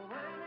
away.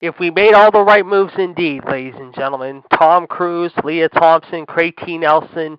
If we made all the right moves indeed, ladies and gentlemen, Tom Cruise, Lea Thompson, Craig T. Nelson,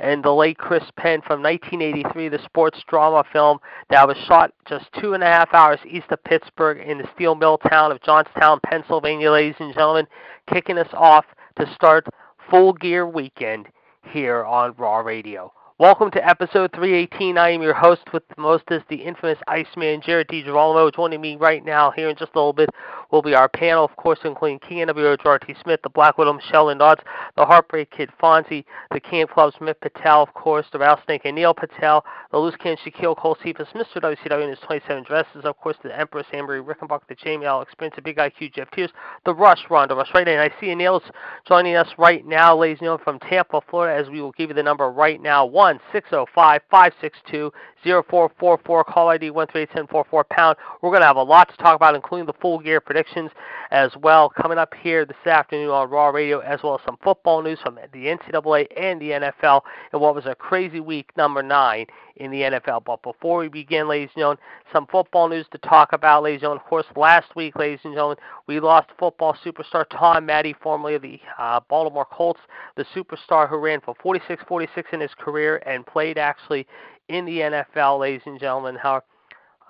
and the late Chris Penn from 1983, the sports drama film that was shot just two and a half hours east of Pittsburgh in the steel mill town of Johnstown, Pennsylvania, ladies and gentlemen, kicking us off to start Full Gear Weekend here on Raw Radio. Welcome to episode 318. I am your host with the mostest, the infamous Iceman, Jared DiGirolamo. Joining me right now here in just a little bit will be our panel, of course, including NWO Gerard Smith, the Black Widow Michelle Dodds, the Heartbreak Kid Fonzie, the Camp Club's Mitt Patel, of course, the Rattlesnake and Neil Patel, the Loose Can Shaquille Cole Cephas, Mr. WCW in his 27 dresses, of course, the Empress Amber Rickenbach, the Jamie L. Experience, the Big IQ Jeff Tears, the Rush Ronda Rush right and I see Neil's joining us right now, ladies and gentlemen, from Tampa, Florida, as we will give you the number right now, one six zero five five six two zero four four four. Call ID one three eight seven four four pound. We're going to have a lot to talk about, including the full gear predictions as well, coming up here this afternoon on Raw Radio, as well as some football news from the NCAA and the NFL, and what was a crazy week number nine in the NFL. But before we begin, ladies and gentlemen, some football news to talk about, ladies and gentlemen. Of course, last week, ladies and gentlemen, we lost football superstar Tom Matte, formerly of the uh, Baltimore Colts, the superstar who ran for 46-46 in his career and played actually in the NFL, ladies and gentlemen. How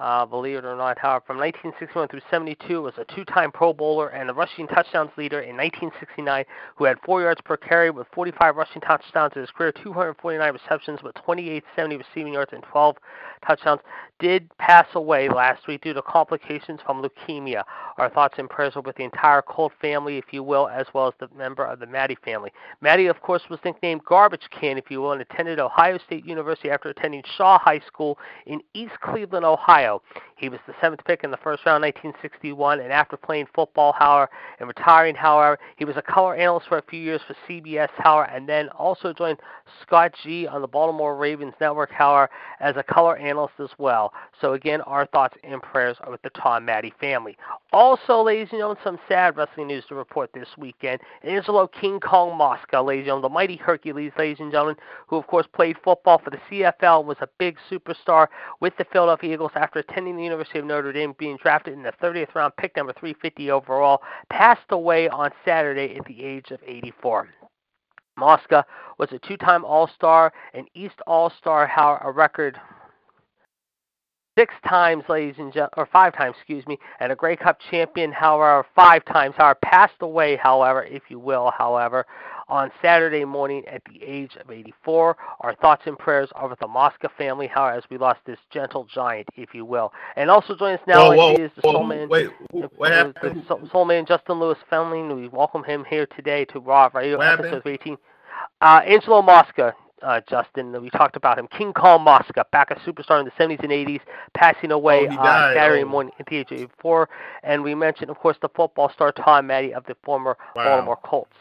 uh, believe it or not, however, from 1961 through 72 was a two-time Pro Bowler and a rushing touchdowns leader in 1969, who had four yards per carry with 45 rushing touchdowns in his career, 249 receptions with 2870 receiving yards and 12 touchdowns. Did pass away last week due to complications from leukemia. Our thoughts and prayers are with the entire Colt family, if you will, as well as the member of the Matte family. Matte, of course, was nicknamed Garbage Can, if you will, and attended Ohio State University after attending Shaw High School in East Cleveland, Ohio. Ohio. He was the seventh pick in the first round, 1961, and after playing football, however, and retiring, however, he was a color analyst for a few years for CBS, however, and then also joined Scott G on the Baltimore Ravens network, however, as a color analyst as well. So again, our thoughts and prayers are with the Tom Matte family. Also, ladies and gentlemen, some sad wrestling news to report this weekend. Angelo King Kong Mosca, ladies and gentlemen, the mighty Hercules, ladies and gentlemen, who of course played football for the CFL and was a big superstar with the Philadelphia Eagles after attending the University of Notre Dame, being drafted in the 30th round, pick number 350 overall, passed away on Saturday at the age of 84. Mosca was a two-time All-Star, an East All-Star, how a record six times, ladies and gentlemen, or five times, excuse me, and a Grey Cup champion, however, five times, however, passed away, however, if you will, however, on Saturday morning at the age of 84. Our thoughts and prayers are with the Mosca family, however, as we lost this gentle giant, if you will. And also join us now whoa, whoa, is the whoa, soul man, wait, what happened? the soul man Justin Lewis Fenley. We welcome him here today to Raw Radio episode happened? 18. Uh, Angelo Mosca, uh, Justin, we talked about him. King Kong Mosca, back a superstar in the 70s and 80s, passing away Oh, died. Saturday morning at the age of 84. And we mentioned, of course, the football star Tom Matte of the former Wow. Baltimore Colts.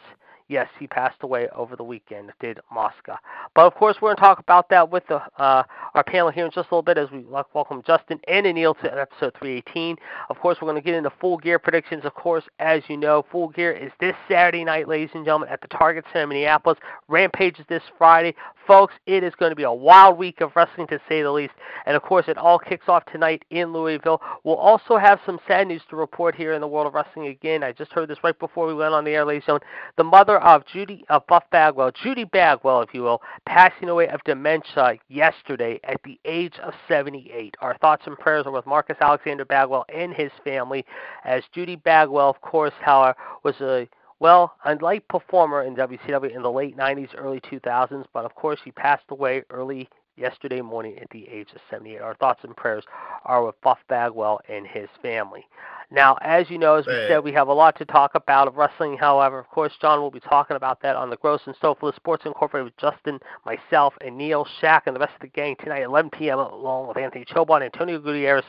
Yes, he passed away over the weekend, did Mosca. But of course, we're going to talk about that with the, uh, our panel here in just a little bit as we welcome Justin and Anil to episode 318. Of course, we're going to get into full gear predictions. Of course, as you know, full gear is this Saturday night, ladies and gentlemen, at the Target Center in Minneapolis. Rampage is this Friday. Folks, it is going to be a wild week of wrestling to say the least. And of course, it all kicks off tonight in Louisville. We'll also have some sad news to report here in the world of wrestling again. I just heard this right before we went on the air, ladies and gentlemen. The mother of Judy of Buff Bagwell, Judy Bagwell, if you will, passing away of dementia yesterday at the age of 78. Our thoughts and prayers are with Marcus Alexander Bagwell and his family, as Judy Bagwell, of course, however, uh, was a well, a light performer in WCW in the late 90s, early 2000s, but of course she passed away early yesterday morning at the age of 78. Our thoughts and prayers are with Buff Bagwell and his family. Now, as you know, as we Bad. said, we have a lot to talk about of wrestling. However, of course, John will be talking about that on the Gross and Stofless Sports Incorporated with Justin, myself, and Neil Shack and the rest of the gang tonight at 11 p.m. along with Anthony Chobon, Antonio Gutierrez,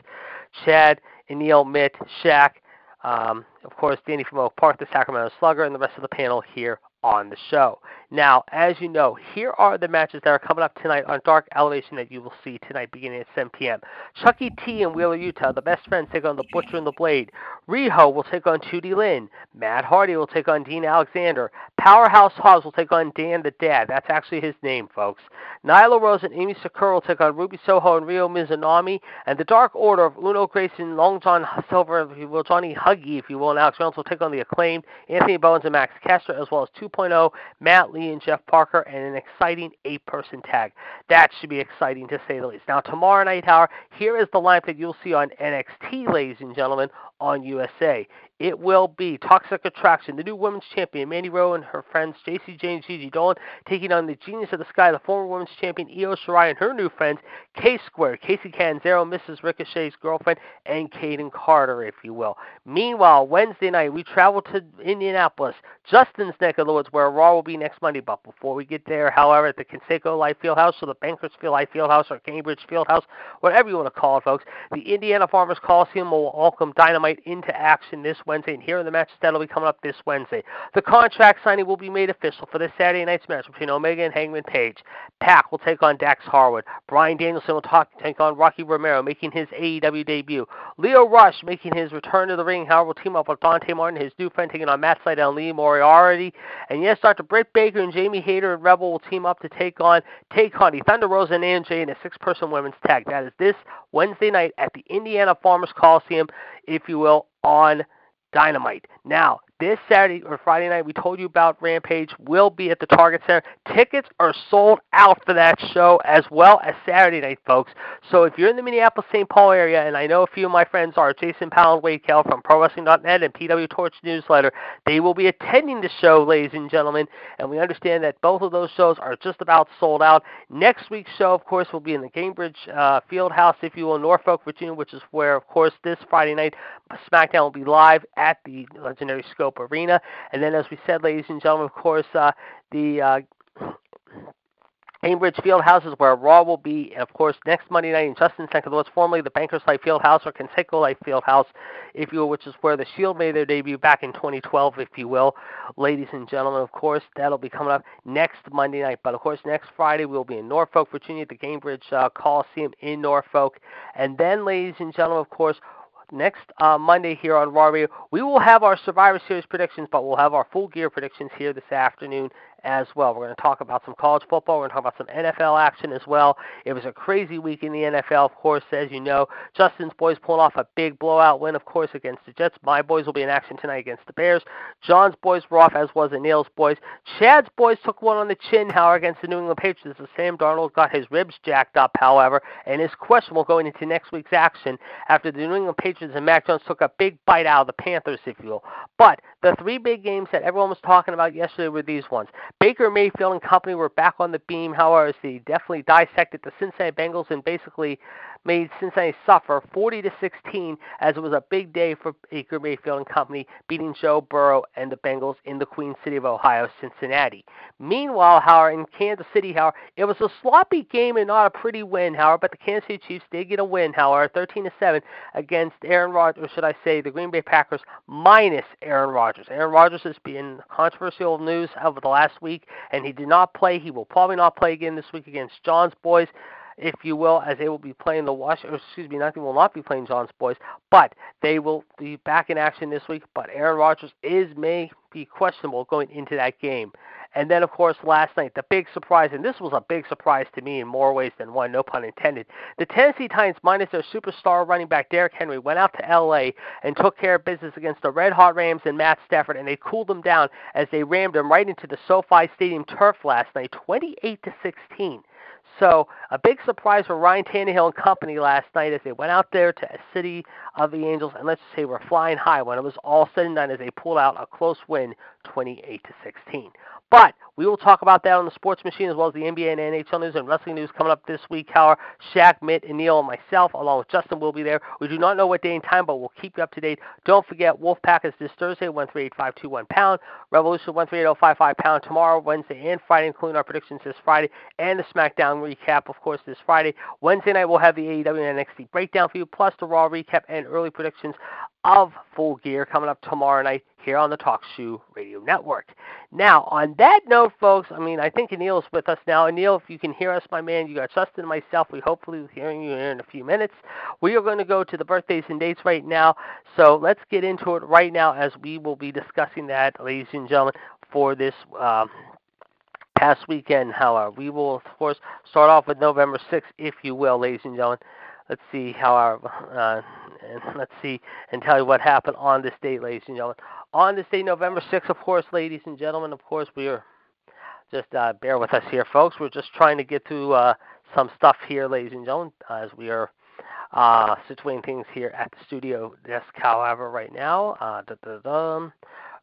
Chad, and Neil Mitt, Shack, um, of course, Danny from Oak Park, the Sacramento Slugger, and the rest of the panel here on the show. Now, as you know, here are the matches that are coming up tonight on Dark Elevation that you will see tonight beginning at 7 p.m. Chucky T and Wheeler, Yuta, the best friends take on the Butcher and the Blade. Riho will take on Judy Lynn. Matt Hardy will take on Dean Alexander. Powerhouse Hobbs will take on Dan the Dad. That's actually his name, folks. Nyla Rose and Emi Sakura will take on Ruby Soho and Rio Mizunami. And the Dark Order of Uno Grayson, Long John Silver, if you will, Johnny Huggy, if you will, and Alex Reynolds will take on the acclaimed Anthony Bowens and Max Caster, as well as 2.0 Matt Lee and Jeff Parker, and an exciting eight-person tag. That should be exciting to say the least. Now, tomorrow night, however, here is the lineup that you'll see on NXT, ladies and gentlemen. On USA. It will be Toxic Attraction, the new women's champion, Mandy Rose and her friends Jacy Jayne Gigi Dolan, taking on the Genius of the Sky, the former women's champion Io Shirai and her new friends, K Square, Kacy Catanzaro, Mrs. Ricochet's girlfriend, and Kayden Carter, if you will. Meanwhile, Wednesday night, we travel to Indianapolis, Justin's neck of the woods, where Raw will be next Monday. But before we get there, however, at the Conseco Life Fieldhouse, or the Bakersfield Life Fieldhouse, or Gainbridge Fieldhouse, whatever you want to call it, folks, the Indiana Farmers Coliseum will welcome Dynamite into action this Wednesday, and here are the matches that'll be coming up this Wednesday. The contract signing will be made official for this Saturday night's match between Omega and Hangman Page. PAC will take on Dax Harwood. Bryan Danielson will talk, take on Rocky Romero, making his AEW debut. Lio Rush making his return to the ring, however, will team up with Dante Martin, his new friend, taking on Matt Sydal and Lee Moriarty. And yes, Dr. Britt Baker and Jamie Hayter and Rebel will team up to take on Tay Conti, Thunder Rosa, and AJ in a six-person women's tag. That is this Wednesday night at the Indiana Farmers Coliseum, if you will, on Dynamite. Now, this Saturday or Friday night, we told you about Rampage, will be at the Target Center. Tickets are sold out for that show as well as Saturday night, folks. So if you're in the Minneapolis St. Paul area, and I know a few of my friends are Jason Powell and Wade Keller from ProWrestling.net and PW Torch Newsletter, they will be attending the show, ladies and gentlemen. And we understand that both of those shows are just about sold out. Next week's show, of course, will be in the Gainbridge uh, Fieldhouse, if you will, Norfolk, Virginia, which is where, of course, this Friday night SmackDown will be live at the legendary Scope Arena. And then, as we said, ladies and gentlemen, of course, uh, the uh, Gainbridge Fieldhouse is where Raw will be, and of course, next Monday night in Justin Center, what's formerly the Bankers Life Fieldhouse or Conseco Life Fieldhouse, if you will, which is where the Shield made their debut back in 2012, if you will. Ladies and gentlemen, of course, that'll be coming up next Monday night. But of course, next Friday we'll be in Norfolk, Virginia, at the Gainbridge uh, Coliseum in Norfolk. And then, ladies and gentlemen, of course, next uh, Monday here on Raw Radio. We will have our Survivor Series predictions, but we'll have our full gear predictions here this afternoon as well. We're going to talk about some college football. We're going to talk about some NFL action as well. It was a crazy week in the NFL, of course, as you know. Justin's boys pulling off a big blowout win, of course, against the Jets. My boys will be in action tonight against the Bears. John's boys were off, as was Anil's boys. Chad's boys took one on the chin, however, against the New England Patriots. As Sam Darnold got his ribs jacked up, however, and is questionable going into next week's action after the New England Patriots and Mac Jones took a big bite out of the Panthers, if you will. But the three big games that everyone was talking about yesterday were these ones. Baker Mayfield and company were back on the beam, however, they definitely dissected the Cincinnati Bengals and basically made Cincinnati suffer 40 to 16 as it was a big day for Baker Mayfield and company beating Joe Burrow and the Bengals in the Queen City of Ohio, Cincinnati. Meanwhile, however, in Kansas City, however, it was a sloppy game and not a pretty win, however, but the Kansas City Chiefs did get a win, however, 13 to 7 against Aaron Rodgers, or should I say the Green Bay Packers minus Aaron Rodgers. Aaron Rodgers has been controversial news over the last week, and he did not play. He will probably not play again this week against John's boys if you will, as they will be playing the Washington. Excuse me, nothing will not be playing John's boys, but they will be back in action this week. But Aaron Rodgers is may be questionable going into that game. And then, of course, last night, the big surprise, and this was a big surprise to me in more ways than one, no pun intended. The Tennessee Titans, minus their superstar running back Derrick Henry, went out to L.A. and took care of business against the Red Hot Rams and Matt Stafford, and they cooled them down as they rammed them right into the SoFi Stadium turf last night, 28 to 16. So a big surprise for Ryan Tannehill and company last night as they went out there to a City of the Angels and let's just say we're flying high when it was all said and done as they pulled out a close win, 28 to 16. But we will talk about that on the Sports Machine as well as the NBA and NHL news and wrestling news coming up this week. How Shaq, Mitt, and Neil and myself, along with Justin, will be there. We do not know what day and time, but we'll keep you up to date. Don't forget, Wolfpack is this Thursday, 138521 pound. Revolution 138055 pound tomorrow, Wednesday, and Friday, including our predictions this Friday and the SmackDown recap, of course, this Friday. Wednesday night, we'll have the AEW and NXT breakdown for you, plus the Raw recap and early predictions of Full Gear coming up tomorrow night here on the Talk Shoe Radio Network. Now, on that note, folks, I mean, I think Anil is with us now. Anil, if you can hear us, my man, you got Justin and myself. We hopefully will hearing you here in a few minutes. We are going to go to the birthdays and dates right now. So let's get into it right now as we will be discussing that, ladies and gentlemen, for this. Um, past weekend, however. We will, of course, start off with November 6th, if you will, ladies and gentlemen. Let's see how our, uh, let's see and tell you what happened on this date, ladies and gentlemen. On this date, November 6th, of course, ladies and gentlemen, of course, we are just uh, bear with us here, folks. We're just trying to get through uh, some stuff here, ladies and gentlemen, as we are Uh, situating things here at the studio desk, however, right now. Uh, da, da, da.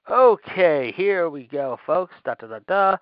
Okay, here we go, folks. Da, da, da, da.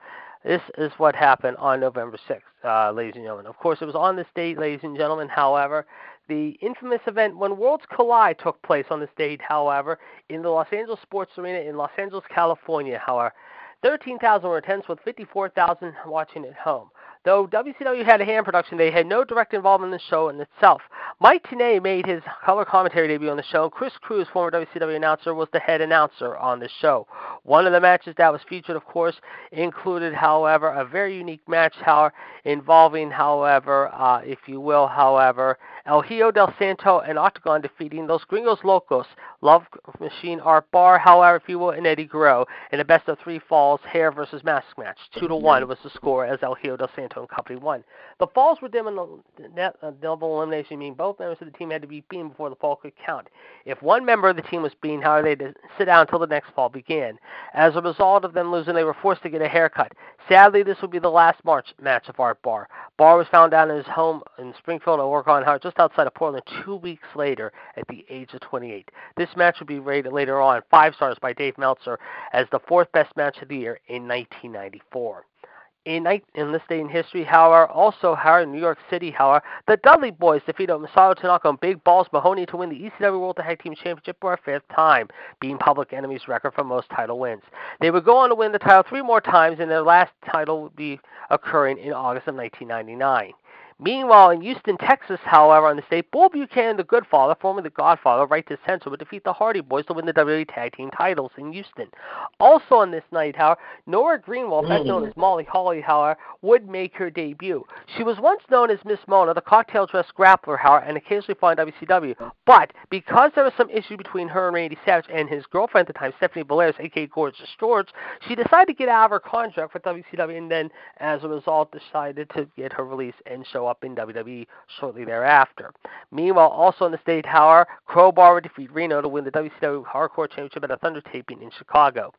This is what happened on November 6th, uh, ladies and gentlemen. Of course, it was on this date, ladies and gentlemen. However, the infamous event when Worlds Collide took place on this date, however, in the Los Angeles Sports Arena in Los Angeles, California. However, 13,000 were attendance with 54,000 watching at home. Though WCW had a hand production, they had no direct involvement in the show in itself. Mike Tenay made his color commentary debut on the show. and Chris Cruise, former WCW announcer, was the head announcer on the show. One of the matches that was featured, of course, included, however, a very unique match, however, involving, however, uh, if you will, however, El Hijo del Santo and Octagon defeating Los Gringos Locos, Love Machine, Art Barr, however, if you will, and Eddie Guerrero in a best of three falls hair versus mask match. Two to one was the score as El Hijo del Santo and company won. The falls were dim in the uh, double elimination, meaning both members of the team had to be beaten before the fall could count. If one member of the team was beaten, however, they had to sit down until the next fall began. As a result of them losing, they were forced to get a haircut. Sadly, this would be the last March match of Art Bar. Barr was found down in his home in Springfield, Oregon, just outside of Portland, two weeks later at the age of 28. This match would be rated later on five stars by Dave Meltzer as the fourth best match of the year in 1994 in, in this day in history, however, also, however, in New York City, however, the Dudley Boys defeated Masato Tanaka and Big Balls Mahoney to win the ECW World Tag Team Championship for a fifth time, being Public Enemy's record for most title wins. They would go on to win the title three more times, and their last title would be occurring in August of 1999. Meanwhile, in Houston, Texas, however, on the state, Bull Buchanan, the Good Father, formerly the Godfather, right to censor, would defeat the Hardy Boys to win the WWE Tag Team titles in Houston. Also on this night, however, Nora Greenwald, better known as Molly Holly, however, would make her debut. She was once known as Miss Mona, the cocktail dress grappler, however, and occasionally fought in WCW. But because there was some issue between her and Randy Savage and his girlfriend at the time, Stephanie Bellars, aka Gorgeous George, she decided to get out of her contract with WCW and then, as a result, decided to get her release and show up in WWE shortly thereafter. Meanwhile, also in the state, however, Crowbar would defeat Reno to win the WCW Hardcore Championship at a Thunder taping in Chicago.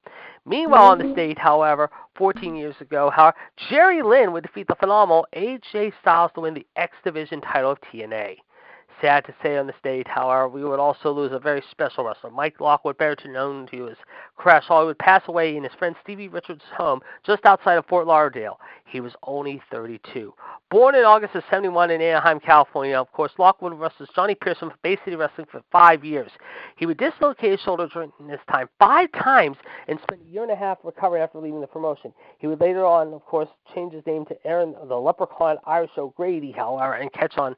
Meanwhile, in the mm-hmm. state, however, 14 years ago, however, Jerry Lynn would defeat the phenomenal AJ Styles to win the X Division title of TNA. Sad to say on this date, however, we would also lose a very special wrestler. Mike Lockwood, better known to you as Crash Holly, would pass away in his friend Stevie Richards' home just outside of Fort Lauderdale. He was only 32. Born in August of 71 in Anaheim, California, of course, Lockwood wrestled Johnny Pearson for Bay City Wrestling for five years. He would dislocate his shoulder during this time five times and spent a year and a half recovering after leaving the promotion. He would later on, of course, change his name to Aaron the Leprechaun Irish O'Grady, however, and catch on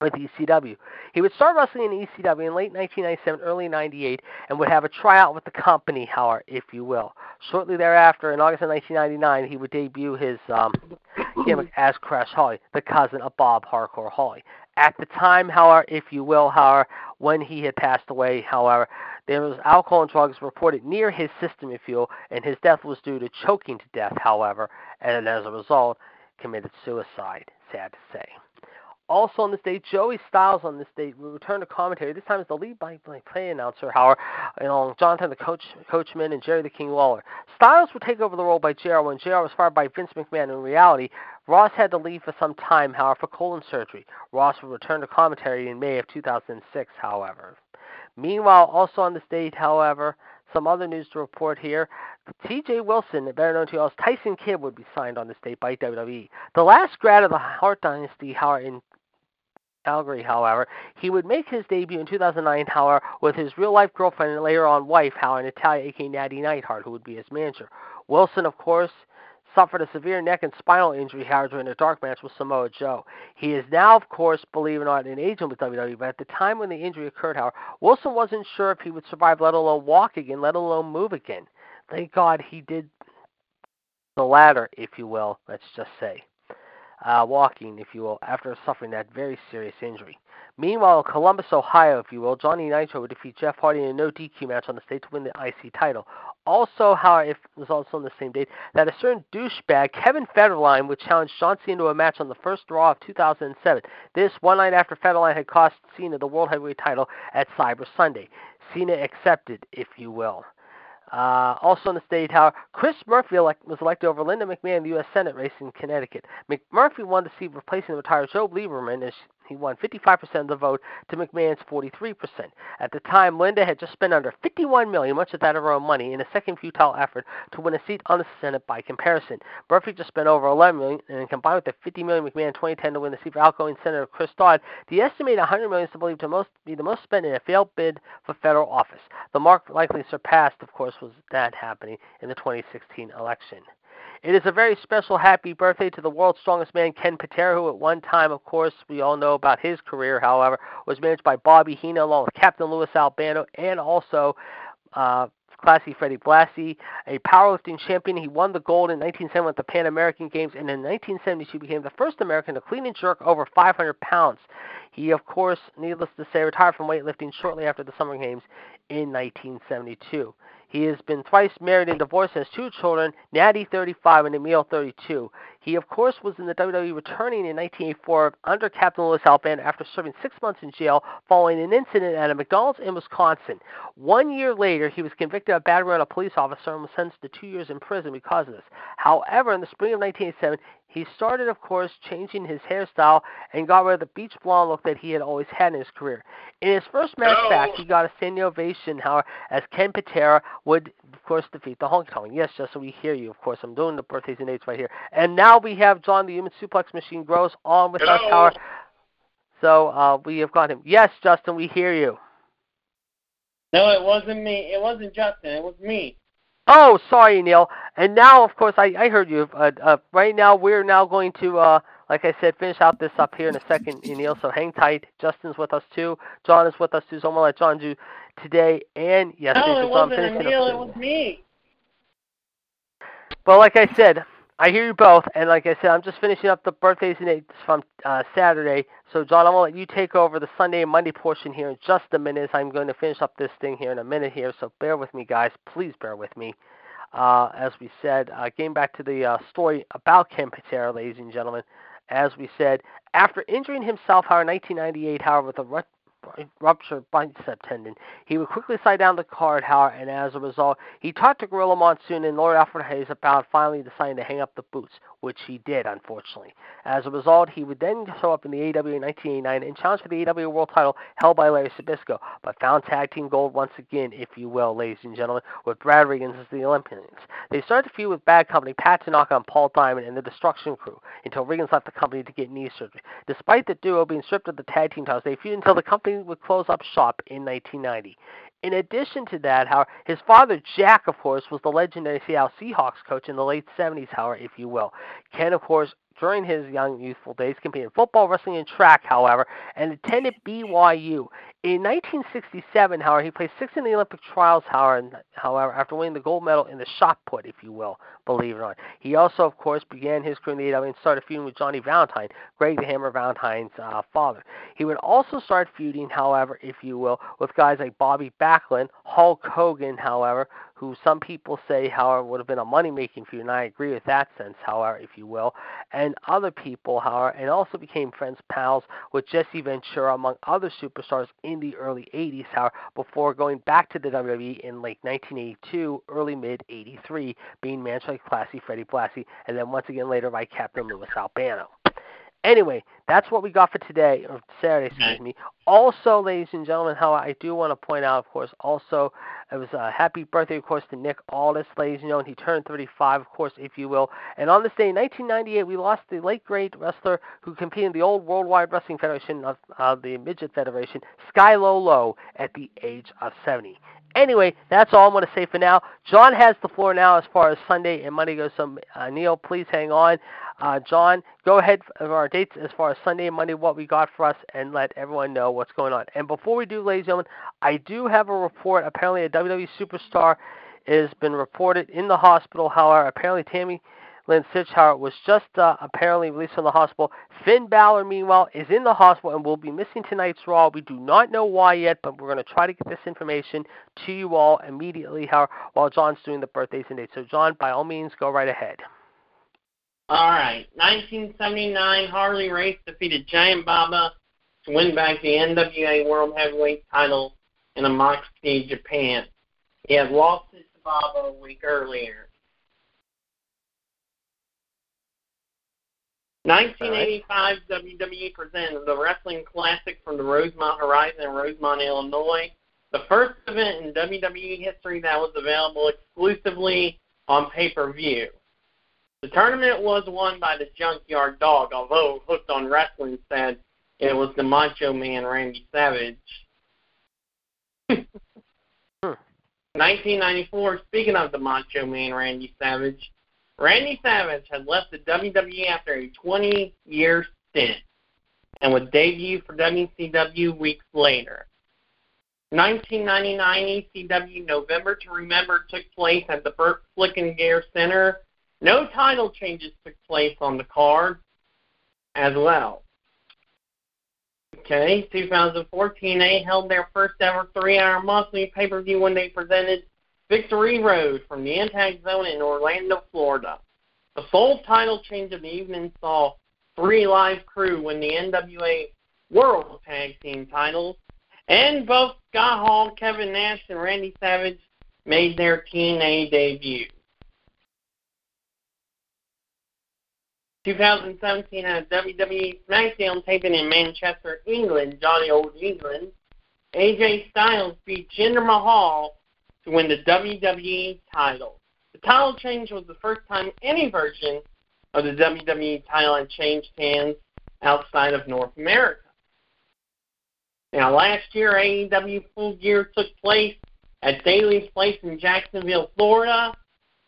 with ECW. He would start wrestling in ECW in late 1997, early 98, and would have a tryout with the company, however, if you will. Shortly thereafter, in August of 1999, he would debut his um, gimmick as Crash Holly, the cousin of Bob Hardcore Holly. At the time, however, if you will, however, when he had passed away, however, there was alcohol and drugs reported near his system, if you will, and his death was due to choking to death, however, and as a result, committed suicide. Sad to say. Also on this date, Joey Styles on this date will return to commentary. This time as the lead by play announcer, however, along with Jonathan the Coach Coachman and Jerry the King Lawler. Styles would take over the role by JR when JR was fired by Vince McMahon. In reality, Ross had to leave for some time, however, for colon surgery. Ross would return to commentary in May of 2006, however. Meanwhile, also on this date, however, some other news to report here. T.J. Wilson, better known to you as Tyson Kidd, would be signed on this date by WWE. The last grad of the Hart Dynasty, however, in Calgary, however. He would make his debut in 2009, however, with his real life girlfriend and later on wife, however, Natalya, aka Natty Neidhart, who would be his manager. Wilson, of course, suffered a severe neck and spinal injury, however, during a dark match with Samoa Joe. He is now, of course, believe it or not, an agent with WWE, but at the time when the injury occurred, however, Wilson wasn't sure if he would survive, let alone walk again, let alone move again. Thank God he did the latter, if you will, let's just say uh, walking, if you will, after suffering that very serious injury. Meanwhile, in Columbus, Ohio, if you will, Johnny Nitro would defeat Jeff Hardy in a no DQ match on the state to win the IC title. Also, how it was also on the same date that a certain douchebag, Kevin Federline, would challenge John Cena to a match on the first Raw of 2007. This one night after Federline had cost Cena the World Heavyweight title at Cyber Sunday. Cena accepted, if you will. Uh, also in the state, how Chris Murphy elect, was elected over Linda McMahon in the U.S. Senate race in Connecticut. McMurphy wanted to see replacing the retired Joe Lieberman as He won 55% of the vote to McMahon's 43%. At the time, Linda had just spent under 51 million, much of that of her own money, in a second futile effort to win a seat on the Senate by comparison. Murphy just spent over 11 million, and combined with the 50 million McMahon in 2010 to win the seat for outgoing Senator Chris Dodd, the estimated 100 million is believed to most, be the most spent in a failed bid for federal office. The mark likely surpassed, of course, was that happening in the 2016 election. It is a very special happy birthday to the world's strongest man, Ken Patera, who at one time, of course, we all know about his career, however, was managed by Bobby Heenan along with Captain Louis Albano and also uh, Classy Freddie Blassie, a powerlifting champion. He won the gold in 1970 at the Pan American Games, and in 1972 became the first American to clean and jerk over 500 pounds. He, of course, needless to say, retired from weightlifting shortly after the Summer Games in 1972. He has been twice married and divorced, has two children, Natty 35 and Emil 32. He, of course, was in the WWE returning in 1984 under Captain Louis Albano after serving six months in jail following an incident at a McDonald's in Wisconsin. One year later, he was convicted of battery on a police officer and was sentenced to two years in prison because of this. However, in the spring of 1987, he started, of course, changing his hairstyle and got rid of the beach blonde look that he had always had in his career. In his first match back, he got a standing ovation, however, as Ken Patera would, of course, defeat the Honky Tonk. Yes, just so we hear you, of course. I'm doing the birthdays and dates right here. And now we have John, the Human Suplex Machine, Gross on with us, Hello. however. So uh, we have got him. Yes, Justin, we hear you. No, it wasn't me. It wasn't Justin. It was me. Oh, sorry, Neil. And now, of course, I, I heard you. Uh, uh, right now, we're now going to, uh, like I said, finish out this up here in a second, Neil. So hang tight. Justin's with us too. John is with us too. So I'm gonna let John do today and yesterday. no, it so wasn't finishing Emil. up It was me. Well, like I said, I hear you both, and like I said, I'm just finishing up the birthdays and dates from uh, Saturday. So, John, I'm gonna let you take over the Sunday and Monday portion here in just a minute. I'm going to finish up this thing here in a minute here. So, bear with me, guys. Please bear with me. Uh, as we said, uh, getting back to the uh, story about Ken Patera, ladies and gentlemen. As we said, after injuring himself, however, in 1998, however, with a ruptured bicep tendon, he would quickly slide down the card, however, and as a result, he talked to Gorilla Monsoon and Lord Alfred Hayes about finally deciding to hang up the boots, which he did, unfortunately. As a result, he would then show up in the AW in 1989 and challenge for the AW World title held by Larry Zbyszko, but found tag team gold once again, if you will, ladies and gentlemen, with Brad Rheingans as the Olympians. They started to feud with Bad Company, Pat Tanaka, and Paul Diamond and the Destruction Crew until Rheingans left the company to get knee surgery. Despite the duo being stripped of the tag team titles, they feuded until the company would close up shop in 1990. In addition to that, however, his father Jack, of course, was the legendary Seattle Seahawks coach in the late 70s, however, if you will. Ken, of course, during his young youthful days, competed in football, wrestling, and track, however, and attended BYU. In 1967, however, he placed sixth in the Olympic trials, however, however, after winning the gold medal in the shot put, if you will, believe it or not. He also, of course, began his career in the AW and started feuding with Johnny Valentine, Greg the Hammer Valentine's uh, father. He would also start feuding, however, if you will, with guys like Bobby Backlund, Hulk Hogan, however, who some people say, however, would have been a money making feud, and I agree with that sense, however, if you will, and other people, however, and also became friends, pals with Jesse Ventura, among other superstars in the early 80s, however, before going back to the WWE in late 1982, early mid 83, being managed by Classy Freddie Blassie, and then once again later by Captain Louis Albano. Anyway, that's what we got for today, or Saturday, excuse me. Also, ladies and gentlemen, how I do want to point out, of course, also, it was a happy birthday, of course, to Nick Aldis, ladies and gentlemen. He turned 35, of course, if you will. And on this day, in 1998, we lost the late great wrestler who competed in the old Worldwide Wrestling Federation of uh, the Midget Federation, Sky Low Low, at the age of 70. Anyway, that's all I'm going to say for now. John has the floor now as far as Sunday and Monday goes. So, uh, Neil, please hang on. Uh, John, go ahead for our dates as far as Sunday and Monday, what we got for us, and let everyone know what's going on. And before we do, ladies and gentlemen, I do have a report. Apparently, a WWE superstar has been reported in the hospital. However, apparently Tammy Lynn Sitchhauer was just uh, apparently released from the hospital. Finn Balor, meanwhile, is in the hospital and will be missing tonight's Raw. We do not know why yet, but we're going to try to get this information to you all immediately while John's doing the birthdays and dates. So, John, by all means, go right ahead. All right. 1979, Harley Race defeated Giant Baba to win back the NWA World Heavyweight title in Amoxi, Japan. He had lost it to Baba a week earlier. 1985 right. WWE presented the Wrestling Classic from the Rosemont Horizon in Rosemont, Illinois. The first event in WWE history that was available exclusively on pay-per-view. The tournament was won by the Junkyard Dog, although Hooked on Wrestling said it was the Macho Man Randy Savage. Hmm. 1994, speaking of the Macho Man Randy Savage, Randy Savage had left the WWE after a 20 year stint and would debut for WCW weeks later. 1999 ECW November to Remember took place at the Burt Flickinger Center. No title changes took place on the card as well. Okay, 2014, they held their first ever three-hour monthly pay-per-view when they presented Victory Road from the Impact Zone in Orlando, Florida. The sole title change of the evening saw 3Live Kru win the NWA World Tag Team titles, and both Scott Hall, Kevin Nash, and Randy Savage made their TNA debut. 2017 had WWE SmackDown taping in Manchester, England, Johnny Old England. AJ Styles beat Jinder Mahal to win the WWE title. The title change was the first time any version of the WWE title had changed hands outside of North America. Now, last year, AEW Full Gear took place at Daly's Place in Jacksonville, Florida.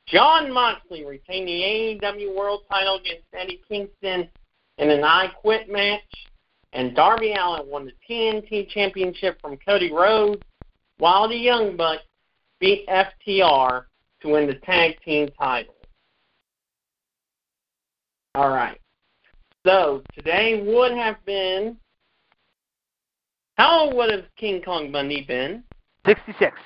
Jon Moxley retained the AEW World title against Eddie Kingston in an I Quit match, and Darby Allin won the TNT Championship from Cody Rhodes, while the Young Bucks beat FTR to win the tag team title. All right. So today would have been. How old would have King Kong Bundy been? 66.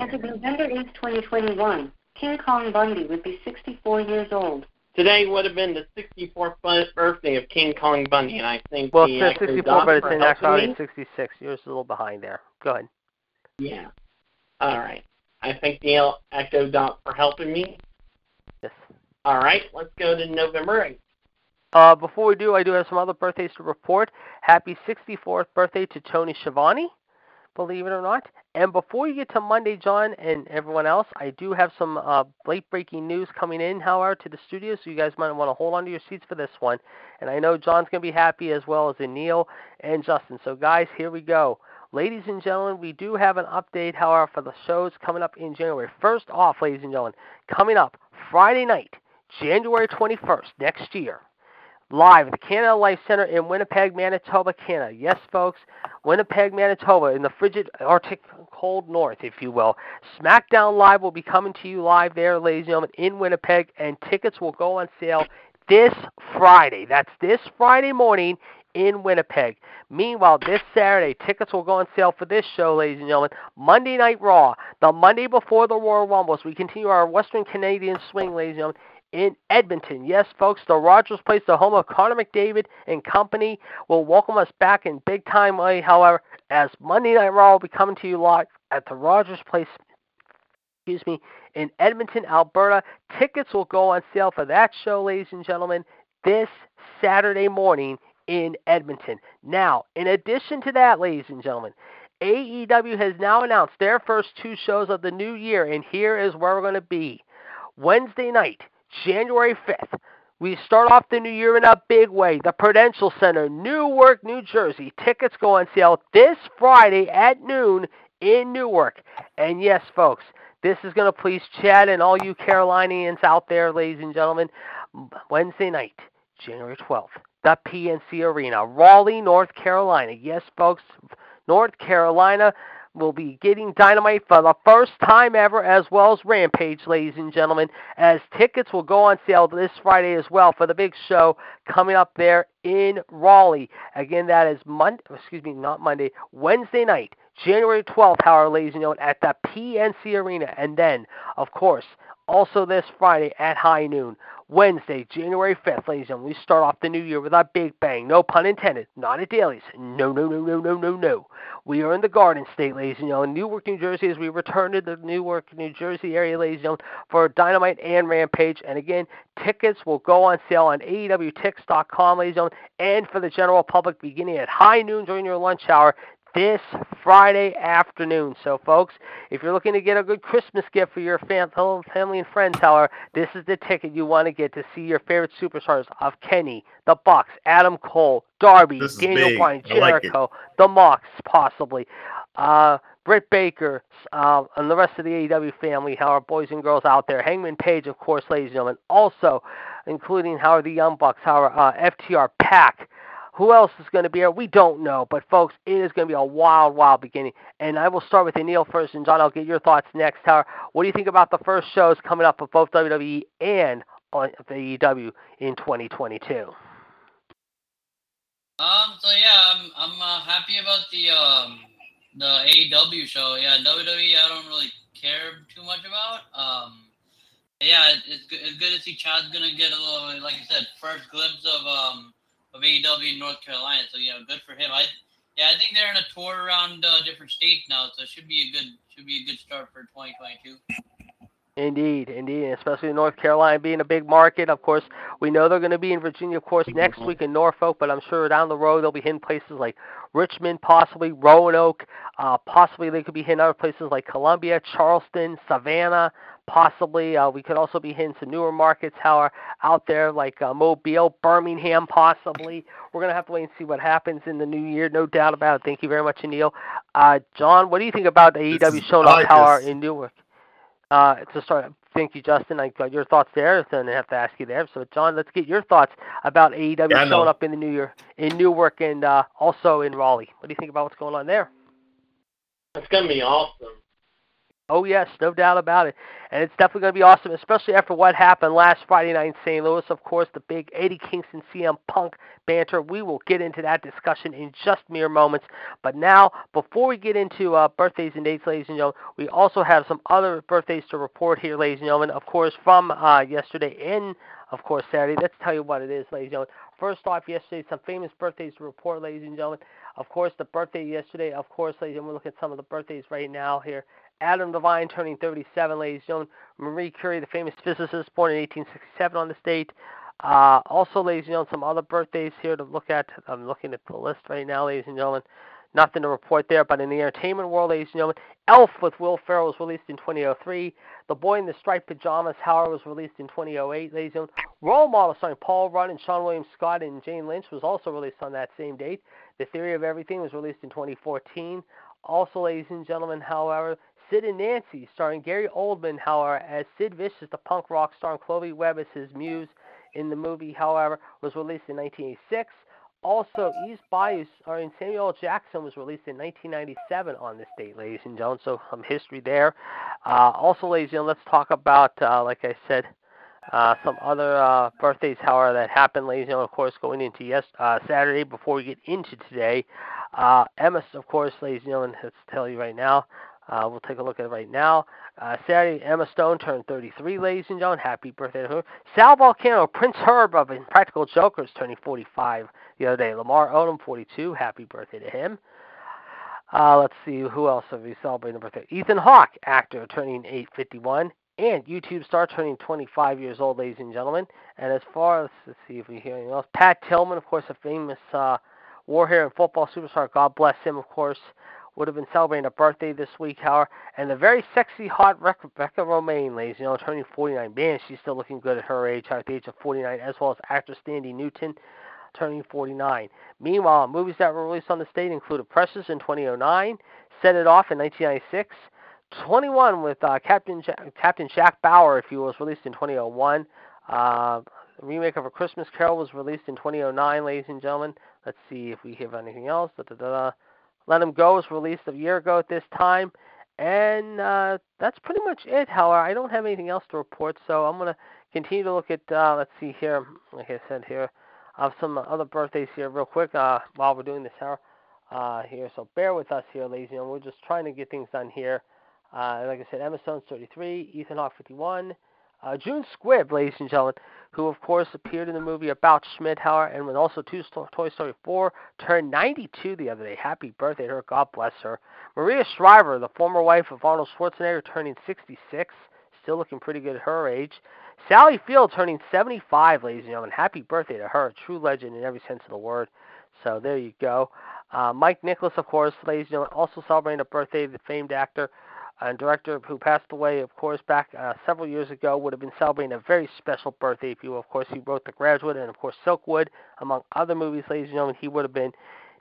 As of November 8, 2021, King Kong Bundy would be 64 years old. Today would have been the 64th birthday of King Kong Bundy, and I think well, the it's 64, but it's in actually 66. Yours is a little behind there. Go ahead. Yeah. All right. I thank the Echo Doc for helping me. Yes. All right. Let's go to November 8th. Uh, before we do, I do have some other birthdays to report. Happy 64th birthday to Tony Schiavone believe it or not. And before you get to Monday, John and everyone else, I do have some uh, late breaking news coming in, however, to the studio, so you guys might want to hold on to your seats for this one. And I know John's going to be happy as well as Neil and Justin. So, guys, here we go. Ladies and gentlemen, we do have an update, however, for the shows coming up in January. First off, ladies and gentlemen, coming up Friday night, January 21st, next year, live at the Canada Life Center in Winnipeg, Manitoba, Canada. Yes, folks, Winnipeg, Manitoba, in the frigid Arctic cold north, if you will. SmackDown Live will be coming to you live there, ladies and gentlemen, in Winnipeg, and tickets will go on sale this Friday. That's this Friday morning in Winnipeg. Meanwhile, this Saturday, tickets will go on sale for this show, ladies and gentlemen. Monday Night Raw, the Monday before the Royal Rumbles. We continue our Western Canadian swing, ladies and gentlemen in Edmonton. Yes, folks, the Rogers Place, the home of Connor McDavid and company, will welcome us back in big time way. However, as Monday Night Raw will be coming to you live at the Rogers Place, excuse me, in Edmonton, Alberta. Tickets will go on sale for that show, ladies and gentlemen, this Saturday morning in Edmonton. Now, in addition to that, ladies and gentlemen, AEW has now announced their first two shows of the new year, and here is where we're going to be. Wednesday night, January 5th. We start off the new year in a big way. The Prudential Center, Newark, New Jersey. Tickets go on sale this Friday at noon in Newark. And yes, folks, this is going to please Chad and all you Carolinians out there, ladies and gentlemen. Wednesday night, January 12th, the PNC Arena, Raleigh, North Carolina. Yes, folks, North Carolina will be getting Dynamite for the first time ever, as well as Rampage, ladies and gentlemen, as tickets will go on sale this Friday as well for the big show coming up there in Raleigh. Again, that is Monday, excuse me, not Monday, Wednesday night, January 12th, however, ladies and gentlemen, at the PNC Arena. And then, of course, also this Friday at high noon, Wednesday, January 5th, ladies and gentlemen, we start off the new year with a big bang. No pun intended. Not at Daly's. No, no, no, no, no, no, no. We are in the Garden State, ladies and gentlemen, Newark, New Jersey, as we return to the Newark, New Jersey area, ladies and gentlemen, for Dynamite and Rampage. And again, tickets will go on sale on AEWTix.com, ladies and gentlemen, and for the general public beginning at high noon during your lunch hour this Friday afternoon. So, folks, if you're looking to get a good Christmas gift for your family and friends, however, this is the ticket you want to get to see your favorite superstars of Kenny, the Bucks, Adam Cole, Darby, Daniel Bryan, Jericho, like the Mox, possibly. Uh, Britt Baker, uh, and the rest of the AEW family, how our boys and girls out there. Hangman Page, of course, ladies and gentlemen. Also, including how are the Young Bucks, how are uh, FTR, PAC, who else is going to be here? We don't know. But, folks, it is going to be a wild, wild beginning. And I will start with Neil first, and John, I'll get your thoughts next. Tower, what do you think about the first shows coming up of both WWE and on AEW in 2022? Um. So yeah, I'm I'm uh, happy about the um the AEW show. Yeah, WWE I don't really care too much about. Um. Yeah, it's good. It's good to see Chad's gonna get a little, like I said, first glimpse of um of AEW in North Carolina. So yeah, good for him. I yeah, I think they're in a tour around uh, different states now, so it should be a good should be a good start for 2022. Indeed, indeed, especially North Carolina being a big market. Of course, we know they're going to be in Virginia, of course, next week in Norfolk, but I'm sure down the road they'll be hitting places like Richmond, possibly Roanoke, uh, possibly they could be hitting other places like Columbia, Charleston, Savannah, possibly. Uh, we could also be hitting some newer markets how are out there like uh, Mobile, Birmingham, possibly. We're going to have to wait and see what happens in the new year, no doubt about it. Thank you very much, Anil. Uh, John, what do you think about the AEW showing up power in Newark? Uh, to start, thank you, Justin. I got your thoughts there, so I have to ask you there. So, John, let's get your thoughts about AEW yeah, showing up in the new year in Newark and uh, also in Raleigh. What do you think about what's going on there? It's going to be awesome. Oh yes, no doubt about it, and it's definitely going to be awesome, especially after what happened last Friday night in St. Louis. Of course, the big Eddie Kingston CM Punk banter. We will get into that discussion in just mere moments. But now, before we get into uh, birthdays and dates, ladies and gentlemen, we also have some other birthdays to report here, ladies and gentlemen. Of course, from uh, yesterday and of course Saturday. Let's tell you what it is, ladies and gentlemen. First off, yesterday, some famous birthdays to report, ladies and gentlemen. Of course, the birthday yesterday, of course, ladies and gentlemen, we're looking at some of the birthdays right now here. Adam Devine turning 37, ladies and gentlemen. Marie Curie, the famous physicist, born in 1867 on this date. Uh, also, ladies and gentlemen, some other birthdays here to look at. I'm looking at the list right now, ladies and gentlemen. Nothing to report there, but in the entertainment world, ladies and gentlemen, Elf with Will Ferrell was released in 2003. The Boy in the Striped Pajamas, Howard, was released in 2008, ladies and gentlemen. Role Model starring Paul Rudd and Seann William Scott and Jane Lynch was also released on that same date. The Theory of Everything was released in 2014. Also, ladies and gentlemen, however, Sid and Nancy, starring Gary Oldman, however, as Sid Vicious, the punk rock star, and Chloe Webb as his muse in the movie, however, was released in 1986. Also, Eve's Bayou, starring Samuel L. Jackson, was released in 1997 on this date, ladies and gentlemen. So some history there. Uh, also, ladies and gentlemen, let's talk about, uh, like I said, uh, some other uh, birthdays, however, that happened, ladies and gentlemen. Of course, going into yes uh, Saturday before we get into today. Uh, Emma, of course, ladies and gentlemen, let's tell you right now. Uh, we'll take a look at it right now. Uh, Saturday, Emma Stone turned 33, ladies and gentlemen. Happy birthday to her. Sal Vulcano, Prince Herb of Impractical Jokers, turning 45 the other day. Lamar Odom, 42. Happy birthday to him. Uh, let's see, who else have we celebrating birthday? Ethan Hawke, actor, turning 851. And YouTube star turning 25 years old, ladies and gentlemen. And as far as, let's see if we hear anything else. Pat Tillman, of course, a famous uh, war hero and football superstar. God bless him, of course would have been celebrating a birthday this week, however. And the very sexy, hot Rebecca Romijn, ladies, you know, turning 49. Man, she's still looking good at her age, at the age of 49, as well as actress Thandie Newton, turning 49. Meanwhile, movies that were released on the state included Precious in 2009, Set It Off in 1996, 21 with uh, Captain ja- Captain Jack Bauer, if you will, was released in 2001. Uh, remake of A Christmas Carol was released in 2009, ladies and gentlemen. Let's see if we have anything else. Da, da, da, let Him Go was released a year ago at this time. And uh, that's pretty much it. However, I don't have anything else to report, so I'm going to continue to look at, uh, let's see here, like I said here, of some other birthdays here real quick uh, while we're doing this hour uh, here. So bear with us here, ladies and gentlemen. We're just trying to get things done here. Uh, like I said, Emma Stone's 33, Ethan Hawke 51, Uh, June Squibb, ladies and gentlemen, who of course appeared in the movie About Schmidt, however, and was also two Toy Story 4, turned 92 the other day. Happy birthday to her. God bless her. Maria Shriver, the former wife of Arnold Schwarzenegger, turning 66, still looking pretty good at her age. Sally Field turning 75, ladies and gentlemen. Happy birthday to her. A true legend in every sense of the word. So there you go. Uh, Mike Nicholas, of course, ladies and gentlemen, also celebrating a birthday. The famed actor and director who passed away, of course, back uh, several years ago, would have been celebrating a very special birthday. If you of course, he wrote The Graduate and, of course, Silkwood, among other movies, ladies and gentlemen. He would have been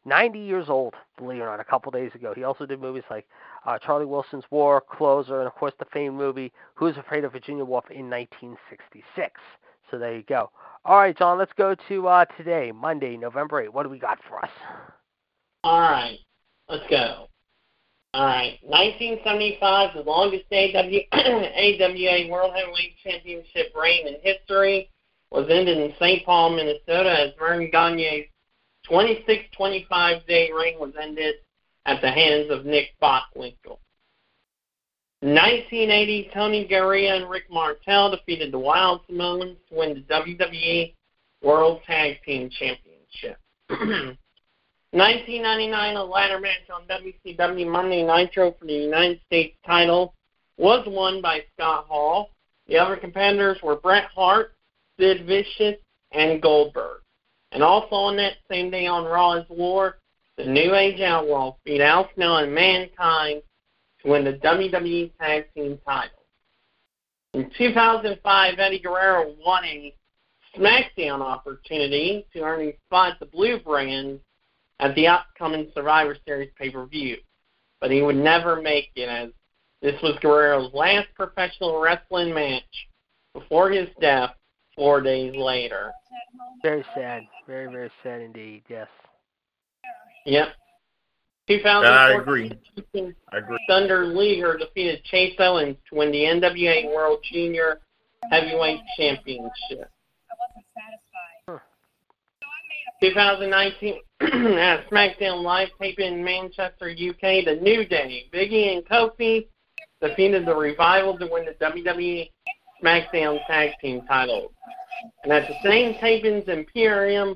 90 years old, believe it or not, a couple days ago. He also did movies like uh, Charlie Wilson's War, Closer, and, of course, the famed movie Who's Afraid of Virginia Woolf in 1966. So there you go. All right, John, let's go to uh, today, Monday, November 8. What do we got for us? All right, let's go. All right, 1975, the longest AW, AWA World Heavyweight Championship reign in history, was ended in St. Paul, Minnesota, as Verne Gagne's 26-25 day reign was ended at the hands of Nick Bockwinkel. 1980, Tony Garea and Rick Martel defeated the Wild Samoans to win the WWE World Tag Team Championship. 1999, a ladder match on WCW Monday Nitro for the United States title was won by Scott Hall. The other competitors were Bret Hart, Sid Vicious, and Goldberg. And also on that same day on Raw is War, the New Age Outlaws beat Al Snow and Mankind to win the WWE Tag Team title. In 2005, Eddie Guerrero won a SmackDown opportunity to earn a spot at the Blue Brand at the upcoming Survivor Series pay-per-view, but he would never make it as this was Guerrero's last professional wrestling match before his death four days later. Very sad. Very, very sad indeed, yes. Yep. 2014, I agree. I agree. Thunder Liger defeated Chase Owens to win the NWA World Junior Heavyweight Championship. 2019 at SmackDown Live tape in Manchester, UK, The New Day, Biggie and Kofi defeated the Revival to win the WWE SmackDown Tag Team titles. And at the same tapings, Imperium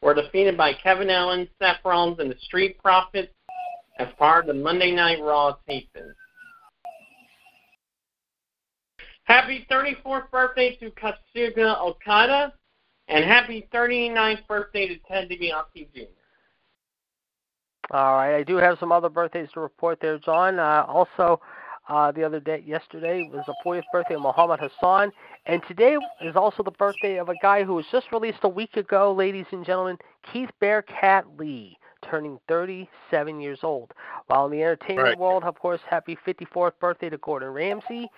were defeated by Kevin Owens, Seth Rollins, and the Street Profits as part of the Monday Night Raw tapings. Happy 34th birthday to Katsuga Okada, and happy 39th birthday to Ted DiBiase Jr. All right, I do have some other birthdays to report there, John. Uh, also, uh, the other day, yesterday was the 40th birthday of Muhammad Hassan, and today is also the birthday of a guy who was just released a week ago, ladies and gentlemen, Keith Bearcat Lee, turning 37 years old. While in the entertainment right. world, of course, happy 54th birthday to Gordon Ramsay,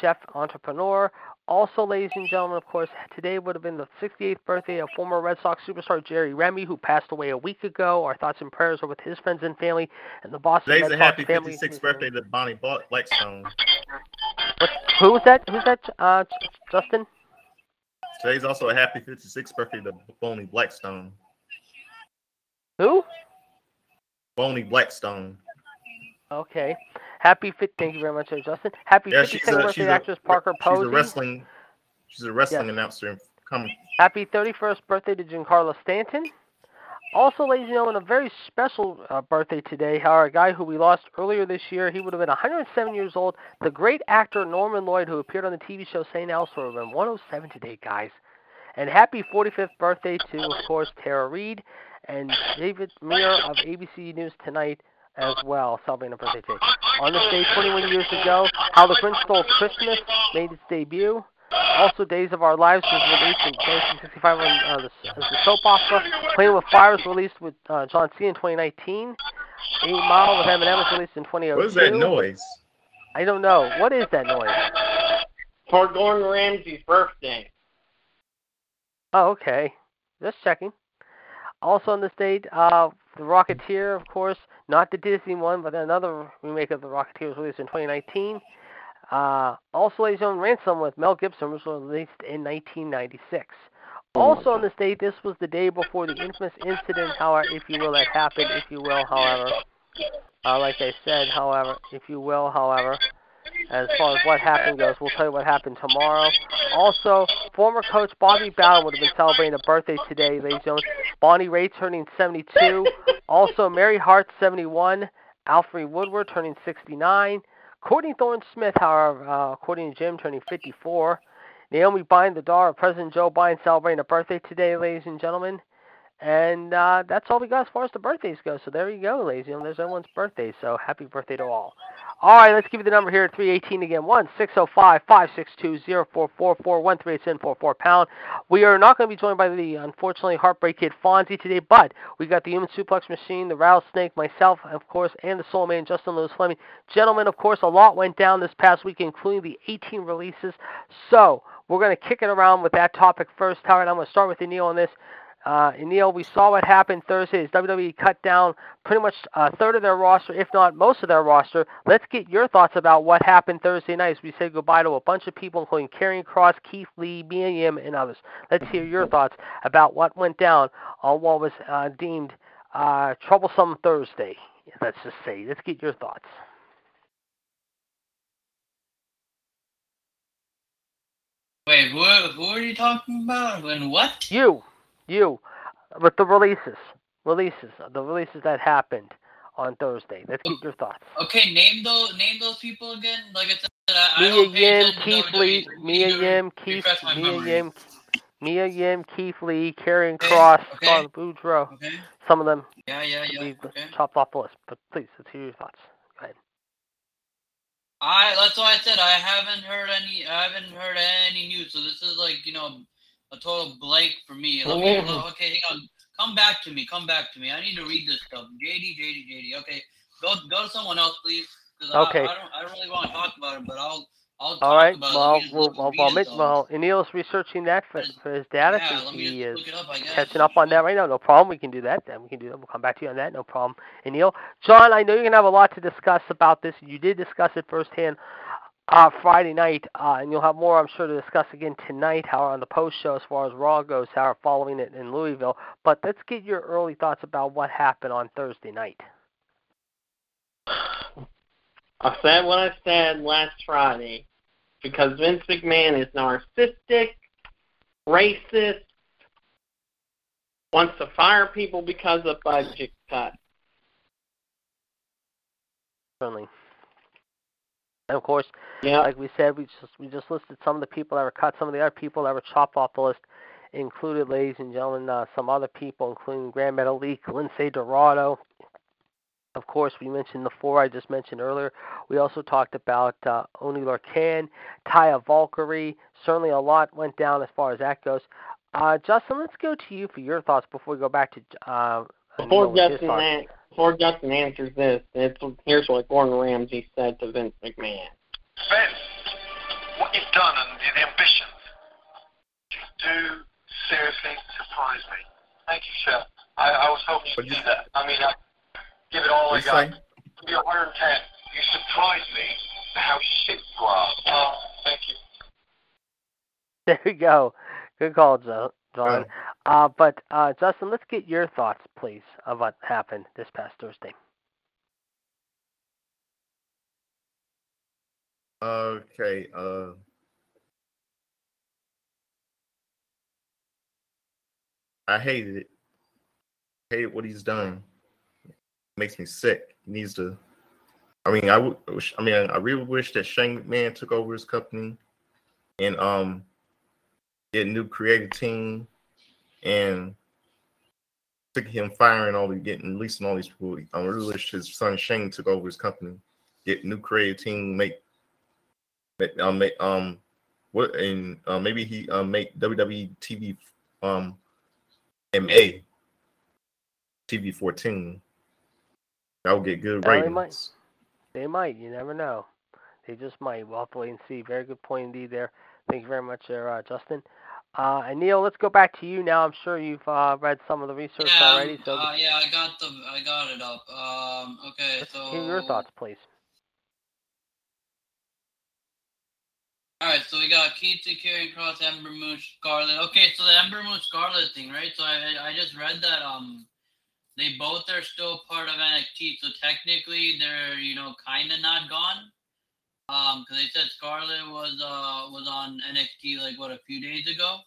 chef entrepreneur. Also, ladies and gentlemen, of course, today would have been the 68th birthday of former Red Sox superstar Jerry Remy, who passed away a week ago. Our thoughts and prayers are with his friends and family and the Boston Today's Red a Sox happy family. 56th birthday to Bonnie Blackstone. What, who was that? Who's that? Uh, Justin? Today's also a happy 56th birthday to Bonnie Blackstone. Who? Bonnie Blackstone. Okay. Happy fit. Thank you very much, Justin. Happy Yeah, 52nd she's a, birthday to a, actress Parker she's a wrestling she's a wrestling Yes. announcer. Come Happy 31st birthday to Giancarlo Stanton. Also, ladies and gentlemen, a very special uh, birthday today. However, a guy who we lost earlier this year, he would have been 107 years old. The great actor Norman Lloyd, who appeared on the TV show St. Elsewhere, would have been 107 today, guys. And happy 45th birthday to, of course, Tara Reid and David Muir of ABC News Tonight as well, celebrating a birthday today. On this day 21 years ago, How the Grinch Stole Christmas made its debut. Also, Days of Our Lives was released in 1965 on uh, the, as the soap opera. Playing with Fire was released with uh, John C. in 2019. Eight Mile with Eminem was released in 2002. what is that noise? I don't know. What is that noise? For Gordon Ramsay's birthday. Oh, okay. Just checking. Also on this date, uh, The Rocketeer, of course, not the Disney one, but another remake of The Rocketeer was released in 2019. Uh, also, and gentlemen, Ransom with Mel Gibson was released in 1996. Also on this date, this was the day before the infamous incident, however, if you will, that happened, if you will, however. Uh, like I said, however, if you will, however. as far as what happened goes. We'll tell you what happened tomorrow. Also, former coach Bobby Bowden would have been celebrating a birthday today, ladies and gentlemen. Bonnie Raitt turning 72. Also, Mary Hart 71. Alfred Woodward turning 69. Courtney Thorne Smith, however, uh, according to Jim, turning 54. Naomi Biden, the daughter of President Joe Biden, celebrating a birthday today, ladies and gentlemen. And uh, that's all we got as far as the birthdays go. So there you go, ladies. You there's everyone's birthday. So happy birthday to all. All right, let's give you the number here at 318 again. 1 605 562 0444 138 pound. We are not going to be joined by the unfortunately heartbreak kid Fonzie today, but we got the human suplex machine, the rattlesnake, myself, of course, and the soul man, Justin Lewis Fleming. Gentlemen, of course, a lot went down this past week, including the 18 releases. So we're going to kick it around with that topic first, Howard. I'm going to start with the Neil on this. Uh, and Neil, we saw what happened Thursday as WWE cut down pretty much a third of their roster, if not most of their roster. Let's get your thoughts about what happened Thursday night as we said goodbye to a bunch of people, including Karrion Kross, Keith Lee, Yim, and others. Let's hear your thoughts about what went down on what was uh, deemed uh, troublesome Thursday. Let's just say. Let's get your thoughts. Wait, who, who are you talking about? And what? You you with the releases, releases, the releases that happened on Thursday. Let's get your thoughts. Okay, name those name those people again. Like I said, I, Mia I don't Yim, Keith Lee, Mia Yim, Keith, Mia Yim, Mia Yim, Keith Lee, Karrion okay, Kross, okay. Bordeaux. Okay. Some of them. Yeah, yeah, yeah. Okay. chopped off the list, but please, let's hear your thoughts. Go ahead. I that's why I said I haven't heard any I haven't heard any news. So this is like you know a total blank for me. Mhm. okay, hang on. Come back to me. Come back to me. I need to read this stuff. JD, JD, JD. Okay, go go to someone else, please. Okay. I, I don't I don't really want to talk about it, but I'll I'll All right. about it. Let Well, well, well, well, Mitch, well, Emil's researching that for, for his data. yeah, so let me he is look it up. I catching up on that right now. No problem. We can do that. Then we can do that. We'll come back to you on that. No problem. And Neil, John, I know you're gonna have a lot to discuss about this. You did discuss it firsthand uh, Friday night, uh, and you'll have more, I'm sure, to discuss again tonight. How on the post show as far as Raw goes, how following it in Louisville. But let's get your early thoughts about what happened on Thursday night. I said what I said last Friday because Vince McMahon is narcissistic, racist, wants to fire people because of budget cuts. Certainly. And of course, Yeah. like we said, we just we just listed some of the people that were cut, some of the other people that were chopped off the list, included, ladies and gentlemen, uh, some other people, including Grand Metal Leak, Lince Dorado. Of course, we mentioned the four I just mentioned earlier. We also talked about uh, Oni Lorcan, Taya Valkyrie. Certainly, a lot went down as far as that goes. Uh, Justin, let's go to you for your thoughts before we go back to uh, Before Neil with his Justin. An- before Justin answers this, it's, here's what Gordon Ramsay said to Vince McMahon. Ben, what you've done and the ambitions do seriously surprise me. Thank you, sir. I, I was hoping What'd you'd do that. I mean, I give it all I What'd you got. say? Be 110. You surprise me how shit you are. Oh, thank you. There you go. Good call, Jo- John. Right. Uh, but uh, Justin, let's get your thoughts, please, of what happened this past Thursday. Okay. Uh, I hated it. Hated what he's done. Makes me sick. He needs to. I mean, I would. wish- I mean, I really wish that Shane McMahon took over his company and um get new creative team and took him firing all the getting releasing all these people. I really his son Shane took over his company, get new creative team, make make um make um what and uh, maybe he um make WWE TV um MA TV fourteen. That would get good Yeah, they ratings. might. They might. You never know. They just might. We'll have to wait and see. Very good point indeed there. Thank you very much there, uh, Justin. Uh, and Neil, let's go back to you now. I'm sure you've uh, read some of the research yeah, already, so uh, yeah, I got the I got it up. Um, okay, let's so hear your thoughts, please. All right, so we got Keith Karrion Kross, Ember Moon, Scarlett. Okay, so the Ember Moon Scarlett thing, right? So I I just read that um they both are still part of NXT, so technically they're you know kind of not gone. Um, because they said Scarlett was uh was on NXT like what a few days ago.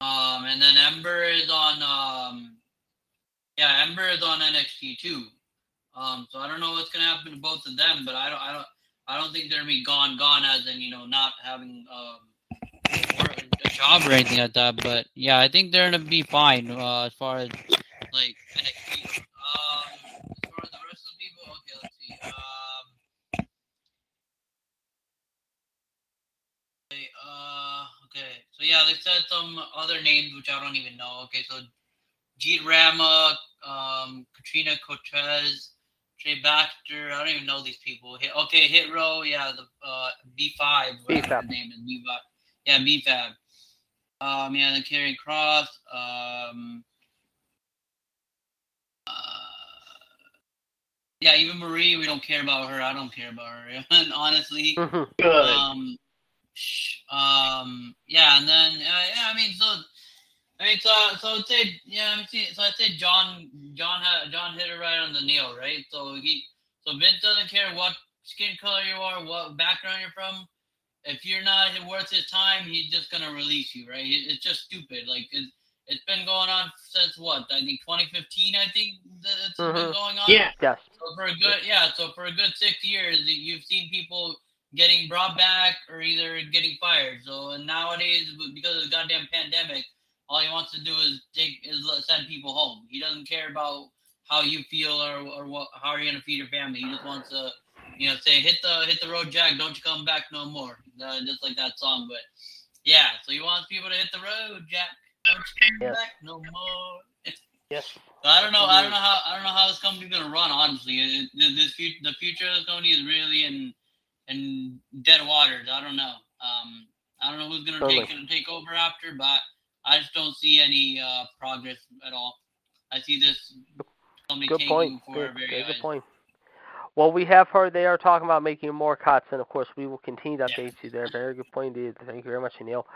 Um, and then Ember is on um, yeah, Ember is on NXT too. Um, so I don't know what's gonna happen to both of them, but I don't, I don't, I don't think they're gonna be gone, gone as in you know not having um a job or anything like that. But yeah, I think they're gonna be fine uh, as far as like NXT. Um, as far as the rest of the people, okay, let's see. Um, okay, uh, okay, so yeah, they said some other names which I don't even know. Okay, so Jeet Rama, um, Katrina Cortez, Trey Baxter. I don't even know these people. Hit, okay, Hit Row. Yeah, the uh, B5. B-Fab. name is B5. Yeah, B5. Um, yeah, then Karrion Kross. Um, uh, yeah, Eva Marie. We don't care about her. I don't care about her. and honestly, Mhm. Good. um, sh- um, yeah, and then uh, yeah, I mean, so I mean, so so I'd say yeah, I mean, so I'd say John John had John hit it right on the nail, right? So he so Vince doesn't care what skin color you are, what background you're from. If you're not worth his time, he's just gonna release you, right? It's just stupid. Like it's, it's been going on since what? I think 2015. I think that it's been Mhm. going on. Yeah. Yes. So for a good yeah, so for a good six years, you've seen people getting brought back or either getting fired. So and nowadays, because of the goddamn pandemic, all he wants to do is take is send people home. He doesn't care about how you feel or or what how are you're gonna feed your family. He just wants to, you know, say hit the hit the road, Jack. Don't you come back no more. Uh, just like that song, but yeah. So he wants people to hit the road, Jack. Don't you come Yes. back no more. Yes. So I don't know. I don't know how. I don't know how this company's gonna run. Honestly, It- it- this the future of this company is really in in dead waters. I don't know. Um, I don't know who's gonna take Totally. take over after, but I just don't see any uh, progress at all. I see this Good point. for Good, a very very good point. Well, we have heard they are talking about making more cuts, and of course, we will continue to update you there. Very good point indeed. Thank you very much, Neil.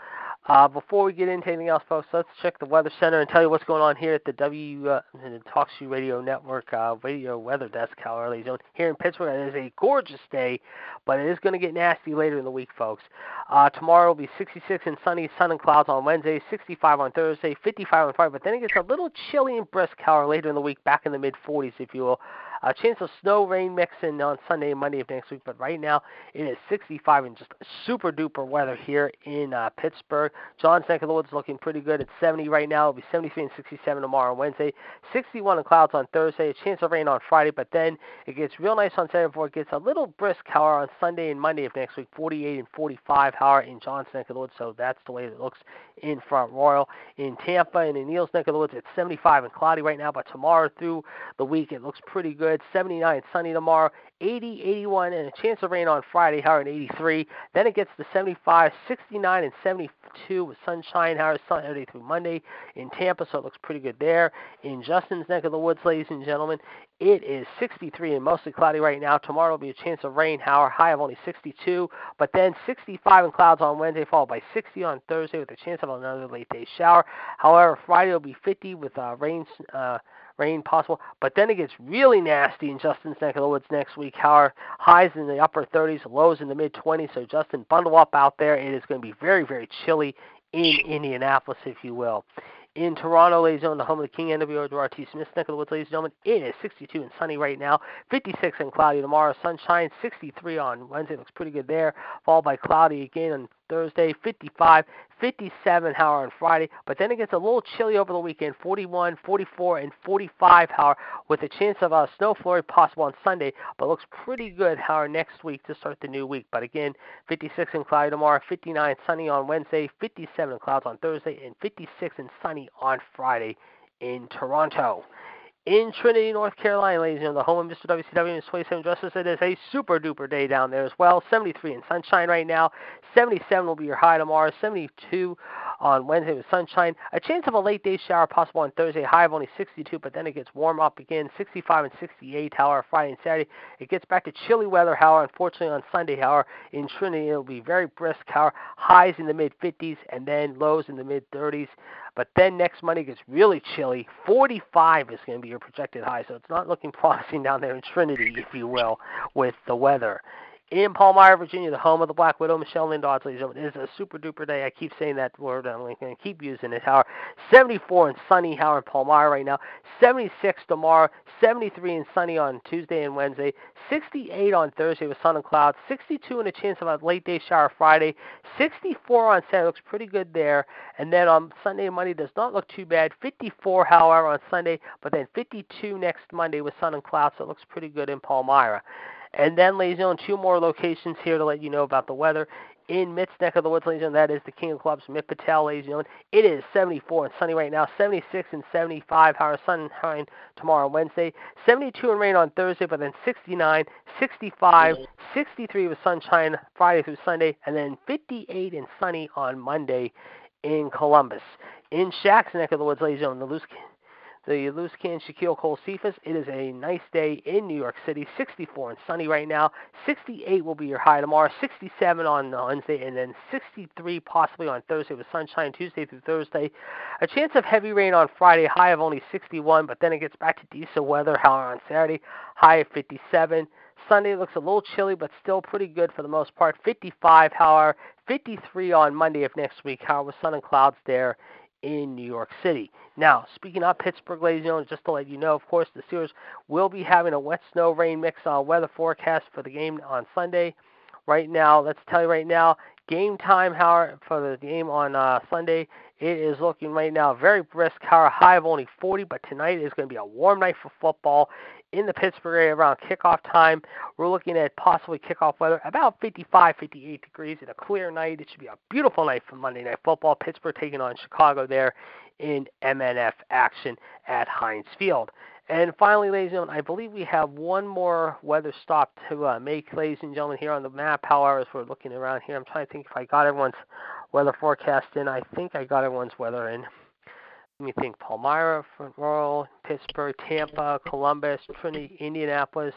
Uh, before we get into anything else, folks, let's check the Weather Center and tell you what's going on here at the W uh, the TalkShoe Radio Network uh, Radio Weather Desk, Colorado Zone here in Pittsburgh. It is a gorgeous day, but it is going to get nasty later in the week, folks. Uh, tomorrow will be 66 and sunny, sun and clouds on Wednesday, 65 on Thursday, 55 on Friday, but then it gets a little chilly and brisk, Colorado, later in the week, back in the mid 40s, if you will. A chance of snow, rain mixing on Sunday and Monday of next week, but right now it is 65 and just super duper weather here in uh, Pittsburgh. John's neck of the woods looking pretty good. It's 70 right now. It'll be 73 and 67 tomorrow on Wednesday. 61 in clouds on Thursday. A chance of rain on Friday, but then it gets real nice on Saturday before it gets a little brisk, however, on Sunday and Monday of next week. 48 and 45, however, in John's neck of the woods. So that's the way it looks in Front Royal. In Tampa and in Neil's neck of the woods, it's 75 and cloudy right now, but tomorrow through the week it looks pretty good. 79 sunny tomorrow. 80, 81, and a chance of rain on Friday, however, at 83. Then it gets to 75, 69, and 72 with sunshine, however, Sunday through Monday in Tampa, so it looks pretty good there. In Justin's neck of the woods, ladies and gentlemen, it is 63 and mostly cloudy right now. Tomorrow will be a chance of rain, however, high of only 62, but then 65 and clouds on Wednesday, followed by 60 on Thursday with a chance of another late day shower. However, Friday will be 50 with uh, rain. Uh, rain possible. But then it gets really nasty in Justin's neck of the woods next week. However, highs in the upper 30s, lows in the mid 20s. So Justin, bundle up out there. It is going to be very, very chilly in Indianapolis, if you will. In Toronto, ladies and gentlemen, the home of the King NWO Gerard T. Smith neck of the woods, ladies and gentlemen, it is 62 and sunny right now. 56 and cloudy tomorrow. Sunshine, 63 on Wednesday. Looks pretty good there. Followed by cloudy again on Thursday, 55, 57 hour on Friday, but then it gets a little chilly over the weekend, 41, 44, and 45 hour, with a chance of a snow flurry possible on Sunday, but looks pretty good hour next week to start the new week. But again, 56 and cloudy tomorrow, 59 sunny on Wednesday, 57 and clouds on Thursday, and 56 and sunny on Friday in Toronto in Trinity, North Carolina, ladies and gentlemen, the home of Mr. WCW and his 27 Justice. It is a super duper day down there as well. 73 in sunshine right now. 77 will be your high tomorrow. 72 on Wednesday with sunshine. A chance of a late day shower possible on Thursday. High of only 62, but then it gets warm up again. 65 and 68, however, Friday and Saturday. It gets back to chilly weather, however, unfortunately on Sunday, however, in Trinity it'll be very brisk, however, highs in the mid 50s and then lows in the mid 30s. But then next Monday gets really chilly. 45 is going to be your projected high, so it's not looking promising down there in Trinity, if you will, with the weather. In Palmyra, Virginia, the home of the Black Widow, Michelle and gentlemen. It is a super duper day. I keep saying that word. I'm going to keep using it. However, 74 and sunny, however, in Palmyra right now. 76 tomorrow. 73 and sunny on Tuesday and Wednesday. 68 on Thursday with sun and clouds. 62 and a chance of a late day shower Friday. 64 on Saturday looks pretty good there. And then on Sunday and Monday does not look too bad. 54, however, on Sunday, but then 52 next Monday with sun and clouds. So it looks pretty good in Palmyra. And then, ladies and gentlemen, two more locations here to let you know about the weather. In Mitt's neck of the woods, ladies and gentlemen, that is the King of Clubs, Mitt Patel, ladies and gentlemen. It is 74 and sunny right now, 76 and 75, however, sunshine tomorrow, Wednesday, 72 and rain on Thursday, but then 69, 65, 63 with sunshine Friday through Sunday, and then 58 and sunny on Monday in Columbus. In Shaq's neck of the woods, ladies and gentlemen, the loose the loose can Shaquille Cole Cephas. It is a nice day in New York City. 64 and sunny right now. 68 will be your high tomorrow. 67 on Wednesday, and then 63 possibly on Thursday with sunshine Tuesday through Thursday. A chance of heavy rain on Friday. High of only 61, but then it gets back to decent weather. However, on Saturday, high of 57. Sunday looks a little chilly, but still pretty good for the most part. 55, however, 53 on Monday of next week. However, with sun and clouds there in New York City. Now, speaking of Pittsburgh, ladies and gentlemen, just to let you know, of course, the Steelers will be having a wet snow rain mix on weather forecast for the game on Sunday. Right now, let's tell you right now, game time, however, for the game on uh, Sunday, it is looking right now very brisk. However, high of only 40, but tonight is going to be a warm night for football in the Pittsburgh area around kickoff time. We're looking at possibly kickoff weather about 55, 58 degrees and a clear night. It should be a beautiful night for Monday Night Football. Pittsburgh taking on Chicago there in MNF action at Heinz Field. And finally, ladies and gentlemen, I believe we have one more weather stop to uh, make, ladies and gentlemen, here on the map. However, as we're looking around here, I'm trying to think if I got everyone's weather forecast in. I think I got everyone's weather in. Let me think Palmyra, Front Royal, Pittsburgh, Tampa, Columbus, Trinity, Indianapolis.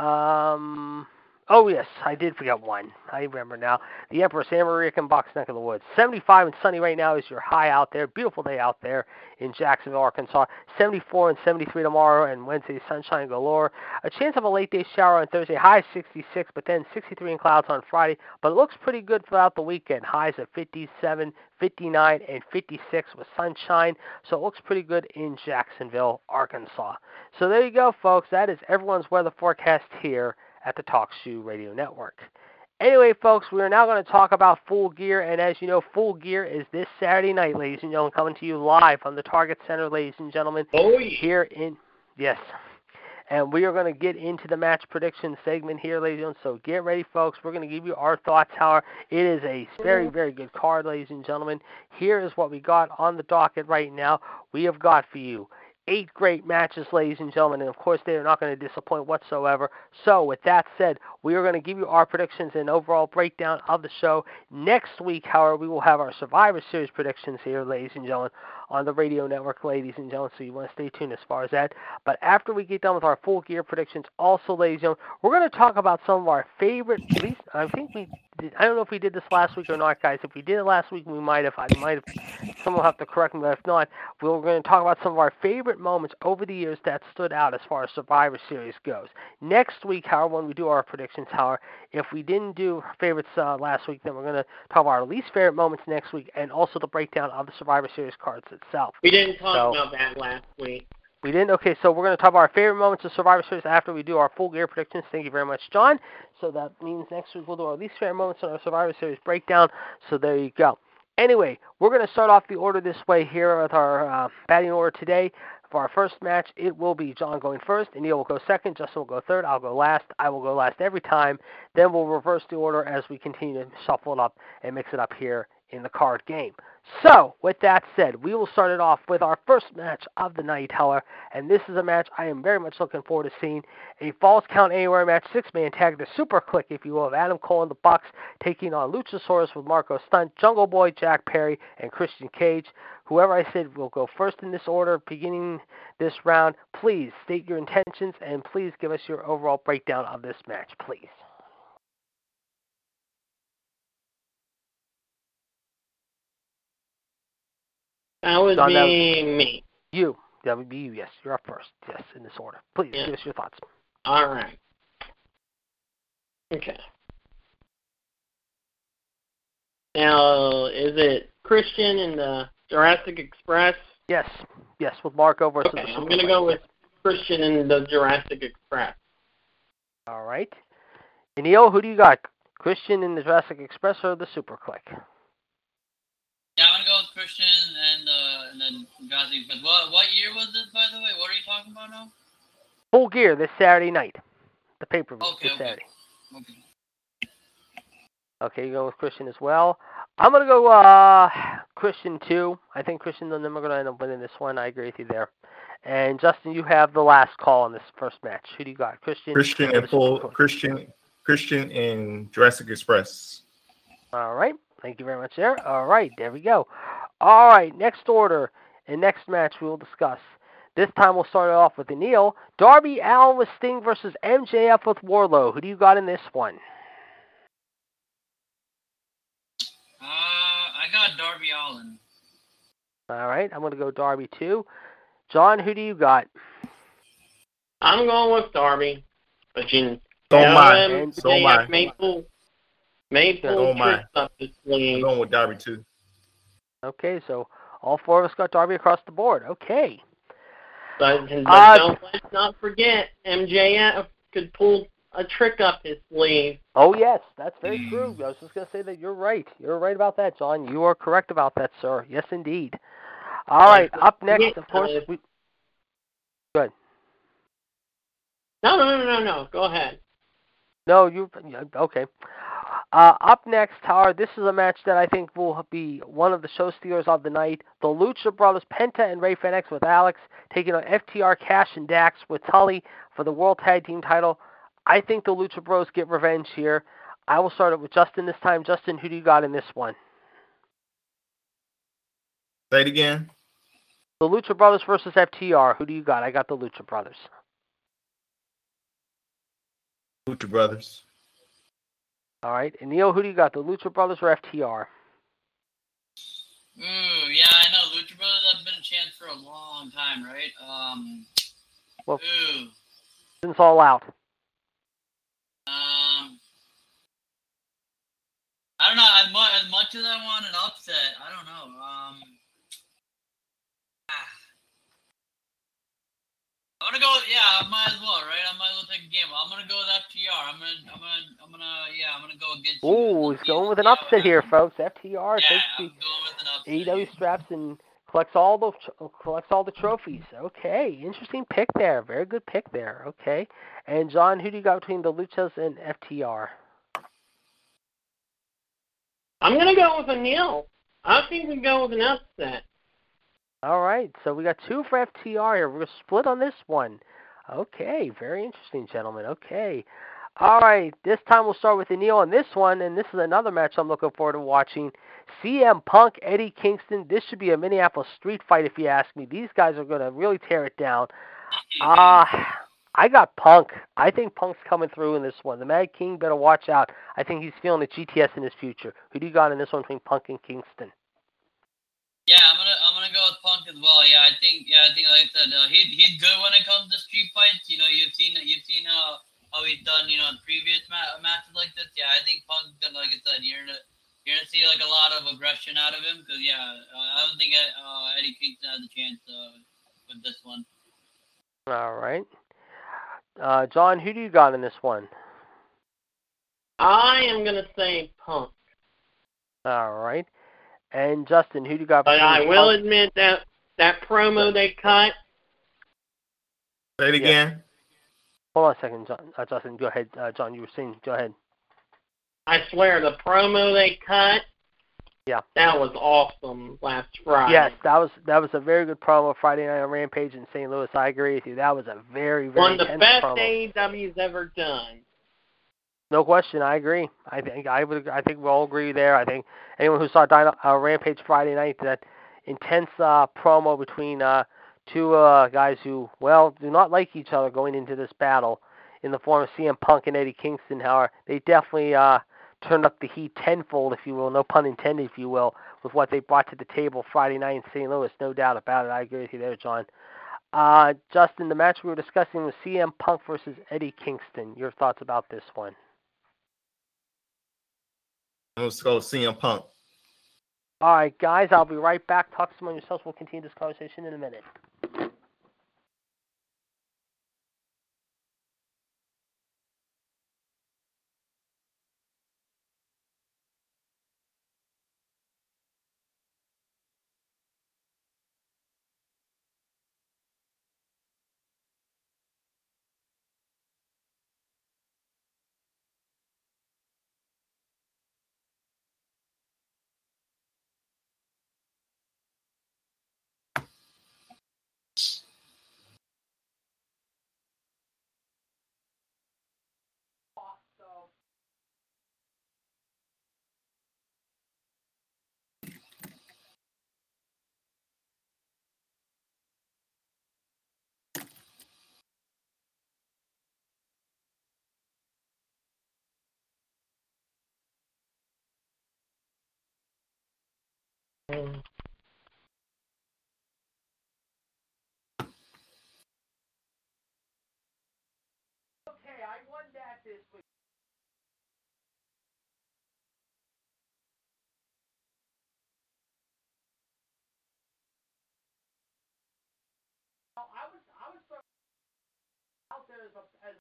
Um, Oh yes, I did forget one. I remember now. The Empress American Box Neck of the Woods. 75 and sunny right now is your high out there. Beautiful day out there in Jacksonville, Arkansas. 74 and 73 tomorrow, and Wednesday sunshine galore. A chance of a late day shower on Thursday. High 66, but then 63 in clouds on Friday. But it looks pretty good throughout the weekend. Highs of 57, 59, and 56 with sunshine. So it looks pretty good in Jacksonville, Arkansas. So there you go, folks. That is everyone's weather forecast here at the Talk Shoe Radio Network. Anyway, folks, we are now going to talk about Full Gear, and as you know, Full Gear is this Saturday night, ladies and gentlemen, coming to you live from the Target Center, ladies and gentlemen. Oh, yeah. Here in yes, and we are going to get into the match prediction segment here, ladies and gentlemen. So get ready, folks. We're going to give you our thoughts. However, it is a very, mm-hmm. very good card, ladies and gentlemen. Here is what we got on the docket right now. We have got for you eight great matches, ladies and gentlemen, and of course they are not going to disappoint whatsoever. So, with that said, we are going to give you our predictions and overall breakdown of the show. Next week, however, we will have our Survivor Series predictions here, ladies and gentlemen, on the radio network, ladies and gentlemen. So you want to stay tuned as far as that. But after we get done with our full gear predictions, also, ladies and gentlemen, we're going to talk about some of our favorite. At least I think we. Did, I don't know if we did this last week or not, guys. If we did it last week, we might have. I might have. Someone will have to correct me, but if not, we're going to talk about some of our favorite moments over the years that stood out as far as Survivor Series goes. Next week, however, when we do our predictions, however, if we didn't do favorites uh, last week, then we're going to talk about our least favorite moments next week, and also the breakdown of the Survivor Series cards itself. We didn't talk So- about that last week. We didn't? Okay, so we're going to talk about our favorite moments of Survivor Series after we do our full gear predictions. Thank you very much, John. So that means next week we'll do our least favorite moments on our Survivor Series breakdown. So there you go. Anyway, we're going to start off the order this way here with our uh, batting order today. For our first match, it will be John going first, and Neil will go second, Justin will go third, I'll go last. I will go last every time. Then we'll reverse the order as we continue to shuffle it up and mix it up here in the card game. So, with that said, we will start it off with our first match of the night, however, and this is a match I am very much looking forward to seeing. A Falls Count Anywhere match, six man tag, the SuperKliq, if you will, of Adam Cole and the Bucks taking on Luchasaurus with Marco Stunt, Jungle Boy, Jack Perry, and Christian Cage. Whoever I said will go first in this order beginning this round, please state your intentions and please give us your overall breakdown of this match, please. That would John, that be me. You, that would be you, yes. You're up first, yes, in this order. Please Yeah. give us your thoughts. All right. Okay. Now, is it Christian in the Jurassic Express? Yes, yes, with Marco versus. Okay, the I'm going to go with Christian in the Jurassic Express. All right. And Neil, who do you got? Christian in the Jurassic Express or the SuperKliq? Yeah, I'm gonna go with Christian and uh and then Jurassic. But what what year was this, by the way? What are you talking about now? Full Gear this Saturday night. The pay per view Okay, this okay. Saturday. Okay. Okay, you go with Christian as well. I'm gonna go uh Christian too. I think Christian and them are gonna end up winning this one. I agree with you there. And Justin, you have the last call on this first match. Who do you got? Christian. Christian and the full Christian Christian in Jurassic Express. All right. Thank you very much there. All right, there we go. All right, next order and next match we will discuss. This time we'll start it off with Neil. Darby Allin with Sting versus MJF with Wardlow. Who do you got in this one? Uh, I got Darby Allin. All right, I'm going to go Darby too. John, who do you got? I'm going with Darby. But you So know am I. him, So am I. MJF may pull, may So pull am I. tricks up his I'm going with Darby too. Okay, so all four of us got Darby across the board. Okay. But, but Uh, don't let's not forget, MJF could pull a trick up his sleeve. Oh yes, that's very true. I was just going to say that you're right. You're right about that, John. You are correct about that, sir. Yes, indeed. All right, up next, of course, uh, we, No, no, no, no, no. Go ahead. No, you yeah, okay. Uh, up next, Howard, this is a match that I think will be one of the show stealers of the night. The Lucha Brothers, Penta and Rey Fenix with Alex, taking on FTR, Cash, and Dax with Tully for the World Tag Team title. I think the Lucha Bros get revenge here. I will start it with Justin this time. Justin, who do you got in this one? Say it again. The Lucha Brothers versus FTR. Who do you got? I got the Lucha Brothers. Lucha Brothers. All right. And Neil, who do you got? The Lucha Brothers or FTR? Ooh, yeah, I know. Lucha Brothers have been a chance for a long time, right? Um, Well- ooh, Since all out. um, I don't know. As much, as much as I want an upset, I don't know. Um, ah. I'm gonna go. Yeah, I might as well, right? I might as well take a gamble. I'm gonna go with FTR. I'm gonna, I'm gonna, I'm gonna, yeah, I'm gonna go against. you. Ooh, he's going with an upset here, folks. FTR Yeah, takes I'm the going with an upset. AEW straps and collects all the collects all the trophies. Okay, interesting pick there. Very good pick there. Okay, and John, who do you got between the Luchas and FTR? I'm gonna go with a nil. I think we go with an upset. All right, so we got two for FTR here. We're split on this one. Okay, very interesting, gentlemen. Okay. All right, this time we'll start with Neil on this one, and this is another match I'm looking forward to watching. CM Punk, Eddie Kingston. This should be a Minneapolis street fight, if you ask me. These guys are going to really tear it down. Uh, I got Punk. I think Punk's coming through in this one. The Mad King better watch out. I think he's feeling the GTS in his future. Who do you got in this one between Punk and Kingston? Yeah, I'm gonna I'm gonna go with Punk as well. Yeah, I think yeah, I think like I said, uh, he he's good when it comes to street fights. You know, you've seen you've seen how how he's done. You know, in previous ma- matches like this. Yeah, I think Punk's gonna like I said, you're gonna you're gonna see like a lot of aggression out of him because yeah, uh, I don't think uh, Eddie Kingston has a chance uh, with this one. All right. Uh, John, who do you got in this one? I am gonna say Punk, All right. And Justin, who do you got? but I will Punk- admit that that promo they cut. Say it Yeah. again. Hold on a second, John. Uh, Justin, go ahead. Uh, John, you were saying. Go ahead. I swear the promo they cut. Yeah. That was awesome last Friday. Yes, that was that was a very good promo Friday night on Rampage in St. Louis. I agree with you. That was a very very One of the intense best promo. AEW's ever done. No question, I agree. I think I would. I think we all agree there. I think anyone who saw Dino, uh, Rampage Friday night, that intense uh, promo between uh, two uh, guys who, well, do not like each other going into this battle, in the form of CM Punk and Eddie Kingston. However, they definitely uh, turned up the heat tenfold, if you will, no pun intended, if you will, with what they brought to the table Friday night in St. Louis. No doubt about it. I agree with you there, John. Uh, Justin, the match we were discussing was CM Punk versus Eddie Kingston. Your thoughts about this one? Let's go CM Punk. All right, guys, I'll be right back. Talk some among yourselves. We'll continue this conversation in a minute. Okay, I won that this week. I was I was out there as a as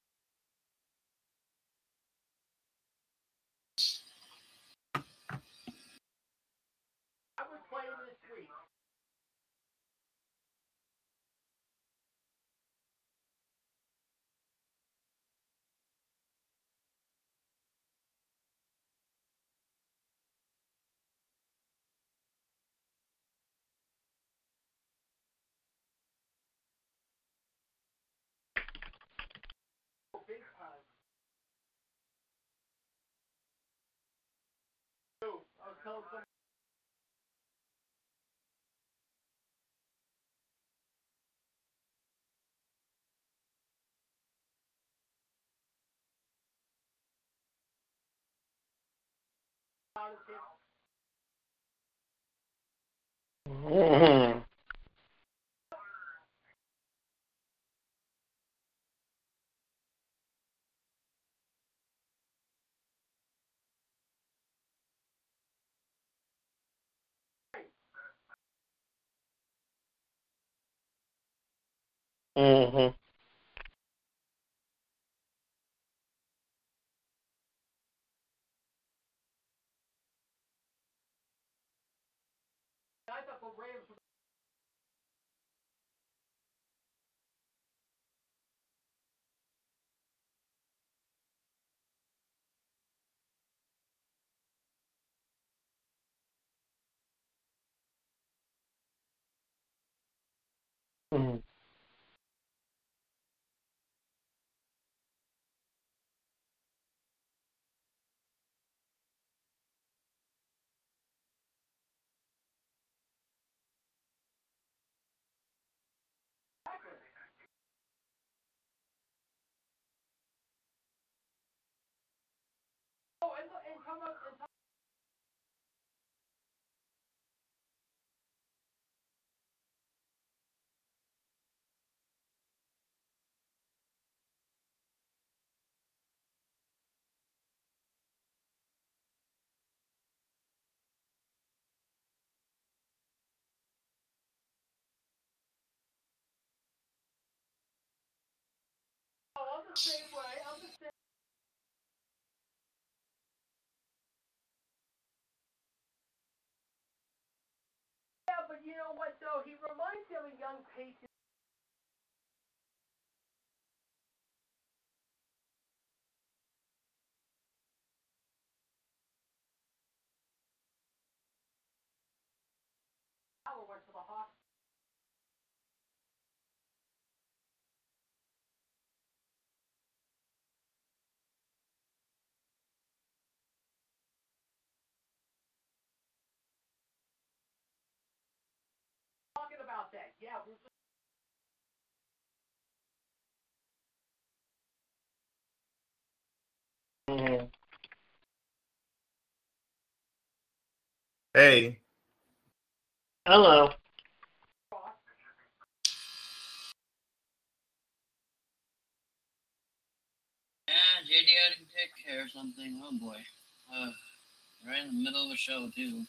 I was telling some Mhm. Mhm. I thought the Rams were Mhm. Oh, and, and come up and talk. Oh, I'm the same way. I'm the same. Yeah, but you know what though? He reminds me of a young Patriot. Hey, Hello. Yeah, JD had to take care of something. Oh boy. Uh, right in the middle of a show too.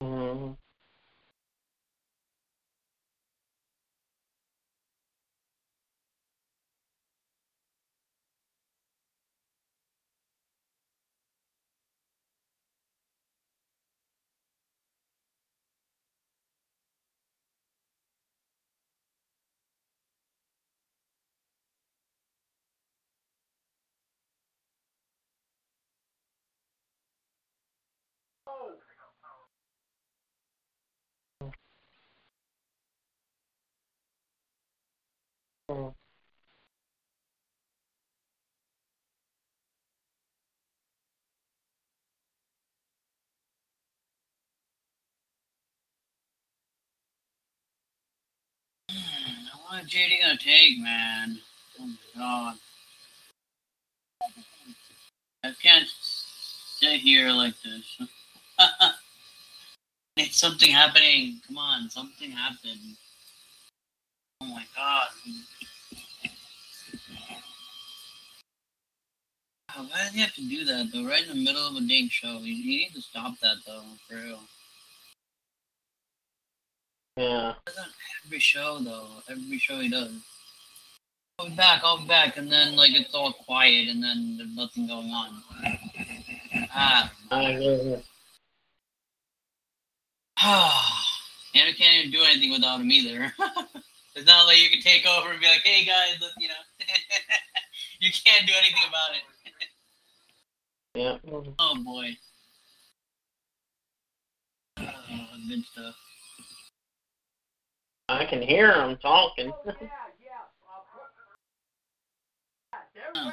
嗯。Mhm. What is JD gonna take, man? Oh my god. I can't sit here like this. it's something happening. Come on, something happened. Oh my god. Why does he have to do that though? Right in the middle of a dang show. You, you need to stop that though, for real. Yeah. He does that every show though. Every show he does. I'll be back, I'll be back, and then like it's all quiet and then there's nothing going on. Ah. I agree. Anna can't even do anything without him either. it's not like you can take over and be like, hey guys, you know you can't do anything about it. Yeah. Oh boy. Uh, oh, good stuff. I can hear him talking. Oh, yeah. Huh.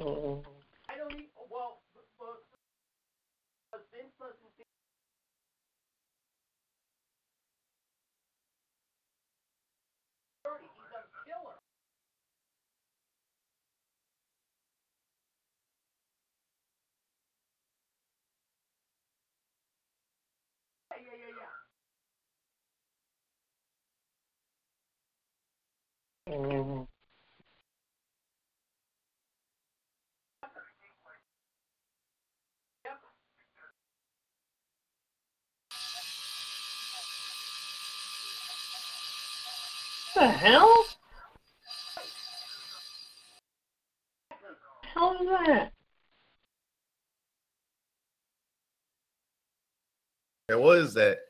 Mm. Mm. The hell? hell is that? Yeah, what is that? Oh. Oh. Oh. Where's JD? They still came back,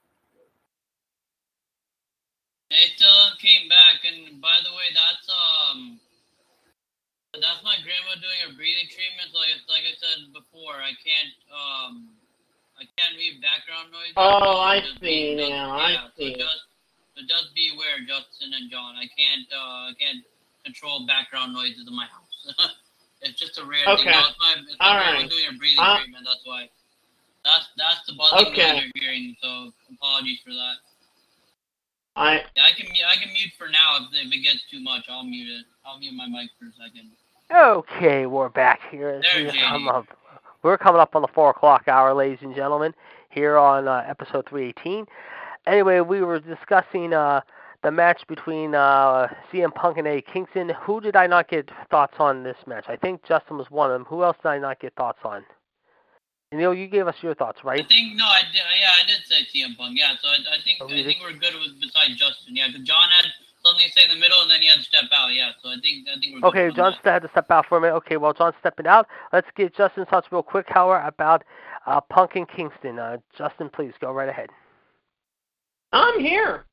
and by the way, that's um that's my doing breathing treatment. Like like I said before, I can't um I can't read background noise. Oh, I see be- just- now, I yeah, see. So just, so just be aware, Justin and John. I can't uh I can't control background noises in my house. it's just a rare Okay. thing. No, it's my, it's All right. doing her breathing Uh, treatment. That's why. That's that's the buzzing Okay. noise you're hearing. So apologies for that. I Yeah, I can I can mute for now if, if it gets too much. I'll mute it. I'll mute my mic for a second. Okay, we're back here. we JD. come up- We're coming up on the four o'clock hour, ladies and gentlemen, here on uh, episode 318. Anyway, we were discussing uh, the match between uh, CM Punk and Eddie Kingston. Who did I not get thoughts on this match? I think Justin was one of them. Who else did I not get thoughts on? Neil, you gave us your thoughts, right? I think no, I did. Yeah, I did say CM Punk. Yeah, so I, I think Oh, I think we're good with besides Justin. Yeah, because John had something to say in the middle, and then he had to step out. Yeah, so I think I think we're Okay, John that. had to step out for a minute. Okay, well, John's stepping out, let's get Justin's thoughts real quick, however, about uh, Punk and Kingston. Uh, Justin, please go right ahead. I'm here.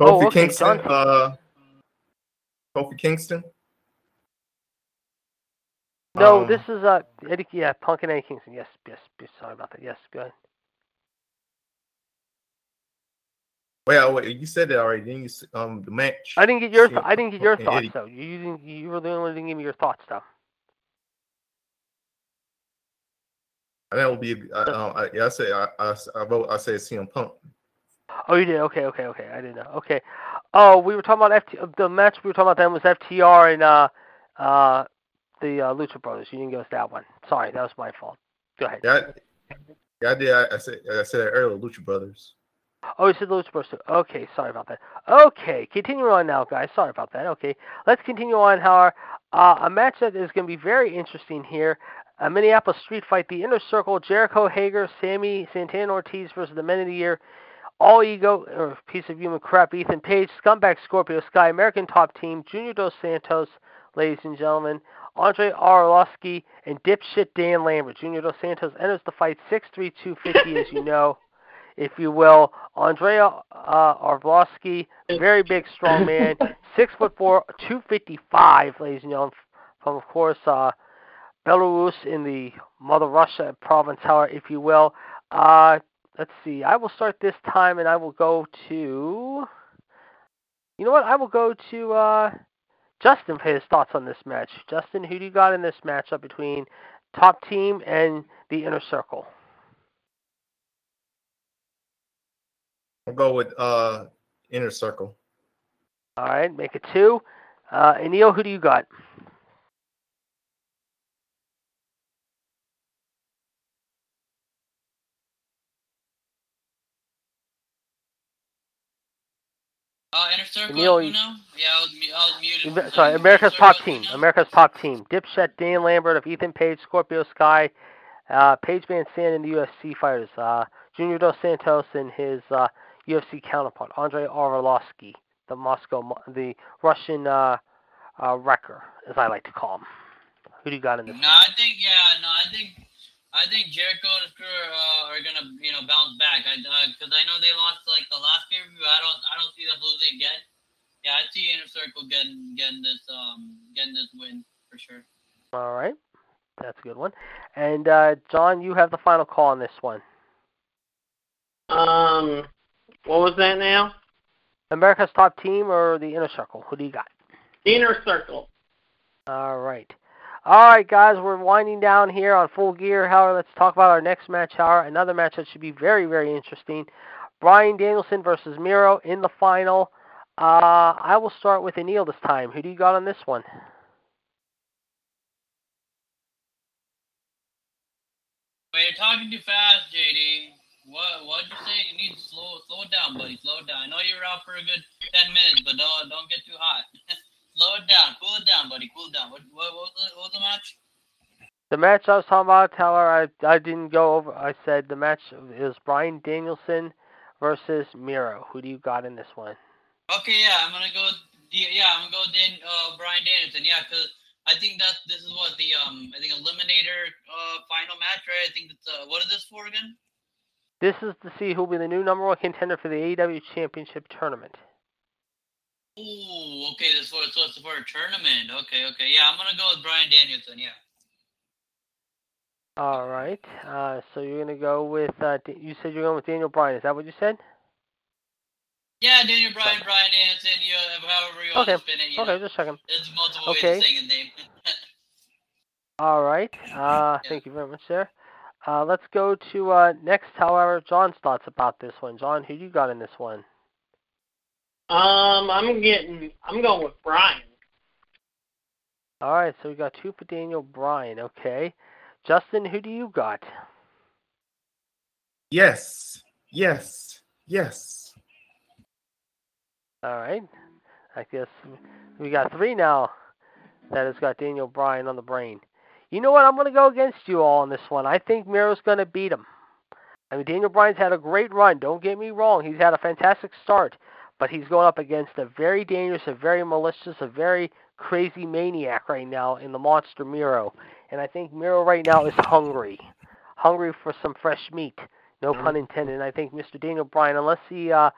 Kofi Oh, okay, Kingston. John. Uh, Kofi Kingston. No, Um, this is uh Eddie. Yeah, Punk and Eddie Kingston. Yes, yes, yes. Sorry about that. Yes, go ahead. Well, wait, you said that already. Didn't you? Um, the match. I didn't get your. Yeah, I didn't get your thoughts Eddie. though. You didn't. You were the only one didn't give me your thoughts though. That would be. Uh, uh, I, yeah, I say. I, I, I vote. I say CM Punk. Oh, you did. Okay, okay, okay. I didn't know. Okay. Oh, we were talking about FT. The match we were talking about then was FTR and uh, uh, the uh, Lucha Brothers. You didn't give us that one. Sorry, that was my fault. Go ahead. Yeah, I, yeah, I did. I, I said. I said that earlier. Lucha Brothers. Oh, said Lucha Brothers. too. Okay, sorry about that. Okay, continue on now, guys. Sorry about that. Okay, let's continue on. How our, uh, a match that is going to be very interesting here. A Minneapolis street fight, the Inner Circle, Jericho Hager, Sammy Santana Ortiz versus the Men of the Year, All Ego or piece of human crap, Ethan Page, Scumbag Scorpio Sky, American Top Team, Junior Dos Santos, ladies and gentlemen, Andrei Arlovsky, and dipshit Dan Lambert. Junior Dos Santos enters the fight 6'3", 250, as you know if you will. Andrea uh, very big, strong man, six foot four, two fifty five, ladies and gentlemen, from of course uh, Belarus in the Mother Russia province, however, if you will. Uh, let's see. I will start this time, and I will go to. You know what? I will go to uh, Justin for his thoughts on this match. Justin, who do you got in this matchup between Top Team and the Inner Circle? I'll go with uh Inner Circle. All right, make it two. Uh, and Neil, who do you got? Uh, Inner Circle. Neil, you- now? Yeah, I was, mu- I was muted. Amer- for a Sorry. America's Inner Top Team. who? America's Top Team. Dipset, Dan Lambert of Ethan Page, Scorpio Sky, uh, Page Van Sand and the UFC fighters. Uh, Junior Dos Santos and his uh, UFC counterpart, Andrei Arlovsky, the Moscow, the Russian uh, uh, wrecker, as I like to call him. Who do you got in this? No, I think yeah, no, I think I think Jericho and his crew uh, are gonna you know bounce back. I because I know they lost like the last pay per view. I don't I don't see them losing again. Yeah, I see Inner Circle getting getting this um getting this win for sure. All right, that's a good one. And uh, John, you have the final call on this one. Um, what was that now? America's Top Team or the Inner Circle? Who do you got? Inner Circle. All right. All right, guys, we're winding down here on full gear. However, let's talk about our next match. However, another match that should be very, very interesting. Bryan Danielson versus Miro in the final. Uh, I will start with Anil this time. Who do you got on this one? But you're talking too fast, JD. What what'd you say? You need to slow slow it down, buddy. Slow it down. I know you're out for a good ten minutes, but don't don't get too hot. slow it down. Cool it down, buddy. Cool it down. What what, what, was, the, what was the match? The match I was talking about, however, I, I didn't go over. I said the match is Bryan Danielson versus Miro. Who do you got in this one? Okay, yeah, I'm gonna go. Yeah, I'm gonna go. Dan, uh, Bryan Danielson. Yeah, because I think that this is what the um I think eliminator uh final match, right? I think it's uh what is this for again? This is to see who will be the new number one contender for the AEW Championship tournament. Ooh, okay. This for so it's for a tournament. Okay, okay. Yeah, I'm gonna go with Bryan Danielson. Yeah. All right. Uh, so you're gonna go with uh, you said you're going with Daniel Bryan. Is that what you said? Yeah, Daniel Bryan. Brian Danielson. You however you want Okay, to spin it. Okay, know, just checking. there's multiple Okay. ways to say his name. All right. Uh, thank you very much, sir. Uh, let's go to uh, next. However, John's thoughts about this one. John, who do you got in this one? Um, I'm getting. I'm going with Brian. All right. So we got two for Daniel Bryan. Okay. Justin, who do you got? Yes, yes, yes. All right. I guess we got three now that has got Daniel Bryan on the brain. You know what? I'm going to go against you all on this one. I think Miro's going to beat him. I mean, Daniel Bryan's had a great run. Don't get me wrong. He's had a fantastic start, but he's going up against a very dangerous, a very malicious, a very crazy maniac right now in the monster Miro. And I think Miro right now is hungry, hungry for some fresh meat. No pun intended. And I think Mr. Daniel Bryan, unless he uh,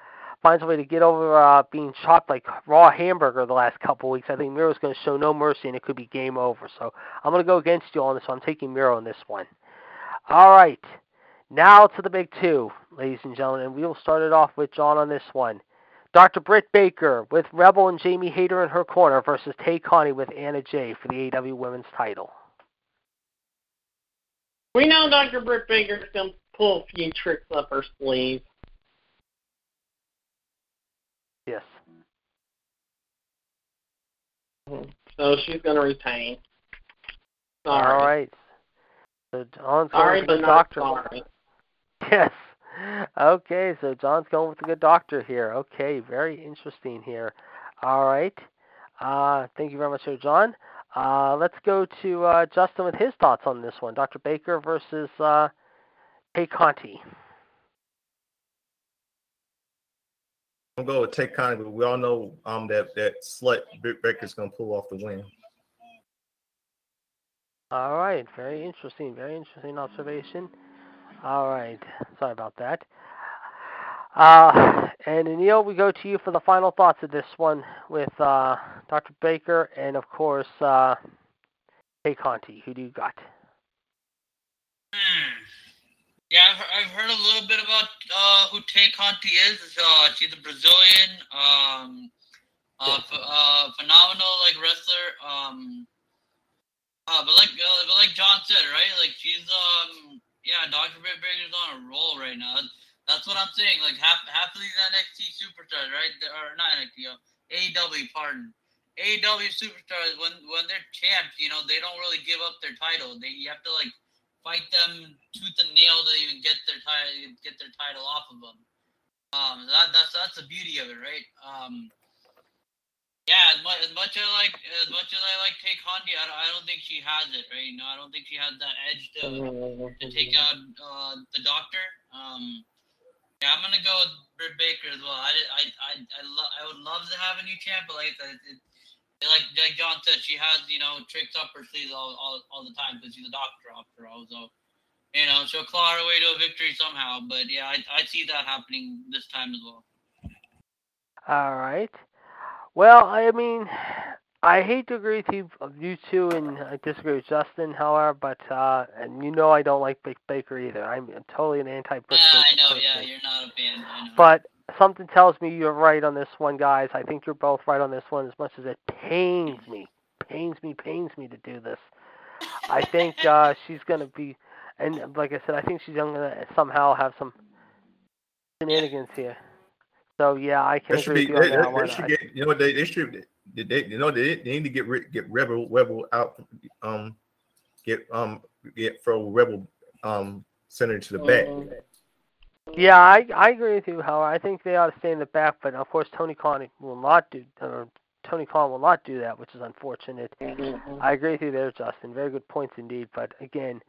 finds a way to get over uh, being chopped like raw hamburger the last couple weeks, I think Miro's going to show no mercy and it could be game over. So I'm going to go against you on this one. I'm taking Miro on this one. All right. Now to the big two, ladies and gentlemen. and We will start it off with John on this one. Dr. Britt Baker with Rebel and Jamie Hayter in her corner versus Tay Conti with Anna Jay for the AEW Women's title. We know Dr. Britt Baker's going to pull a few tricks up her sleeve. So she's going to retain. All Sorry. right. So John's going Sorry, with but the not doctor. sorry. Yes. Okay, so John's going with the good doctor here. Okay, very interesting here. All right. Uh, thank you very much, Sir John. Uh, let's go to uh, Justin with his thoughts on this one. Dr. Baker versus uh, Tay Conti. I'm going with Tay Conti, but we all know um that that slut Britt Baker's gonna pull off the win. All right, very interesting, very interesting observation. All right, sorry about that. Uh, and Neil, we go to you for the final thoughts of this one with uh, Dr. Baker and, of course, uh, Tay Conti. Who do you got? Hmm. Yeah, I've, I've heard a little bit about uh, who Tay Conti is. Uh, she's a Brazilian, um, uh, ph- uh, phenomenal like wrestler. Um, uh, but like uh, but like John said, right? Like she's um yeah, Dr. Britt Baker's on a roll right now. That's what I'm saying. Like half half of these NXT superstars, right? Or not NXT, uh, AEW, pardon. AEW superstars when when they're champs, you know, they don't really give up their title. They you have to like fight them tooth and nail to even get their title get their title off of them. Um, that that's that's the beauty of it, right? Um, yeah, as much as much I like as much as I like Tay Conti, I don't, I don't think she has it, right? You know, I don't think she has that edge to to take out uh, the doctor. Um, yeah, I'm gonna go with Britt Baker as well. I I I I, lo- I would love to have a new champ, but like it, it, like like John said, she has you know tricks up her sleeves all all, all the time because she's a doctor after all. So you know she'll claw her way to a victory somehow. But yeah, I I see that happening this time as well. All right. Well, I mean, I hate to agree with you, you two, and I disagree with Justin, however, but, uh, and you know I don't like Baker either. I'm totally an anti-Britt Yeah, I know. person. Yeah, you're not a fan. But something tells me you're right on this one, guys. I think you're both right on this one as much as it pains me, pains me, pains me to do this. I think uh, she's going to be, and like I said, I think she's going to somehow have some shenanigans here. So, yeah, I can They should agree be. with you They, on they- that they one. should get. You know they they should. They, they you know they, they need to get rid get rebel rebel out. Um, get um get throw rebel um center to the back. Yeah, I I agree with you, Howard. I think they ought to stay in the back, but of course Tony Khan will not do. Tony Khan will not do that, which is unfortunate. Mhm. I agree with you there, Justin. Very good points indeed. But again,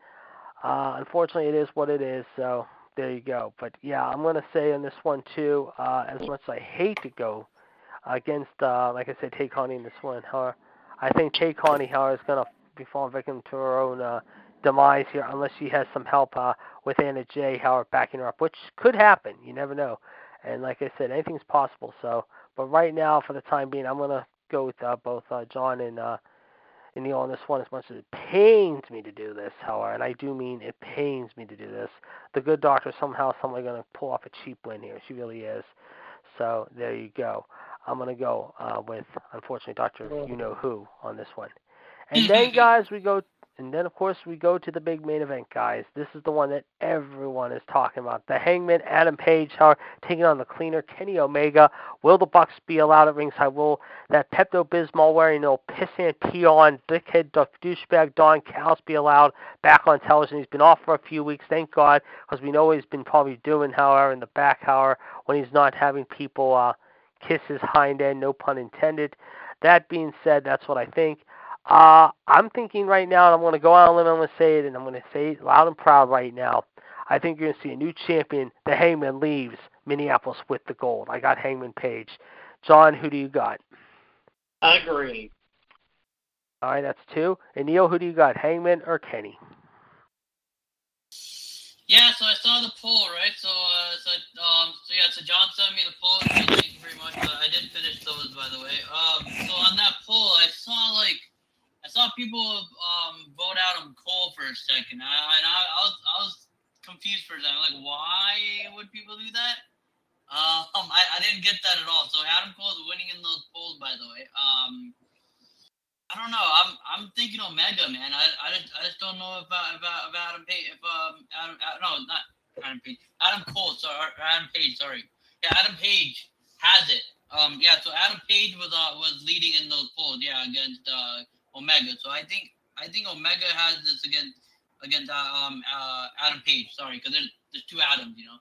uh, unfortunately, it is what it is. So there you go. But yeah, I'm going to say on this one too. Uh, as much as I hate to go against, uh, like I said, Tay Conti in this one, however, I think Tay Conti, however, is going to be falling victim to her own uh, demise here, unless she has some help uh, with Anna Jay, Howard backing her up, which could happen. You never know. And like I said, anything's possible. So, but right now, for the time being, I'm gonna go with uh, both uh, John and uh, and Neil on this one. As much as it pains me to do this, however, and I do mean it pains me to do this, the good doctor somehow, somebody gonna pull off a cheap win here. She really is. So there you go. I'm gonna go uh, with unfortunately Doctor You Know Who on this one. And then guys, we go and then of course we go to the big main event, guys. This is the one that everyone is talking about. The Hangman Adam Page are taking on the cleaner Kenny Omega. Will the Bucks be allowed at ringside? Will that Pepto Bismol wearing no pissant pee on dickhead douchebag Don Callis be allowed back on television? He's been off for a few weeks, thank God, because we know he's been probably doing, however, in the back hour when he's not having people uh, kiss his hind end, no pun intended. That being said, that's what I think. Uh, I'm thinking right now, and I'm going to go out on a limb, I'm going to say it, and I'm going to say it loud and proud right now. I think you're going to see a new champion. The Hangman leaves Minneapolis with the gold. I got Hangman Page. John, who do you got? Agree. All right, that's two. And Neil, who do you got, Hangman or Kenny? Yeah, so I saw the poll, right? So, uh, so, um, so yeah, so John sent me the poll. Thank you very much. Uh, I did finish those, by the way. Um, so on that poll, I saw like, I saw people um vote out on Cole for a second. I, I, I was, I was confused for a second. Like, why would people do that? Um, I, I didn't get that at all. So Adam Cole is winning in those polls, by the way. Um, I don't know. I'm I'm thinking Omega, man. I, I, just, I just don't know about about, about Adam Page. If um Adam, Adam no not Adam Page. Adam Cole. Sorry, Adam Page. Sorry. Yeah, Adam Page has it. Um yeah. So Adam Page was uh was leading in those polls. Yeah, against uh Omega. So I think I think Omega has this against against uh, um uh Adam Page. Sorry, because there's there's two Adams. You know.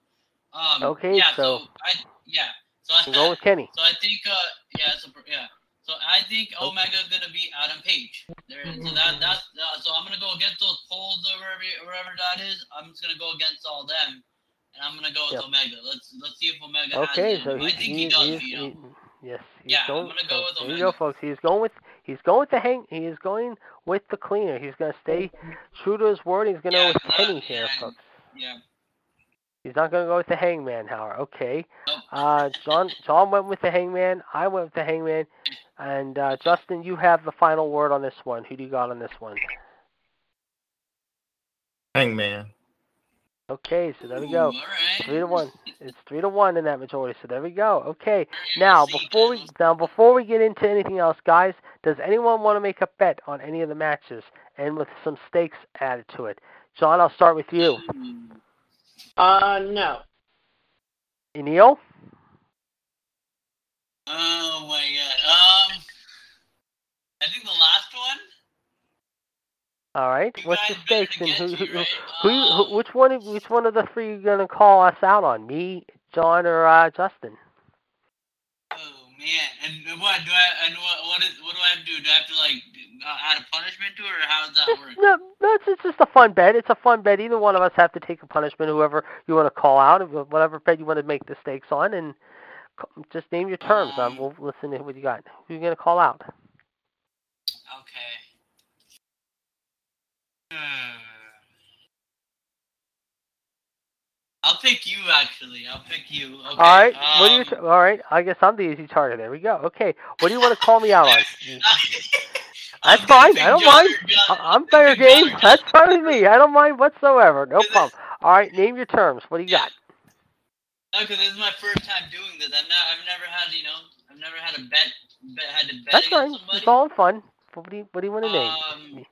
Um, Okay, Yeah. so- I yeah. So I, go with Kenny. so I think, uh, yeah, so yeah. So I think Omega is gonna be Adam Page. There, so that that's uh, so I'm gonna go against those polls or wherever wherever that is. I'm just gonna go against all them, and I'm gonna go with Yep. Omega. Let's let's see if Omega Okay, so I he, think he, he, does. he's, you know. he- yes, Yeah, I'm going. gonna go so with there you go, folks. He's going with he's going with the hang. He is going with the cleaner. He's going to stay true to his word. He's going to Yeah, go with that- Kenny here, yeah. folks. yeah. He's not going to go with the hangman, Howard. Okay. Nope. Uh, John John went with the hangman. I went with the hangman. And uh, Justin, you have the final word on this one. Who do you got on this one? Hangman. Okay, so there we go. All right. Three to one. It's three to one in that majority. So there we go. Okay. Now before we now before we get into anything else, guys, does anyone want to make a bet on any of the matches and with some stakes added to it? John, I'll start with you. Uh, no. Neil? Oh my god. Um, I think the last one. All right. What's the stakes and who, who, who, who, who which one of- which one of the three are you gonna call us out on? Me, John, or uh, Justin? Oh man, and what do I and what what is what do I have to do? Do I have to like uh, add a punishment to it, or how does that Just, work? no, no, it's, it's just a fun bet. It's a fun bet. Either one of us have to take a punishment. Whoever you want to call out, whatever bet you want to make the stakes on, and just name your terms. Um, we'll listen to what you got. Who you gonna call out? Okay. Hmm. I'll pick you actually. I'll pick you. Okay. all right. what do you? um, T- all right. I guess I'm the easy target. There we go. Okay. What do you want to call me out on? I'm That's fine. I don't mind. I- I'm fair game. That's fine with me. I don't mind whatsoever. No problem. All right. Name your terms. What do you got? No, because this is my first time doing this. I've, not, I've never had, you know, I've never had a bet, bet had to bet That's fine. somebody. It's all fun. What do you What do you want to name? Um,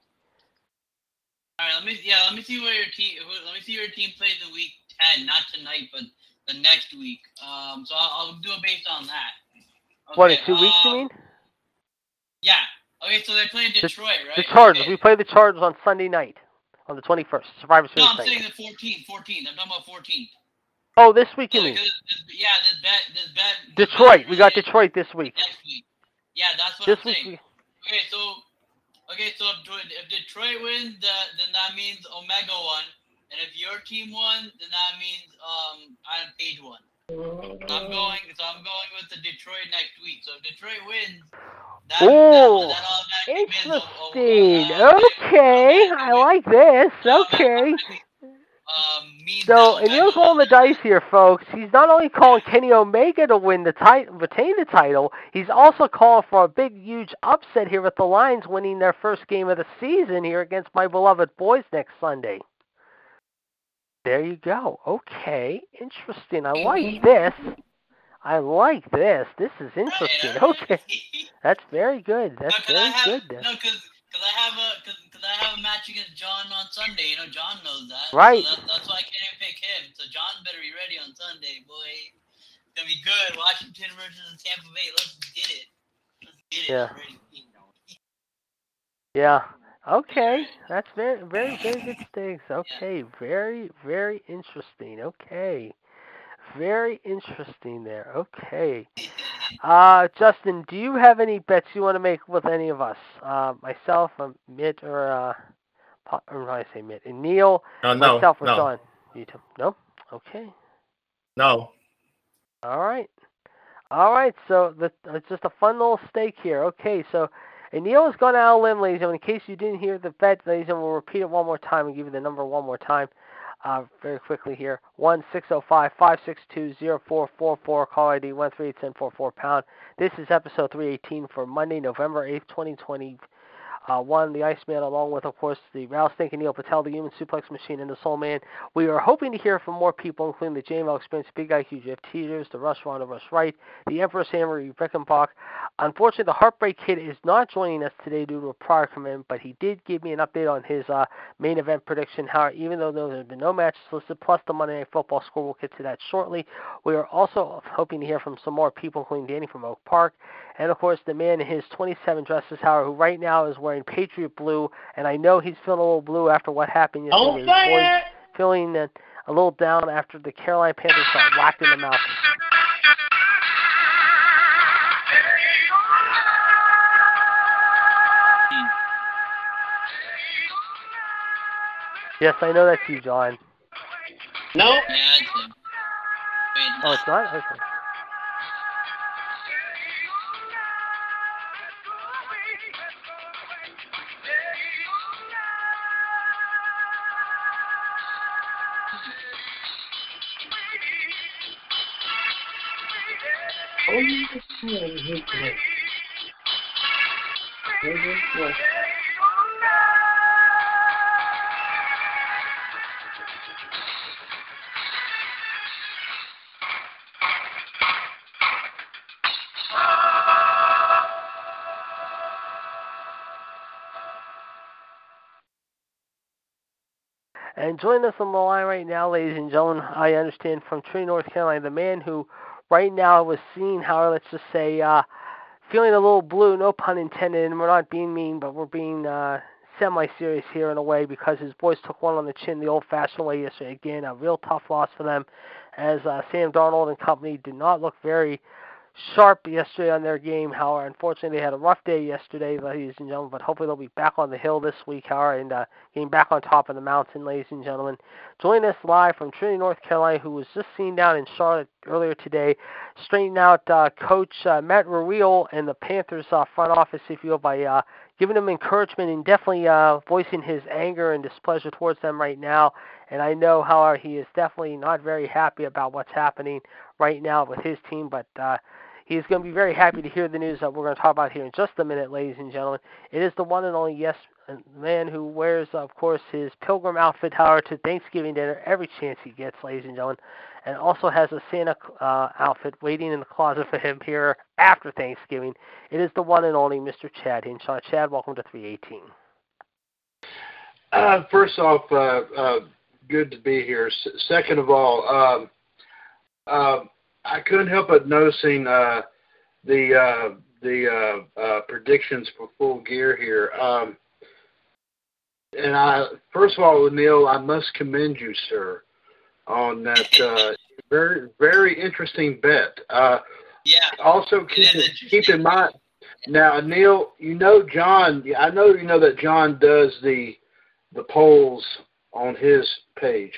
all right, let me yeah, let me see where your team. Let me see where your team plays in week ten, not tonight, but the next week. Um, so I'll, I'll do it based on that. what in Okay, two weeks? You um, mean? Yeah. Okay, so they play Detroit, right? The Chargers. Okay. We play the Chargers on Sunday night, on the 21st. Survivor No, I'm night. saying the 14th. 14th. I'm talking about 14th. Oh, this week you Yeah, mean? this, yeah, this bet, this bet. this Detroit. bet We got Detroit this week. next week. Yeah, that's what This I'm week. saying. We, Okay, so okay, so if, Detroit- if Detroit wins, that then that means Omega won, and if your team won, then that means um Adam Page won. I'm going, so I'm going with the Detroit next week. So if Detroit wins, that Ooh, that, that automatically means O- O- Interesting. uh, Okay, I like this. um, Okay. Um, So, and you're rolling the dice here, folks. He's not only calling Kenny Omega to win the title, retain the title. He's also calling for a big, huge upset here with the Lions winning their first game of the season here against my beloved boys next Sunday. There you go. Okay, interesting. I like this. I like this. This is interesting. Okay, that's very good. That's No, very have, good. No, because I have a cause, 'cause I have a match against John on Sunday. You know, John knows that. Right. So that, that's why I can't even pick him. So John better be ready on Sunday, boy. It's gonna be good. Washington versus Tampa Bay. Let's get it. Let's get it. Yeah. I'm ready. You know. Yeah. Okay. That's very, very, very good stakes. Okay. Very, very interesting. Okay. Very interesting there. Okay. Uh, Justin, do you have any bets you want to make with any of us? Uh, myself, um, Mitt, or uh, or I say Mitt, and Neil, Uh, no, myself, or no, Sean. You two. No. Okay. no. All right. All right. So the, it's just a fun little stake here. Okay. So and Neil has gone out on a limb, ladies and gentlemen. In case you didn't hear the bet, ladies and gentlemen, we'll repeat it one more time and give you the number one more time. Uh, very quickly here. One six zero five five six two zero four four four. Call ID one three seven four four pound. This is episode three eighteen for Monday, November eighth, twenty twenty. Uh, one, the Iceman, along with, of course, the Rattlesnake and Neil Patel, the Human Suplex Machine, and the Soul Man. We are hoping to hear from more people, including the JML Experience, Big IQ Jeff Teeters, the Rush Ronda Rush Wright, the Empress Amory Reckenbach. Unfortunately, the Heartbreak Kid is not joining us today due to a prior commitment, but he did give me an update on his uh, main event prediction. How, even though there have been no matches listed, plus the Monday Night Football score, we'll get to that shortly. We are also hoping to hear from some more people, including Danny from Oak Park, and of course the man in his 27 dresses, Howard, who right now is wearing Patriot blue, and I know he's feeling a little blue after what happened yesterday. Don't with boys say it. feeling uh, a little down after the Carolina Panthers got whacked in the mouth. Yes, I know that's you, John. Nope. Yeah, it's him. Wait, Oh, it's not? Okay. And joining us on the line right now, ladies and gentlemen, I understand from Tree, North Carolina, the man who right now I was seen, how let's just say, uh, feeling a little blue, no pun intended, and we're not being mean, but we're being uh, semi-serious here in a way because his boys took one on the chin the old-fashioned way yesterday. Again, a real tough loss for them as uh, Sam Darnold and company did not look very sharp yesterday on their game. However, unfortunately, they had a rough day yesterday, ladies and gentlemen. But hopefully, they'll be back on the hill this week, however, and uh, getting back on top of the mountain, ladies and gentlemen. Join us live from Trinity, North Carolina, who was just seen down in Charlotte earlier today, straightening out uh, Coach uh, Matt Rhule and the Panthers uh, front office, if you will, by uh, giving them encouragement and definitely uh, voicing his anger and displeasure towards them right now. And I know, however, he is definitely not very happy about what's happening right now with his team, but uh, He's going to be very happy to hear the news that we're going to talk about here in just a minute, ladies and gentlemen. It is the one and only yes man who wears, of course, his pilgrim outfit, however, to Thanksgiving dinner every chance he gets, ladies and gentlemen, and also has a Santa uh, outfit waiting in the closet for him here after Thanksgiving. It is the one and only Mr. Chad Hinshaw. Chad, welcome to 318. Uh, first off, uh, uh, good to be here. S- second of all, um, uh, I couldn't help but noticing uh, the uh, the uh, uh, predictions for full gear here. Um, and I, first of all, Neil, I must commend you, sir, on that uh, very very interesting bet. Uh, Yeah. also keep in, keep in mind now, Neil. You know John. I know you know that John does the the polls on his page.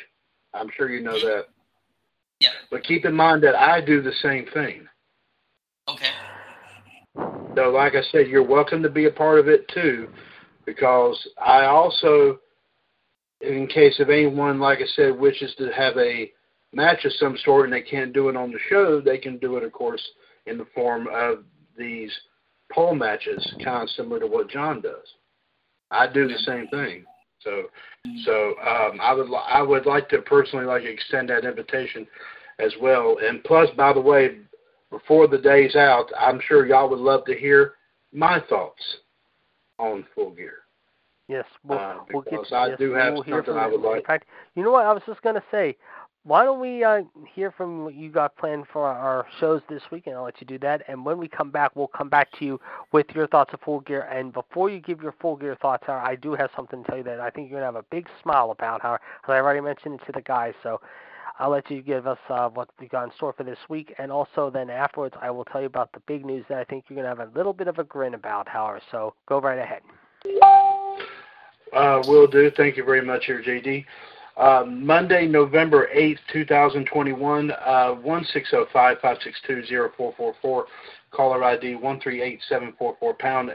I'm sure you know that. Yeah. But keep in mind that I do the same thing. Okay. So, like I said, you're welcome to be a part of it too, because I also in case of anyone, like I said, wishes to have a match of some sort and they can't do it on the show, they can do it, of course, in the form of these pole matches, kind of similar to what John does. I do the same thing. So, so um, I would I would like to personally like extend that invitation as well. And plus, by the way, before the day's out, I'm sure y'all would love to hear my thoughts on Full Gear. Yes, we'll, uh, we'll get. I yes, do have we'll something I would like. In fact, you know what? I was just going to say, why don't we uh, hear from what you got planned for our shows this week, and I'll let you do that. And when we come back, we'll come back to you with your thoughts of Full Gear. And before you give your Full Gear thoughts, I do have something to tell you that I think you're going to have a big smile about, Howard, because I already mentioned it to the guys. So I'll let you give us uh, what we got in store for this week, and also then afterwards, I will tell you about the big news that I think you're going to have a little bit of a grin about, Howard. So go right ahead. Uh, will do. Thank you very much, here, JD. Uh, Monday, November 8th, 2021, uh, 1605-562-0444, caller ID 138744 pound,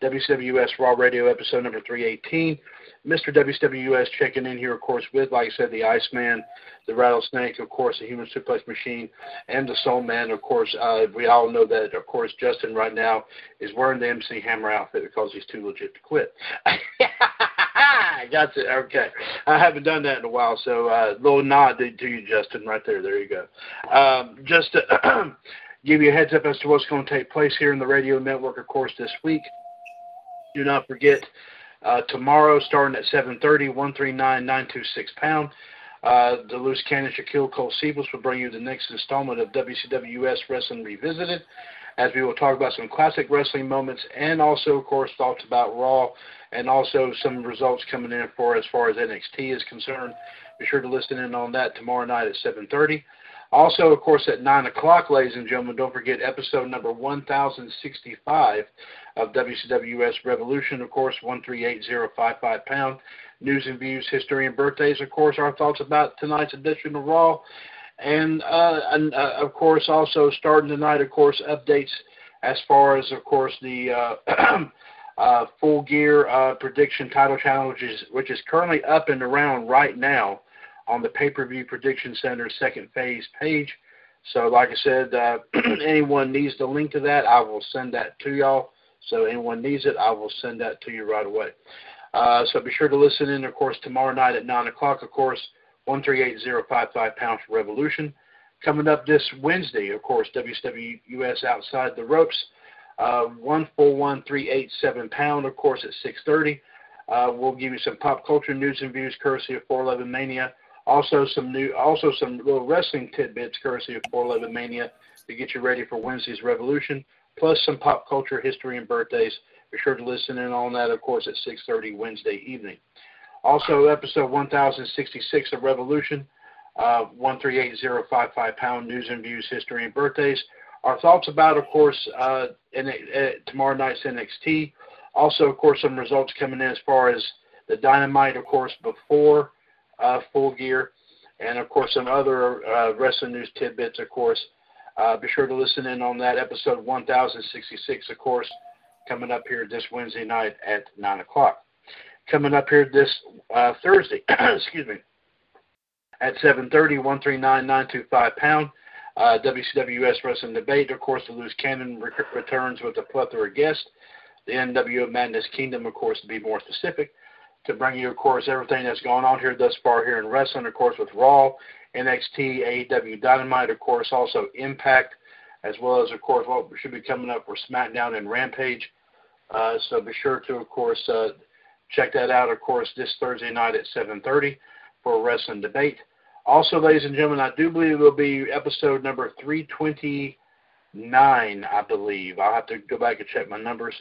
WCWS Raw Radio episode number 318. Mr. WCWS checking in here, of course, with, like I said, the Iceman, the Rattlesnake, of course, the Human Suplex Machine, and the Soul Man. Of course, uh, we all know that, of course, Justin right now is wearing the MC Hammer outfit because he's too legit to quit. Got it. Okay. I haven't done that in a while, so uh, little nod to, you, Justin, right there. There you go. Um, just to give you a heads up as to what's going to take place here in the radio network, of course, this week. Do not forget uh, tomorrow, starting at 7:30, 139-926 pound. Uh, the loose cannon Shaquille Cole Siebels will bring you the next installment of WCWS Wrestling Revisited, as we will talk about some classic wrestling moments and also, of course, thoughts about Raw and also some results coming in for as far as NXT is concerned. Be sure to listen in on that tomorrow night at 7:30. Also, of course, at 9 o'clock, ladies and gentlemen, don't forget episode number 1065 of WCWS Revolution, of course, 138055 pound. News and views, history, and birthdays, of course, our thoughts about tonight's edition of Raw. And, uh, and uh, of course, also starting tonight, of course, updates as far as, of course, the uh, uh, full gear uh, prediction title challenge, which is, which is currently up and around right now on the pay-per-view prediction center second phase page. So, like I said, uh, anyone needs the link to that, I will send that to y'all. So, anyone needs it, I will send that to you right away. Uh, so, be sure to listen in, of course, tomorrow night at 9 o'clock, of course, 138055 pounds Revolution. Coming up this Wednesday, of course, WWS Outside the Ropes, uh, 141387 pound, of course, at 630. Uh, we'll give you some pop culture news and views courtesy of 411 Mania. Also some new, also some little wrestling tidbits courtesy of 411 Mania to get you ready for Wednesday's Revolution, plus some pop culture history and birthdays. Be sure to listen in on that, of course, at 6:30 Wednesday evening. Also, episode 1066 of Revolution, uh, 138055 pound news and views, history and birthdays. Our thoughts about, of course, uh, in, uh, tomorrow night's NXT. Also, of course, some results coming in as far as the Dynamite, of course, before uh, Full Gear, and of course some other uh, wrestling news tidbits. Of course, uh, be sure to listen in on that episode 1066. Of course, coming up here this Wednesday night at nine o'clock. Coming up here this uh, Thursday, excuse me, at 7:30, 139.925 pound. Uh, WCWS Wrestling Debate. Of course, the Loose Cannon re- returns with a plethora of guests. The NWO Madness Kingdom, of course, to be more specific to bring you, of course, everything that's gone on here thus far here in wrestling, of course, with Raw, NXT, AEW Dynamite, of course, also Impact, as well as, of course, what should be coming up for SmackDown and Rampage. Uh, so be sure to, of course, uh, check that out, of course, this Thursday night at 7.30 for wrestling debate. Also, ladies and gentlemen, I do believe it will be episode number 329, I believe. I'll have to go back and check my numbers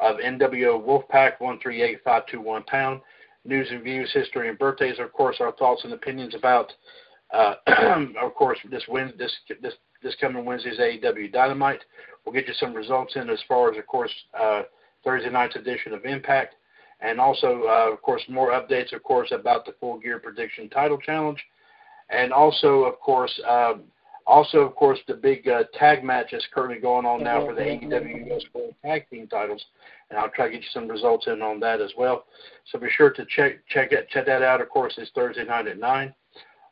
of NWO Wolfpack 138521 pound. News and views, history and birthdays. Of course, our thoughts and opinions about, uh, of course, this win this this this coming Wednesday's AEW Dynamite. We'll get you some results in as far as, of course, uh, Thursday night's edition of Impact, and also, uh, of course, more updates, of course, about the Full Gear Prediction Title Challenge, and also, of course. Uh, Also, of course, the big uh, tag match that's currently going on now for the AEW US World Tag Team titles, and I'll try to get you some results in on that as well. So be sure to check check it check that out. Of course, it's Thursday night at nine.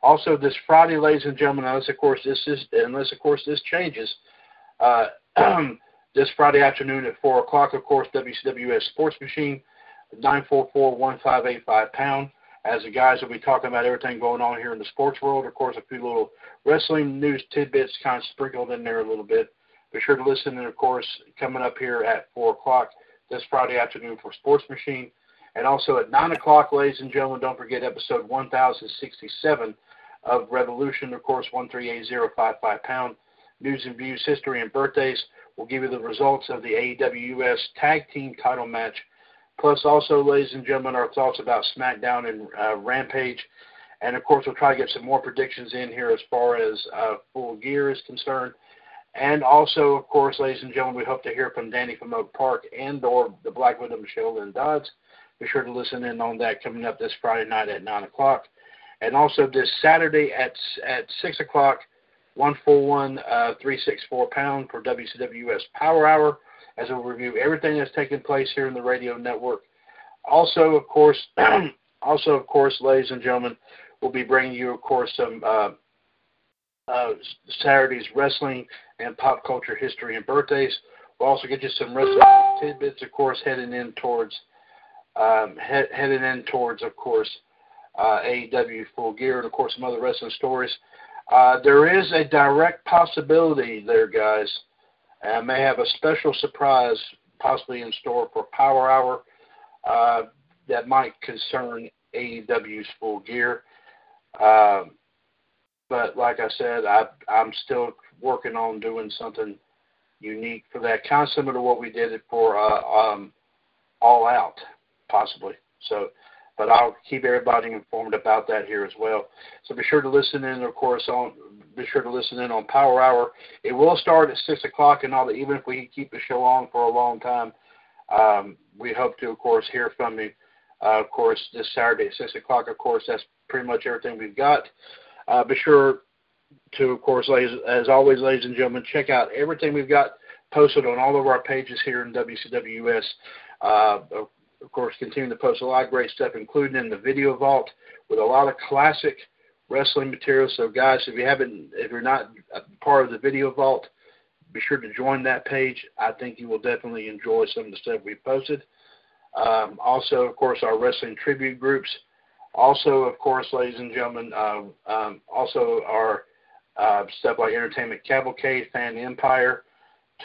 Also, this Friday, ladies and gentlemen, unless of course this is unless of course this changes, uh, this Friday afternoon at four o'clock, of course, WCWS Sports Machine, nine four four one five eight five pound as the guys will be talking about everything going on here in the sports world. Of course, a few little wrestling news tidbits kind of sprinkled in there a little bit. Be sure to listen, and of course, coming up here at 4 o'clock this Friday afternoon for Sports Machine. And also at 9 o'clock, ladies and gentlemen, don't forget episode 1067 of Revolution, of course, 138055 pound. News and views, history, and birthdays. We'll give you the results of the AEW US Tag Team title match Plus, also, ladies and gentlemen, our thoughts about SmackDown and uh, Rampage. And of course, we'll try to get some more predictions in here as far as uh, Full Gear is concerned. And also, of course, ladies and gentlemen, we hope to hear from Danny from Oak Park and or the Black Widow Michelle Lynn Dodds. Be sure to listen in on that coming up this Friday night at 9 o'clock. And also this Saturday at at 6 o'clock, 141 uh, 364 pound for WCWS Power Hour as we'll review everything that's taking place here in the radio network. Also, of course, also of course, ladies and gentlemen, we'll be bringing you, of course, some uh, uh, Saturday's wrestling and pop culture history and birthdays. We'll also get you some wrestling tidbits, of course, heading in towards um, he- heading in towards, of course, uh, AEW Full Gear, and of course some other wrestling stories. Uh, there is a direct possibility there, guys, and may have a special surprise possibly in store for Power Hour uh, that might concern AEW's full gear. Um, but like I said, I, I'm still working on doing something unique for that, kind of similar to what we did for uh, um, All Out, possibly. So but I'll keep everybody informed about that here as well. So be sure to listen in, of course, on be sure to listen in on Power Hour. It will start at six o'clock and all that. Even if we keep the show on for a long time, um, we hope to, of course, hear from you. Uh, of course, this Saturday at six o'clock. Of course, that's pretty much everything we've got. Uh, be sure to, of course, ladies, as always, ladies and gentlemen, check out everything we've got posted on all of our pages here in WCWS. Uh, of course, continue to post a lot of great stuff, including in the video vault with a lot of classic wrestling material. So, guys, if you haven't, if you're not part of the video vault, be sure to join that page. I think you will definitely enjoy some of the stuff we've posted. Um, also, of course, our wrestling tribute groups. Also, of course, ladies and gentlemen, uh, um, also our uh, stuff like Entertainment Cavalcade, Fan Empire,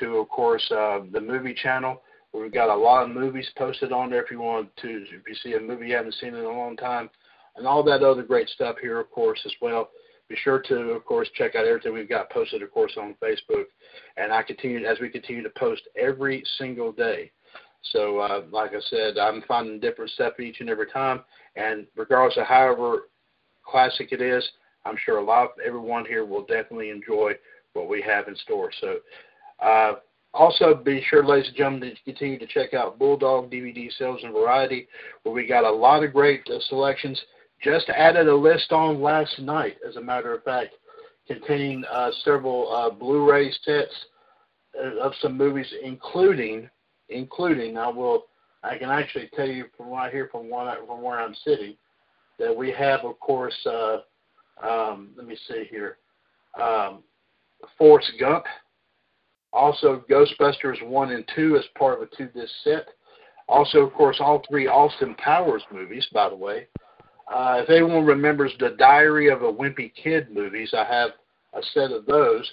to, of course, uh, the movie channel. We've got a lot of movies posted on there if you want to, if you see a movie you haven't seen in a long time, and all that other great stuff here, of course, as well. Be sure to, of course, check out everything we've got posted, of course, on Facebook. And I continue as we continue to post every single day. So, uh, like I said, I'm finding different stuff each and every time. And regardless of however classic it is, I'm sure a lot of everyone here will definitely enjoy what we have in store. So, uh, also, be sure, ladies and gentlemen, to continue to check out Bulldog DVD Sales and Variety, where we got a lot of great uh, selections. Just added a list on last night, as a matter of fact, containing uh, several uh, Blu-ray sets uh, of some movies, including, including, I will, I can actually tell you from right here, from one, from where I'm sitting, that we have, of course, uh, um, let me see here, um, Forrest Gump also, Ghostbusters 1 and 2 as part of a two disc set. Also, of course, all three Austin Powers movies, by the way. Uh, if anyone remembers the Diary of a Wimpy Kid movies, I have a set of those.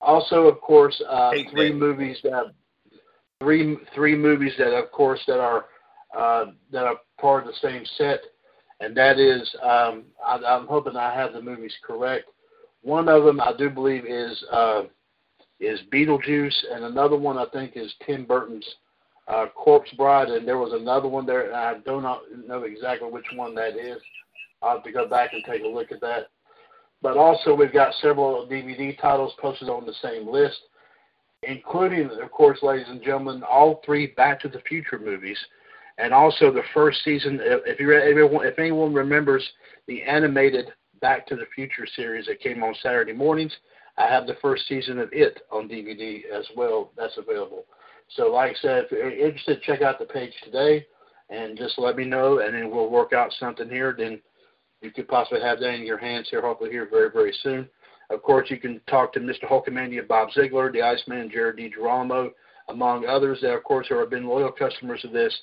Also, of course, uh, three that. movies that three three movies that, of course, that are uh, that are part of the same set, and that is um, I, I'm hoping I have the movies correct. One of them, I do believe, is uh, is Beetlejuice, and another one I think is Tim Burton's uh, Corpse Bride, and there was another one there, and I do not know exactly which one that is. I'll have to go back and take a look at that. But also, we've got several DVD titles posted on the same list, including, of course, ladies and gentlemen, all three Back to the Future movies, and also the first season. If you if anyone remembers the animated Back to the Future series that came on Saturday mornings, I have the first season of It on DVD as well. That's available. So, like I said, if you're interested, check out the page today and just let me know, and then we'll work out something here. Then you could possibly have that in your hands here, hopefully here very, very soon. Of course, you can talk to Mr. Hulkamania, Bob Ziegler, the Iceman, Jared DiGirolamo, among others that, of course, have been loyal customers of this.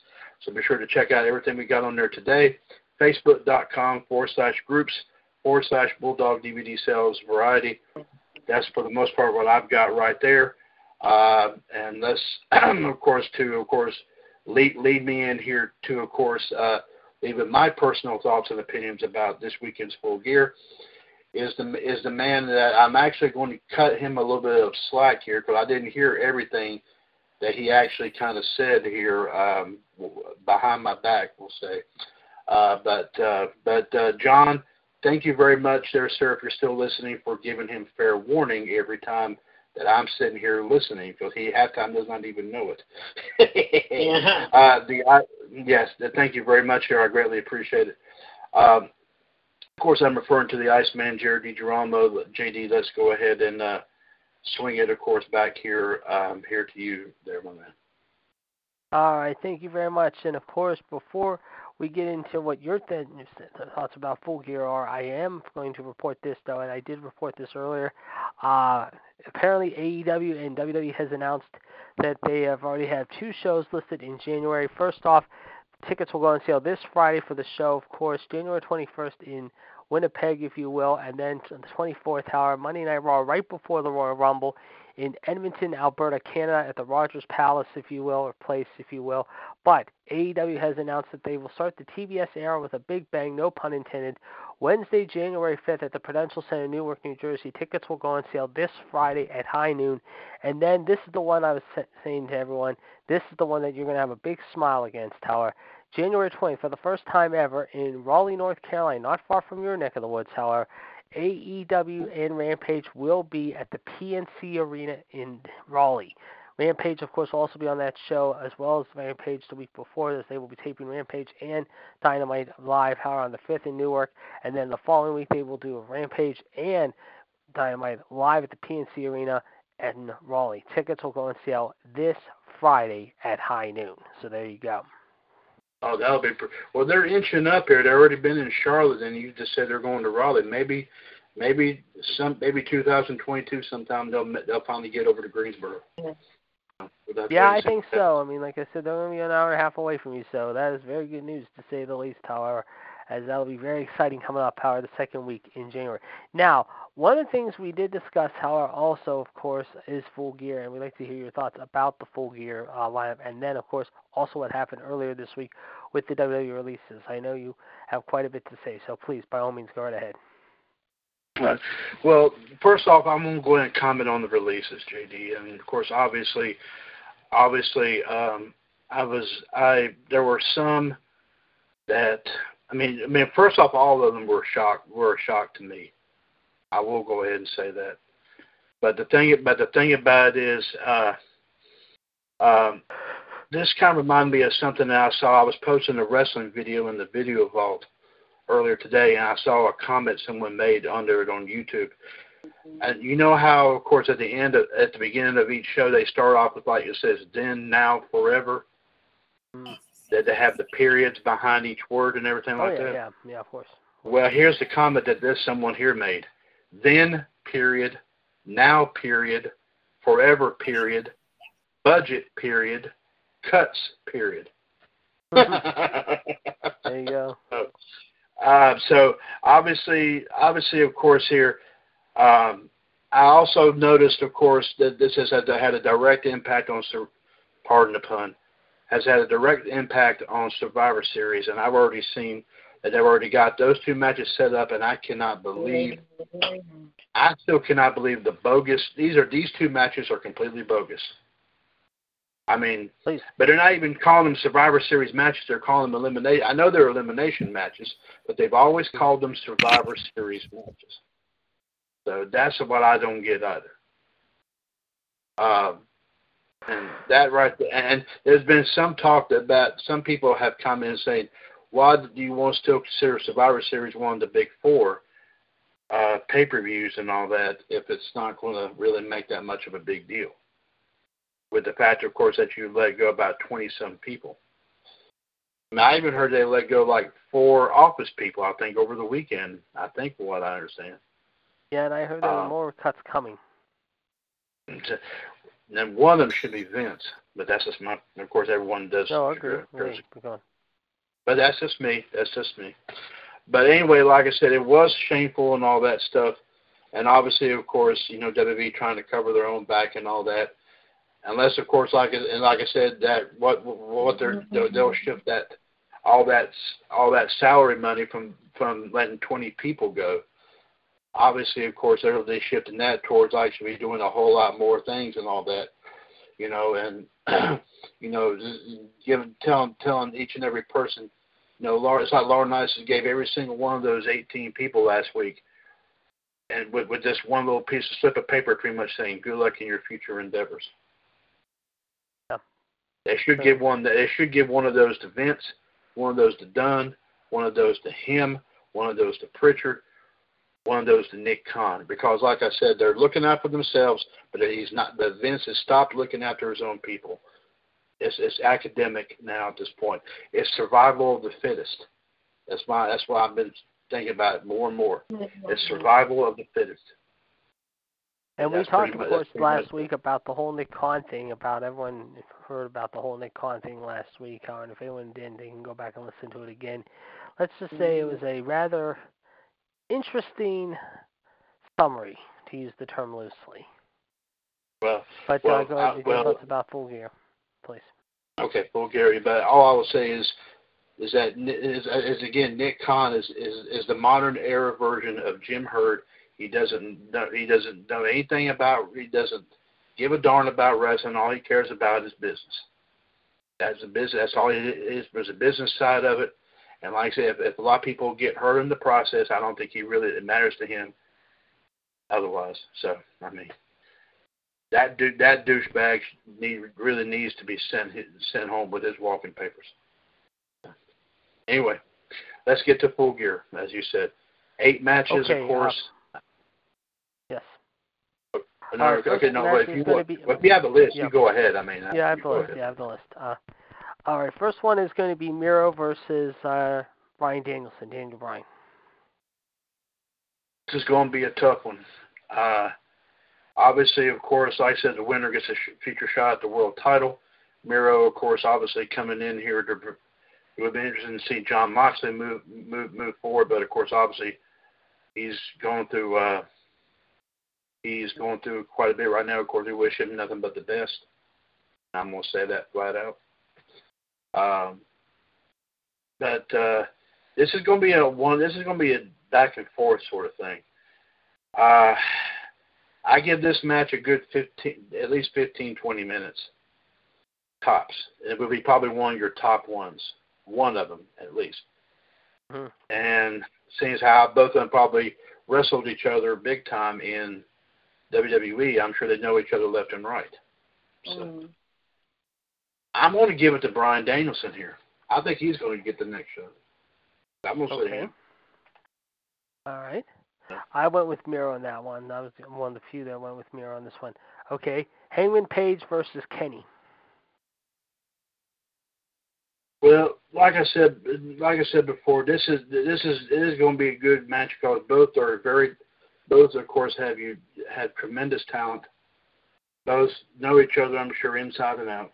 So be sure to check out everything we got on there today. Facebook.com forward slash groups forward slash Bulldog DVD Sales Variety. That's for the most part what I've got right there. Uh, and let's, of course, to of course lead lead me in here to, of course, uh, even my personal thoughts and opinions about this weekend's full gear. Is the is the man that I'm actually going to cut him a little bit of slack here because I didn't hear everything that he actually kind of said here um, behind my back, we'll say. Uh, but uh, but uh, John, thank you very much, there, sir, if you're still listening, for giving him fair warning every time that I'm sitting here listening because he half time does not even know it. yeah. uh, the I, yes, thank you very much, here. I greatly appreciate it. Um, of course, I'm referring to the Iceman, Jared DiGirolamo. JD, let's go ahead and uh, swing it, of course, back here um, here to you, there, my man. All right, thank you very much. And of course, before we get into what your th- thoughts about Full Gear are, I am going to report this though, and I did report this earlier. Uh, apparently, AEW and WWE has announced that they have already had two shows listed in January. First off, tickets will go on sale this Friday for the show, of course, January 21st in Winnipeg, if you will, and then the 24th hour, Monday Night Raw, right before the Royal Rumble in Edmonton, Alberta, Canada, at the Rogers Palace, if you will, or place, if you will. But AEW has announced that they will start the TBS era with a big bang, no pun intended, Wednesday, January 5th at the Prudential Center, Newark, New Jersey. Tickets will go on sale this Friday at high noon. And then this is the one I was saying to everyone. This is the one that you're going to have a big smile against, Tower. January 20th, for the first time ever in Raleigh, North Carolina, not far from your neck of the woods, however, AEW and Rampage will be at the PNC Arena in Raleigh. Rampage, of course, will also be on that show, as well as Rampage the week before this. They will be taping Rampage and Dynamite live, however, on the 5th in Newark. And then the following week, they will do Rampage and Dynamite live at the PNC Arena in Raleigh. Tickets will go on sale this Friday at high noon. So there you go. Oh, that'll be well. They're inching up here. They've already been in Charlotte, and you just said they're going to Raleigh. Maybe, maybe some, maybe 2022 sometime they'll they'll finally get over to Greensboro. Yeah, yeah I think so. I mean, like I said, they're only an hour and a half away from you, so that is very good news to say the least. However, as that'll be very exciting coming up, however, the second week in January. Now, one of the things we did discuss, however, also, of course, is Full Gear, and we'd like to hear your thoughts about the Full Gear uh, lineup, and then, of course, also what happened earlier this week with the WWE releases. I know you have quite a bit to say, so please, by all means, go right ahead. Well, first off, I'm going to go ahead and comment on the releases, JD. I mean, of course, obviously, obviously, um, I was, I there were some that, I mean, I mean, first off, all of them were shock, were a shock to me. I will go ahead and say that. But the thing, but the thing about it is, uh, um, this kind of reminded me of something that I saw. I was posting a wrestling video in the video vault earlier today, and I saw a comment someone made under it on YouTube. And you know how, of course, at the end, of, at the beginning of each show, they start off with like it says "then, now, forever." Mm-hmm. That they have the periods behind each word and everything oh, like yeah, that. Yeah, yeah, of course. Well, here's the comment that this someone here made: then period, now period, forever period, budget period, cuts period. there you go. Uh, so obviously, obviously, of course, here, um, I also noticed, of course, that this has had, had a direct impact on, pardon the pun, has had a direct impact on Survivor Series, and I've already seen that they've already got those two matches set up, and I cannot believe, I still cannot believe the bogus. These are these two matches are completely bogus. I mean, Please. but they're not even calling them Survivor Series matches. They're calling them elimination. I know they're elimination matches, but they've always called them Survivor Series matches. So that's what I don't get either. Um, and that right there, and there's been some talk about some people have come commented saying, why do you want to still consider Survivor Series one of the big four? uh, pay per views and all that if it's not going to really make that much of a big deal. With the fact, of course, that you let go about 20 some people. I, mean, I even heard they let go like four office people, I think, over the weekend, I think, from what I understand. Yeah, and I heard there were Um, more cuts coming. And one of them should be Vince, but that's just my. Of course, everyone does. No, I agree. Hey. But that's just me. That's just me. But anyway, like I said, it was shameful and all that stuff. And obviously, of course, you know, WWE trying to cover their own back and all that. Unless, of course, like and like I said, that what what they're they'll, they'll shift that all that all that salary money from from letting 20 people go. Obviously, of course, they're they shifting that towards actually be doing a whole lot more things and all that. You know, and you know, giving telling telling each and every person you know, Laura, it's like Laurinaitis gave every single one of those 18 people last week, and with, with just one little piece of slip of paper, pretty much saying, "Good luck in your future endeavors." Yeah. They should give one. They should give one of those to Vince, one of those to Dunn, one of those to him, one of those to Pritchard, one of those to Nick Khan. Because, like I said, they're looking out for themselves, but he's not. But Vince has stopped looking after his own people. It's, it's academic now at this point. It's survival of the fittest. That's my. That's why I've been thinking about it more and more. It's survival of the fittest. And we talked, of course, last much- week about the whole Nick Khan thing. About everyone heard about the whole Nick Khan thing last week. And if anyone didn't, they can go back and listen to it again. Let's just say it mm-hmm. was a rather interesting summary, to use the term loosely. Well, But Well, uh, go ahead with well- thoughts about Full Gear, please. okay, Bulgaria. But all I will say is, is that is, is again Nick Khan is, is is the modern era version of Jim Herd. He doesn't know, he doesn't know anything about he doesn't give a darn about wrestling. All he cares about is business. That's a business. That's all it is. There's a business side of it. And like I said, if, if a lot of people get hurt in the process, I don't think he really it matters to him. Otherwise, so I mean, that dude, that douchebag need, really needs to be sent sent home with his walking papers. Anyway, let's get to full gear, as you said. Eight matches, Okay, of course. Yes. no, uh, okay, no, but if you want, be- if you have a list, Yeah. you go ahead. I mean, Yeah, I have the list. Yeah, I have the list. Uh, all right, first one is going to be Miro versus uh, Bryan Danielson, Daniel Bryan. This is going to be a tough one. Uh, obviously, of course, I said, the winner gets a sh- future shot at the world title. Miro, of course, obviously coming in here to. It would be interesting to see Jon Moxley move move move forward, but of course, obviously, he's going through. Uh, he's going through quite a bit right now. Of course, we wish him nothing but the best. I'm to say that flat out. Um, but uh, this is going to be a one. This is going to be a back and forth sort of thing. Uh, I give this match a good 15, at least 15, 20 minutes tops. It would be probably one of your top ones, one of them at least. Mhm. And seeing as how both of them probably wrestled each other big time in WWE, I'm sure they know each other left and right. So I'm going to give it to Bryan Danielson here. I think he's going to get the next show. I'm going to say him. All right. I went with Miro on that one. I was one of the few that went with Miro on this one. Okay. Hangman Page versus Kenny. Well, like I said, like I said before, this is this is it is going to be a good match because both are very, both of course have you had tremendous talent. Both know each other, I'm sure, inside and out.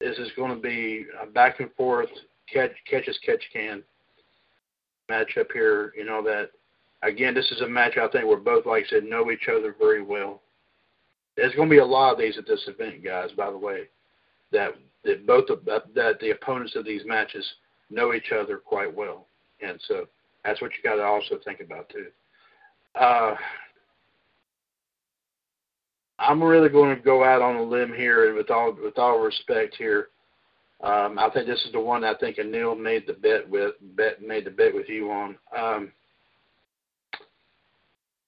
This is going to be a back and forth catch catch as catch can match up here. You know that again, this is a match I think where both, like I said, know each other very well. There's going to be a lot of these at this event, guys. By the way, that that both of that the opponents of these matches know each other quite well, and so that's what you got to also think about too. Uh, I'm really going to go out on a limb here, and with all with all respect here, um, I think this is the one I think Anil made the bet with bet made the bet with you on. Um,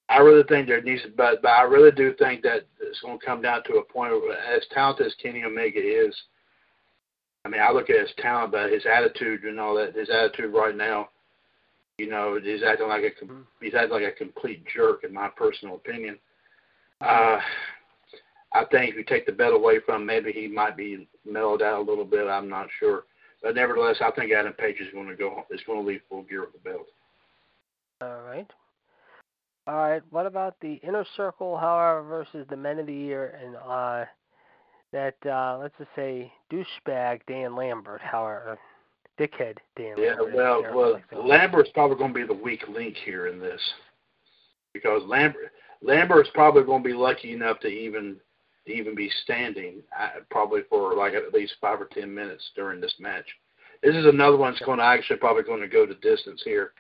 I really think there needs, but but I really do think that it's going to come down to a point where, as talented as Kenny Omega is, I mean, I look at his talent, but his attitude and all that, his attitude right now, You know, he's acting like a he's acting like a complete jerk, in my personal opinion. Uh, I think if you take the belt away from him, maybe he might be mellowed out a little bit. I'm not sure, but nevertheless, I think Adam Page is going to go is going to leave full gear with the belt. All right. All right. What about the inner circle, however, versus the men of the year and uh, that uh, let's just say douchebag Dan Lambert, however, dickhead Dan. Yeah, Lambert, well, well, like. Lambert's probably going to be the weak link here in this because Lambert Lambert's probably going to be lucky enough to even to even be standing, uh, probably for like at least five or ten minutes during this match. This is another one that's going to actually probably going to go the distance here.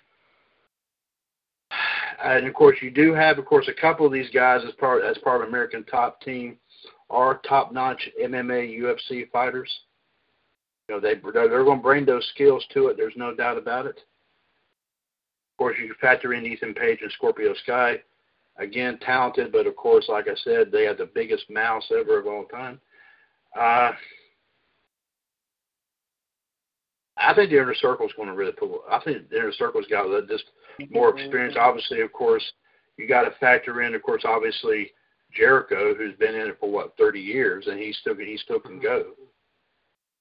And of course, you do have, of course, a couple of these guys as part as part of American Top Team are top-notch MMA UFC fighters. You know, they they're going to bring those skills to it. There's no doubt about it. Of course, you factor in Ethan Page and Scorpio Sky. Again, talented, but of course, like I said, they have the biggest mouths ever of all time. Uh, I think the inner circle is going to really pull. I think the inner circle's got just more experience. Obviously, of course, you got to factor in, of course, obviously Jericho, who's been in it for what 30 years, and he still he still can go.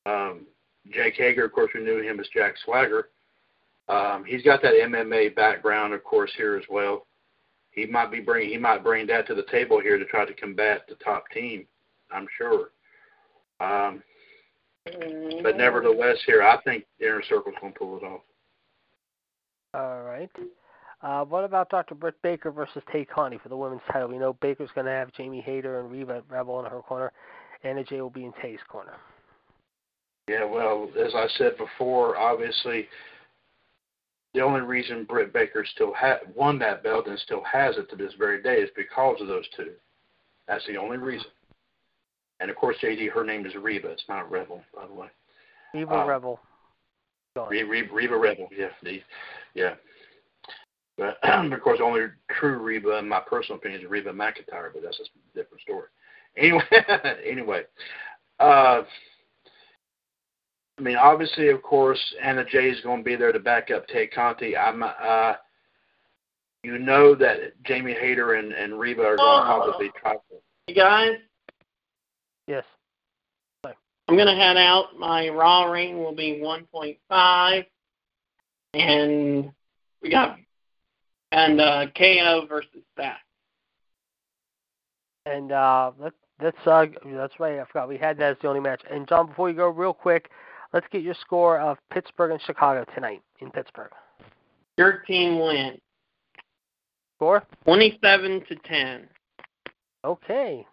Um, Jake Hager, of course, we knew him as Jack Swagger. Um, he's got that MMA background, of course, here as well. He might be bring he might bring that to the table here to try to combat the top team. I'm sure. Um, but nevertheless, here I think the inner circle's going to pull it off. All right. Uh, what about Dr. Britt Baker versus Tay Conti for the women's title? We know Baker's going to have Jamie Hayter and Reba Rebel in her corner, and AJ will be in Tay's corner. Yeah, well, as I said before, obviously, the only reason Britt Baker still ha- won that belt and still has it to this very day is because of those two. That's the only reason. And of course, JD, her name is Reba. It's not Rebel, by the way. Reba Um, Rebel. Reba, Reba, Reba Rebel, yeah, the, yeah. But of course, the only true Reba, in my personal opinion, is Reba McEntire, but that's a different story. Anyway, anyway, uh, I mean, obviously, of course, Anna Jay is going to be there to back up Tay Conti. I'm, uh, you know that Jamie Hayter and, and Reba are going to probably try. you guys, Yes. I'm gonna head out. My raw rating will be 1.5, and we got and uh, KO versus Seth. And uh, let, that's uh, that's right. I forgot we had that as the only match. And John, before you go, real quick, let's get your score of Pittsburgh and Chicago tonight in Pittsburgh. Your team wins Score? 27 to 10. Okay.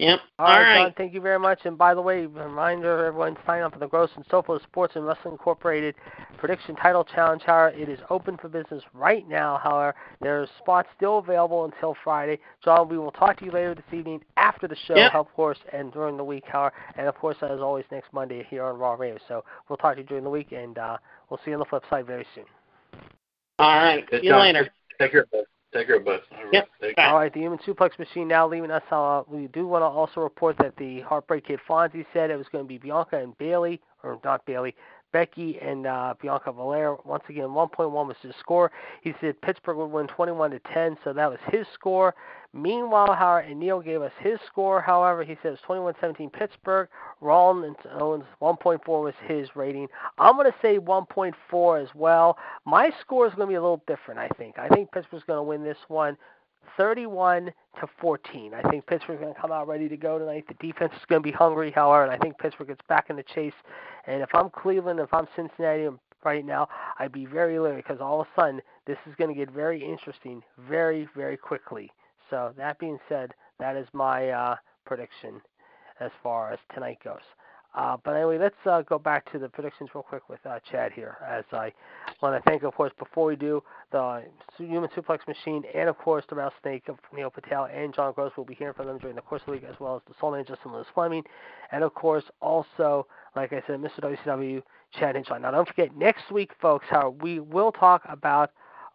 Yep. All right, right. John. Thank you very much. And by the way, reminder everyone sign up for the Gross and Sofa Sports and Wrestling Incorporated Prediction Title Challenge Hour. It is open for business right now. However, there are spots still available until Friday. John, we will talk to you later this evening after the show, Yep. of course, and during the week, however, and of course, as always, next Monday here on Raw Radio. So we'll talk to you during the week, and uh, we'll see you on the flip side very soon. All right. Good See you job. later. Take care, bud. Take care, bud. All right. Yep. Take Bye. All right, the Human Suplex Machine now leaving us. Uh, we do want to also report that the Heartbreak Kid Fonzie said it was going to be Bianca and Bailey, or not Bailey, Becky and uh, Bianca Belair. Once again, 1.1 was his score. He said Pittsburgh would win 21 to 10, so that was his score. Meanwhile, Howard and Neil gave us his score. However, he said it was 21-17 Pittsburgh. Rollins Owens 1.4 was his rating. I'm going to say 1.4 as well. My score is going to be a little different. I think. I think Pittsburgh's going to win this one. 31 to 14. I think Pittsburgh's going to come out ready to go tonight. The defense is going to be hungry, however, and I think Pittsburgh gets back in the chase. And if I'm Cleveland, if I'm Cincinnati right now, I'd be very leery because all of a sudden this is going to get very interesting very, very quickly. So that being said, that is my uh, prediction as far as tonight goes. Uh, but anyway, let's uh, go back to the predictions real quick with uh, Chad here. As I want to thank, of course, before we do, the Human Suplex Machine and, of course, the Rattlesnake of Neil Patel and John Gross. We'll be hearing from them during the course of the week, as well as the Soul Man Justin Lewis Fleming. And, of course, also, like I said, Mr. WCW, Chad and John. Now, don't forget, next week, folks, how we will talk about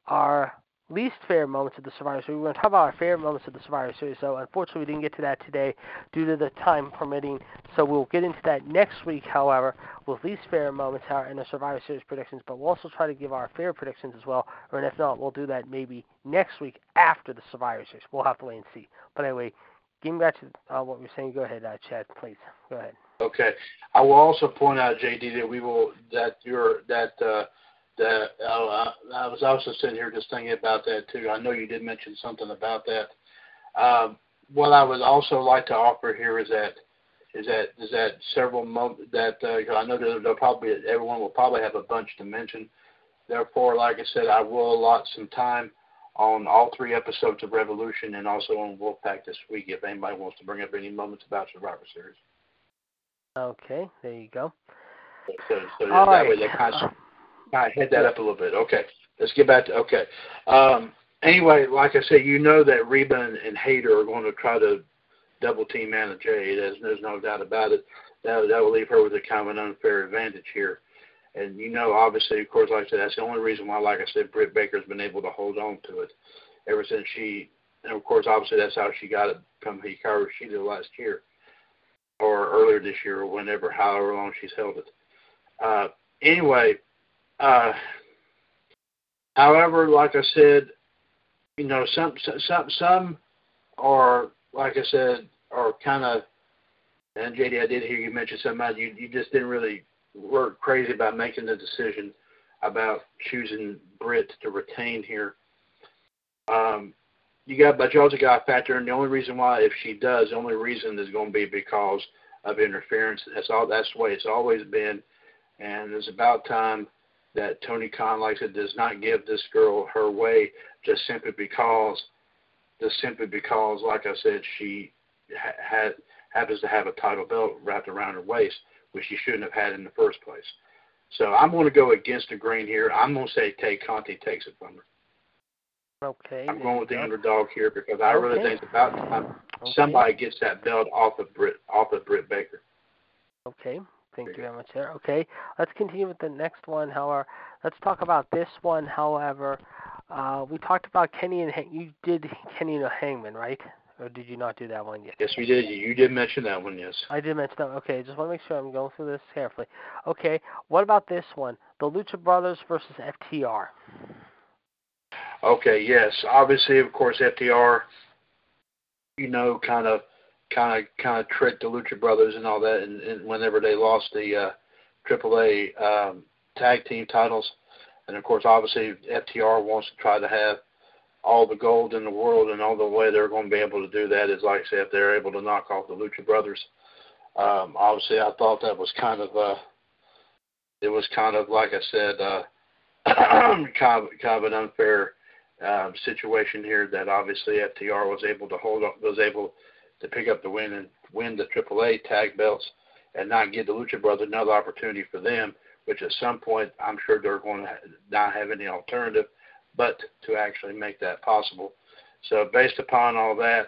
our least favorite moments of the Survivor Series. We're going to talk about our favorite moments of the Survivor Series. So unfortunately, we didn't get to that today due to the time permitting. So we'll get into that next week, however, with least favorite moments in the Survivor Series predictions. But we'll also try to give our favorite predictions as well. Or if not, we'll do that maybe next week after the Survivor Series. We'll have to wait and see. But anyway, getting back to uh, what we are saying, go ahead, uh, Chad, please. Go ahead. Okay. I will also point out, JD, that we will that your that. Uh, that uh, I was also sitting here just thinking about that too. I know you did mention something about that. Um, what I would also like to offer here is that is that is that several months that uh, I know that they'll probably everyone will probably have a bunch to mention. Therefore, like I said, I will allot some time on all three episodes of Revolution and also on Wolfpack this week if anybody wants to bring up any moments about Survivor Series. Okay, there you go. So, so all that right. way they kind of I head that up a little bit. Okay, let's get back to okay. Um, anyway, like I said, you know that Reba and, and Hayter are going to try to double team Anna Jay. There's, there's no doubt about it. That that will leave her with a kind of an unfair advantage here. And you know, obviously, of course, like I said, that's the only reason why, like I said, Britt Baker's been able to hold on to it ever since she. And of course, obviously, that's how she got it from Hikaru Shida last year, or earlier this year, or whenever, however long she's held it. Uh, anyway, uh, however, like I said, you know, some some some are like I said are kind of. And JD, I did hear you mention something. You you just didn't really work crazy about making the decision about choosing Britt to retain here. Um, you got, but you also got to factor in the only reason why, if she does, the only reason is going to be because of interference. That's all. That's the way it's always been, and it's about time that Tony Khan, like I said, does not give this girl her way just simply because, just simply because, like I said, she ha- had happens to have a title belt wrapped around her waist, which she shouldn't have had in the first place. So I'm going to go against the grain here. I'm going to say Tay Conti takes it from her. Okay. I'm going with the underdog here because I really think it's about time okay. somebody gets that belt off of Britt off of Britt Baker. Okay. Thank you very much there. Okay, let's continue with the next one. However, let's talk about this one. However, uh, we talked about Kenny and Hang- you did Kenny and Hangman, right? Or did you not do that one yet? Yes, we did. You did mention that one, yes. I did mention that. Okay, just want to make sure I'm going through this carefully. Okay, what about this one? The Lucha Brothers versus FTR. Okay, yes. Obviously, of course, FTR, you know, kind of kind of kind of tricked the Lucha Brothers and all that, and, and whenever they lost the uh, AAA um, tag team titles, and of course, obviously, FTR wants to try to have all the gold in the world, and all the way they're going to be able to do that is, like I said, if they're able to knock off the Lucha Brothers. Um, obviously, I thought that was kind of uh, it was kind of like I said, uh, kind of kind of an unfair um, situation here that obviously FTR was able to hold up, was able to pick up the win and win the AAA tag belts and not give the Lucha Brothers another opportunity for them, which at some point I'm sure they're going to not have any alternative but to actually make that possible. So based upon all that,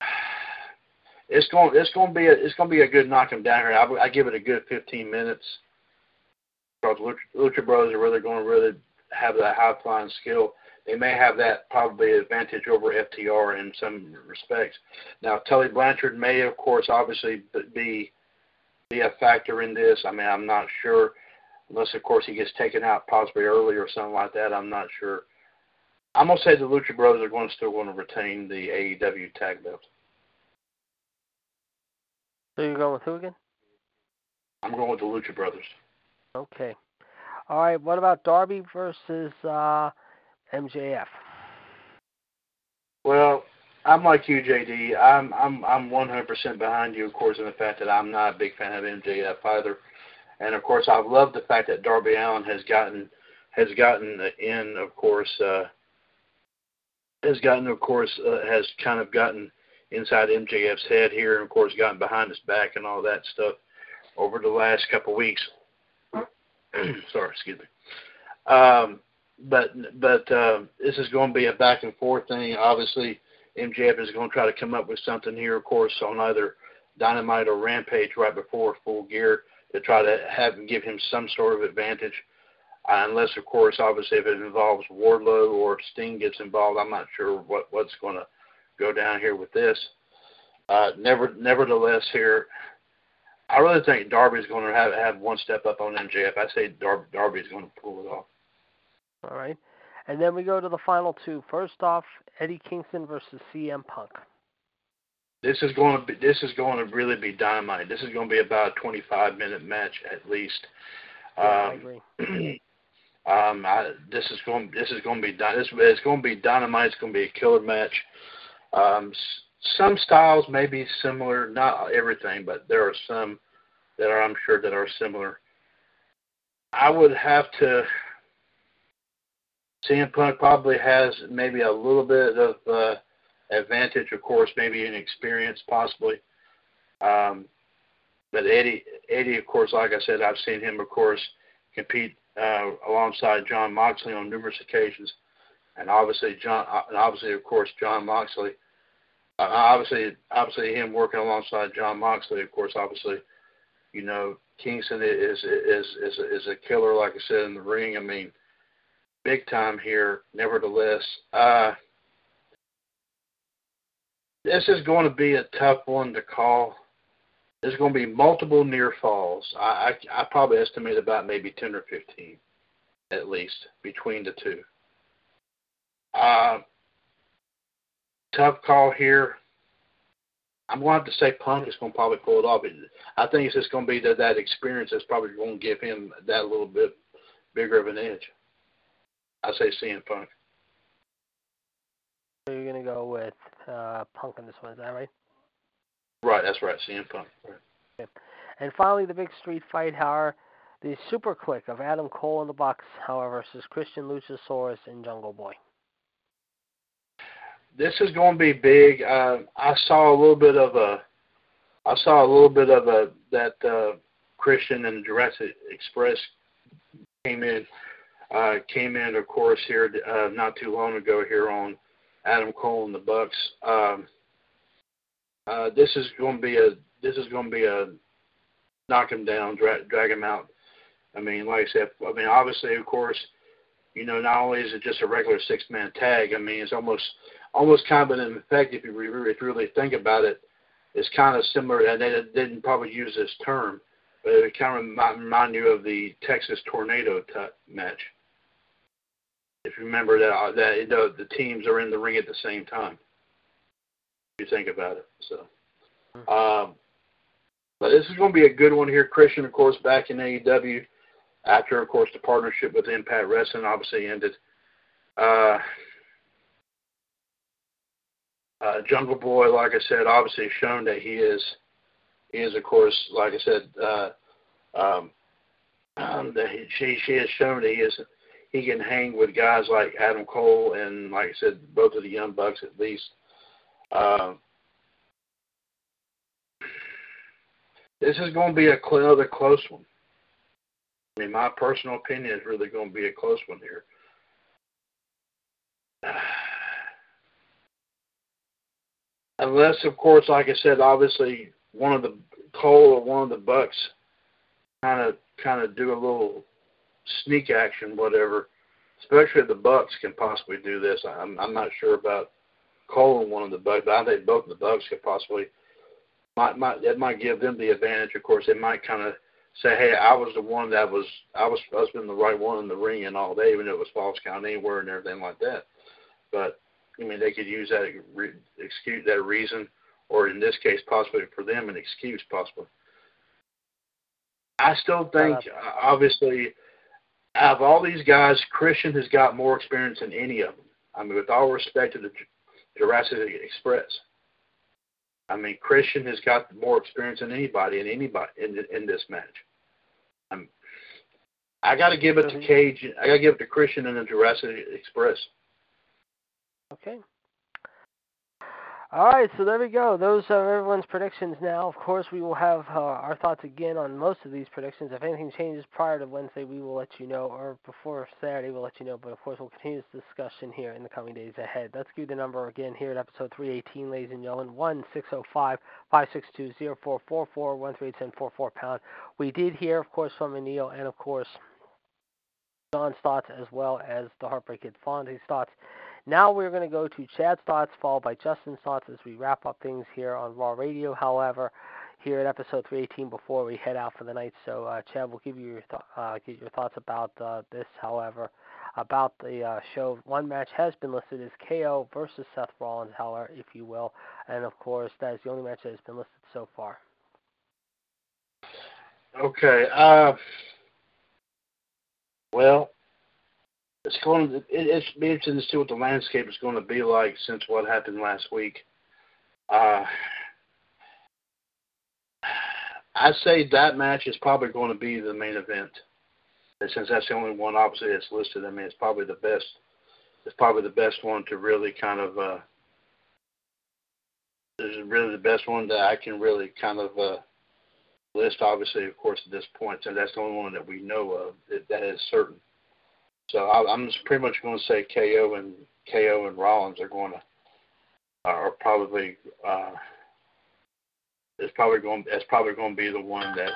it's going it's going to be a, it's going to be a good knock 'em down here. I, I give it a good 15 minutes because Lucha, Lucha Brothers are really going to really have that high flying skill they may have that probably advantage over FTR in some respects. Now, Tully Blanchard may, of course, obviously be be a factor in this. I mean, I'm not sure, unless of course he gets taken out possibly early or something like that. I'm not sure. I'm gonna say the Lucha Brothers are going to still want to retain the AEW tag belt. So you're going with who again? I'm going with the Lucha Brothers. Okay. All right. What about Darby versus uh, MJF? Well, I'm like you, JD. I'm I'm I'm 100% behind you, of course, in the fact that I'm not a big fan of MJF either, and of course, I love the fact that Darby Allin has gotten has gotten in, of course, uh, has gotten, of course, uh, has kind of gotten inside MJF's head here, and of course, gotten behind his back and all that stuff over the last couple of weeks. Sorry, excuse me. Um, but but uh, this is going to be a back and forth thing. Obviously, MJF is going to try to come up with something here, of course, on either Dynamite or Rampage right before Full Gear to try to have give him some sort of advantage. Uh, unless, of course, obviously, if it involves Wardlow or Sting gets involved, I'm not sure what what's going to go down here with this. Uh, never, nevertheless, here, I really think Darby's going to have have one step up on MJF. I say Dar- Darby's going to pull it off. All right. And then we go to the final two. First off, Eddie Kingston versus CM Punk. This is going to be this is going to really be dynamite. This is going to be about a 25 minute match at least. Yeah, um, I agree. um, I, this is going this is going to be this it's going to be dynamite. It's going to be a killer match. Um, s- some styles may be similar, not everything, but there are some that are I'm sure that are similar. I would have to. CM Punk probably has maybe a little bit of uh, advantage, of course, maybe in experience, possibly. Um, but Eddie, Eddie, of course, like I said, I've seen him, of course, compete uh, alongside Jon Moxley on numerous occasions, and obviously John, and obviously, of course, Jon Moxley. Uh, obviously, obviously, him working alongside Jon Moxley, of course, obviously, you know, Kingston is is is is a killer, like I said in the ring. I mean, big time here. Nevertheless, uh, this is going to be a tough one to call. There's going to be multiple near falls. I, I, I probably estimate about maybe 10 or 15, at least, between the two. Uh, tough call here. I'm going to have to say Punk is going to probably pull it off. I think it's just going to be that, that experience that's probably going to give him that little bit bigger of an edge. I say CM Punk. So you're going to go with uh, Punk in this one, is that right? Right, that's right, CM Punk. Right. And finally, the big street fight, however, the SuperKliq of Adam Cole and the Bucks, however, versus Christian Luchasaurus and Jungle Boy. This is going to be big. Uh, I saw a little bit of a, I saw a little bit of a that uh, Christian and Jurassic Express came in, uh, came in, of course, here uh, not too long ago here on Adam Cole and the Bucks. Um, uh, this is going to be a this is going to be a knock him down, drag, drag him out. I mean, like I said, I mean, obviously, of course, you know, not only is it just a regular six man tag. I mean, it's almost almost kind of an effect if you, re- if you really think about it. It's kind of similar, and they didn't probably use this term, but it kind of remind you of the Texas tornado t- match. If you remember that, uh, that you know, the teams are in the ring at the same time. If you think about it, so. Um, but this is going to be a good one here. Christian, of course, back in AEW after, of course, the partnership with Impact Wrestling obviously ended. Uh, uh, Jungle Boy, like I said, obviously shown that he is, he is, of course, like I said, uh, um, um, that he, she she has shown that he is he can hang with guys like Adam Cole and, like I said, both of the Young Bucks at least. Uh, this is going to be a cl- another close one. I mean, my personal opinion is really going to be a close one here. Unless, of course, like I said, obviously one of the Cole or one of the Bucks kind of kind of do a little sneak action, whatever. Especially the Bucks can possibly do this. I'm I'm not sure about calling one of the Bucks, but I think both of the Bucks could possibly might might that might give them the advantage. Of course, it might kind of say, "Hey, I was the one that was I was supposed to be the right one in the ring and all day, even though it was false count anywhere and everything like that." But I mean, they could use that re- excuse that reason, or in this case, possibly for them, an excuse possibly. I still think, uh, obviously, out of all these guys, Christian has got more experience than any of them. I mean, with all respect to the Jurassic Express. I mean, Christian has got more experience than anybody in anybody in in this match. I'm, I got to give it to mm-hmm. Cage. I got to give it to Christian and the Jurassic Express. Okay. All right, so there we go. Those are everyone's predictions now. Of course, we will have uh, our thoughts again on most of these predictions. If anything changes prior to Wednesday, we will let you know, or before Saturday, we'll let you know. But of course, we'll continue this discussion here in the coming days ahead. Let's give the number again here at episode 318, ladies and gentlemen, 1 605 562 0444 138 pound. We did hear, of course, from Anil and, of course, John's thoughts as well as the Heartbreak Kid Fonzie's thoughts. Now we're going to go to Chad's thoughts, followed by Justin's thoughts as we wrap up things here on Raw Radio. However, here at episode 318 before we head out for the night. So, uh, Chad, we'll give you your th- uh, your thoughts about uh, this. However, about the uh, show, one match has been listed as KO versus Seth Rollins, however, if you will, and of course that is the only match that has been listed so far. Okay. Uh, well, it's going to it, it's be interesting to see what the landscape is going to be like since what happened last week. Uh, I say that match is probably going to be the main event. And since that's the only one, obviously, that's listed, I mean, it's probably the best. It's probably the best one to really kind of. Uh, this is really the best one that I can really kind of uh, list. Obviously, of course, at this point, so that's the only one that we know of that, that is certain. So I, I'm just pretty much going to say KO and KO and Rollins are going to are probably. Uh, it's probably going. That's probably going to be the one that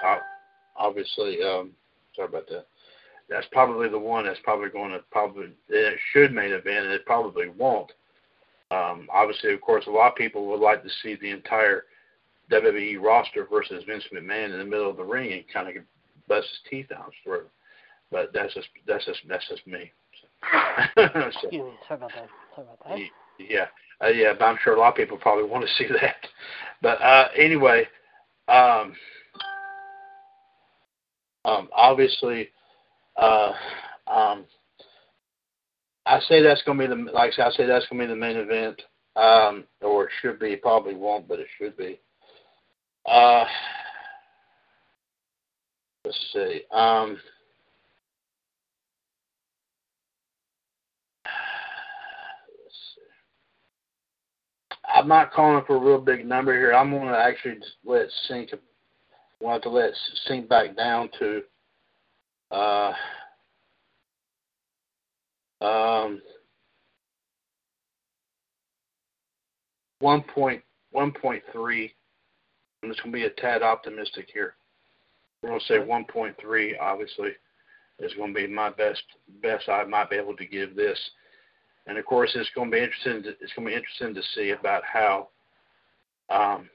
obviously. Um, sorry about that. That's probably the one that's probably going to probably it should main event, and it probably won't. Um, obviously, of course, a lot of people would like to see the entire WWE roster versus Vince McMahon in the middle of the ring and kind of bust his teeth out through. But that's just that's just that's just me. so, Excuse me. Sorry about that. Sorry about that. Yeah, uh, yeah, but I'm sure a lot of people probably want to see that. But uh, anyway, um, um, obviously, uh, um, I say that's going to be the like I, say that's going to be the main event, um, or it should be. Probably won't, but it should be. Uh, let's see. Um, I'm not calling for a real big number here. I'm going to actually just let it sink. Want to let it sink back down to uh, um, one point one point three. I'm just going to be a tad optimistic here. We're going to say one point three. Obviously, is going to be my best best I might be able to give this. And of course, it's going to be interesting. To, it's going to be interesting to see about how. Um,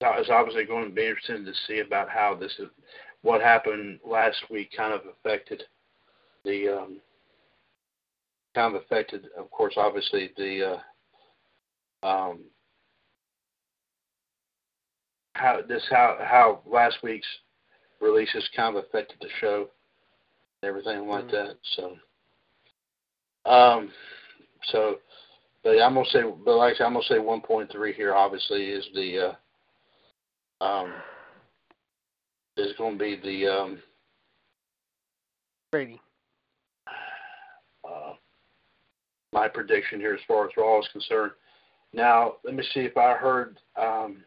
it's obviously going to be interesting to see about how this is, what happened last week kind of affected the um, kind of affected, of course, obviously the uh, um, how this how how last week's releases kind of affected the show and everything like mm-hmm. that. So. Um, so, but I'm gonna say, but like I'm gonna say 1.3 here. Obviously, is the uh, um, is going to be the um, Brady. Uh, my prediction here, as far as Raw is concerned. Now, let me see if I heard. Um,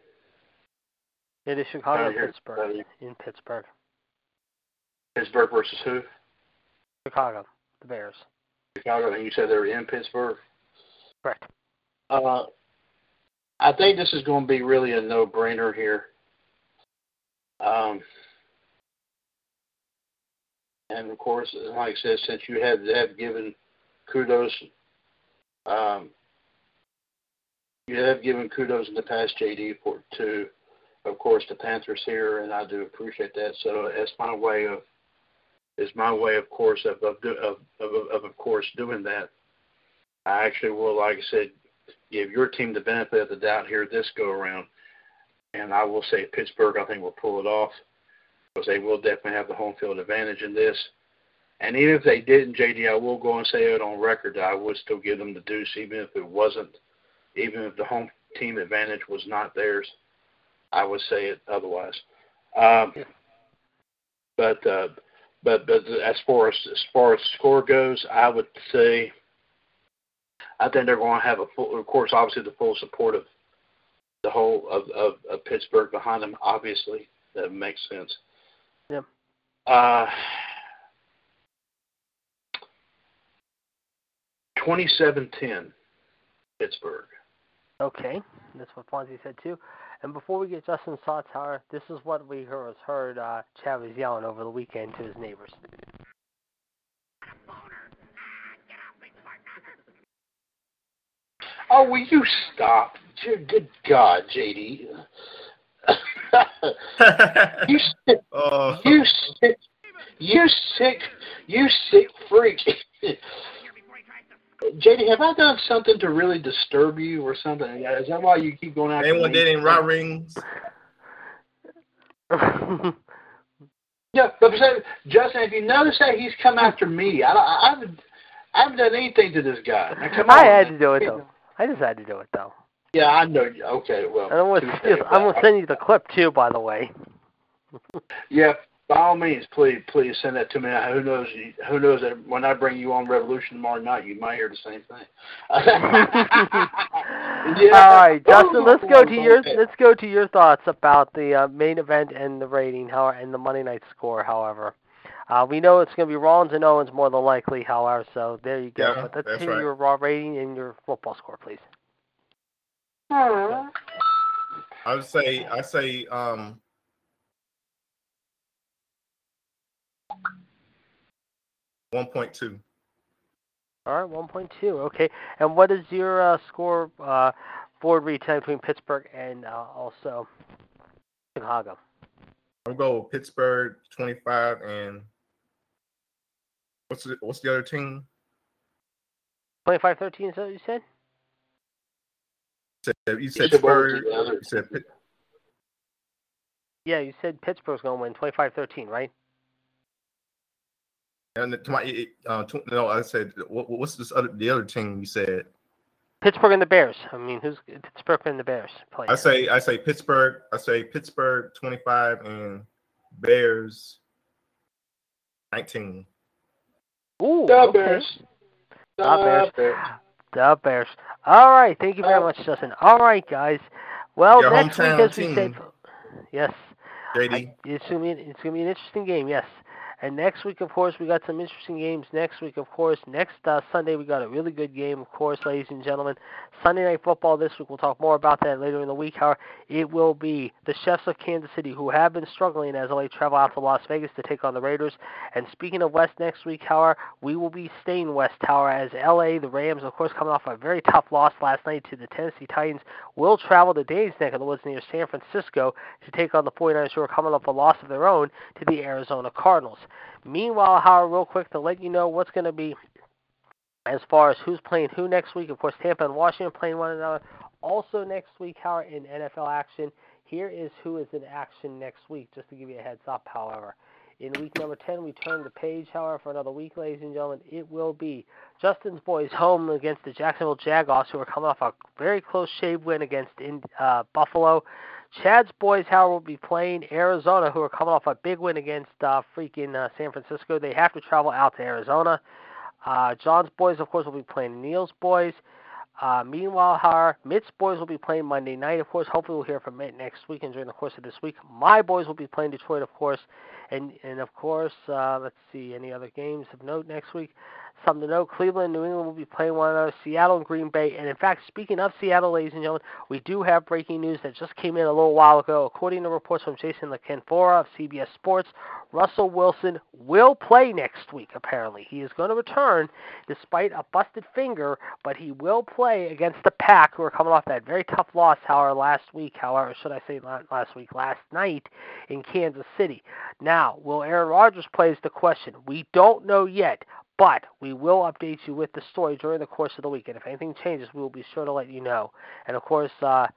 it is Chicago, Pittsburgh. in Pittsburgh. Pittsburgh versus who? Chicago, the Bears. Chicago, and you said they were in Pittsburgh. Correct. Uh, I think this is going to be really a no-brainer here. Um, and of course, like I said, since you have have given kudos, um, you have given kudos in the past, JD, for to, of course, the Panthers here, and I do appreciate that. So that's my way of is my way, of course, of of of of, of, of course doing that. I actually will, like I said, give your team the benefit of the doubt here this go around, and I will say Pittsburgh. I think will pull it off because they will definitely have the home field advantage in this. And even if they didn't, JD, I will go and say it on record that I would still give them the deuce, even if it wasn't, even if the home team advantage was not theirs. I would say it otherwise. Um, but uh, but but as far as as far as score goes, I would say I think they're going to have a full, of course, obviously the full support of the whole of, of, of Pittsburgh behind them. Obviously, that makes sense. Yep. Uh, 27-10, Pittsburgh. Okay, that's what Fonzie said too. And before we get Justin Sawtower, this is what we heard, heard uh, Chavez yelling over the weekend to his neighbors. Oh, will you stop? Good God, JD. you sick, oh. you sick, you sick, you sick freak. JD, have I done something to really disturb you or something? Is that why you keep going after Anyone me? did in raw rings? Yeah, but so, Justin, if you notice that he's come after me, I, I, I haven't, I haven't done anything to this guy. Now, come I on, had man. to do it though. I just had to do it though. Yeah, I know. you. Okay, well. And I'm gonna, touche, just, I'm gonna send you the clip too, by the way. Yeah, by all means, please, please send that to me. Who knows? Who knows that when I bring you on Revolution tomorrow night, you might hear the same thing. Yeah. All right, Justin. Let's go to your Okay. let's go to your thoughts about the uh, main event and the rating, how and the Monday night score. However, uh, we know it's going to be Rollins and Owens more than likely. However, so there you go. Yeah, but let's hear right. your raw rating and your football score, please. I would say I say um one point two. All right, one point two. Okay, and what is your uh, score uh, board read time between Pittsburgh and uh, also Chicago? I'm gonna with Pittsburgh twenty five and what's the what's the other team? 25-13 is that what you said? You said, you said said what was Pittsburgh. You said Pitt- Yeah, you said Pittsburgh's going to win 25-13, right? And to my uh, tw- no, I said what, what's this other the other team you said? Pittsburgh and the Bears. I mean, who's Pittsburgh and the Bears playing? I say I say Pittsburgh. I say Pittsburgh twenty five and Bears nineteen. Ooh, The okay. Bears. The Bears. The Bears. The Bears. All right, thank you very much, Justin. All right, guys. Well, Your next week, hometown as we said, team. yes, JD. I- it's gonna be it's gonna be an interesting game. Yes. And next week, of course, we got some interesting games. Next week, of course, next uh, Sunday we got a really good game, of course, ladies and gentlemen. Sunday night football this week. We'll talk more about that later in the week. However, it will be the Chefs of Kansas City who have been struggling as they travel out to Las Vegas to take on the Raiders. And speaking of West next week, however, we will be staying West Tower as LA, the Rams, of course, coming off a very tough loss last night to the Tennessee Titans, will travel to Dave's neck of the woods near San Francisco to take on the 49ers who are coming off a loss of their own to the Arizona Cardinals. Meanwhile, Howard, real quick to let you know what's going to be as far as who's playing who next week. Of course, Tampa and Washington playing one another. Also next week, Howard, in NFL action, here is who is in action next week, just to give you a heads up, however. In week number 10, we turn the page, however, for another week, ladies and gentlemen. It will be Justin's boys home against the Jacksonville Jaguars, who are coming off a very close shave win against uh, Buffalo. Chad's boys, however, will be playing Arizona, who are coming off a big win against uh, freaking uh, San Francisco. They have to travel out to Arizona. Uh, John's boys, of course, will be playing Neil's boys. Uh, meanwhile, however, Mitt's boys will be playing Monday night. Of course, hopefully we'll hear from Mitt next week and during the course of this week. My boys will be playing Detroit, of course, and and of course, uh, let's see any other games of note next week. Something to know, Cleveland, New England will be playing one another. Seattle and Green Bay. And in fact, speaking of Seattle, ladies and gentlemen, we do have breaking news that just came in a little while ago. According to reports from Jason La Canfora of CBS Sports, Russell Wilson will play next week. Apparently, he is going to return despite a busted finger, but he will play against the Pack, who are coming off that very tough loss, however, last week. However, should I say last week, last night in Kansas City. Now, will Aaron Rodgers play is the question. We don't know yet, but we will update you with the story during the course of the week. And if anything changes, we will be sure to let you know. And of course, uh,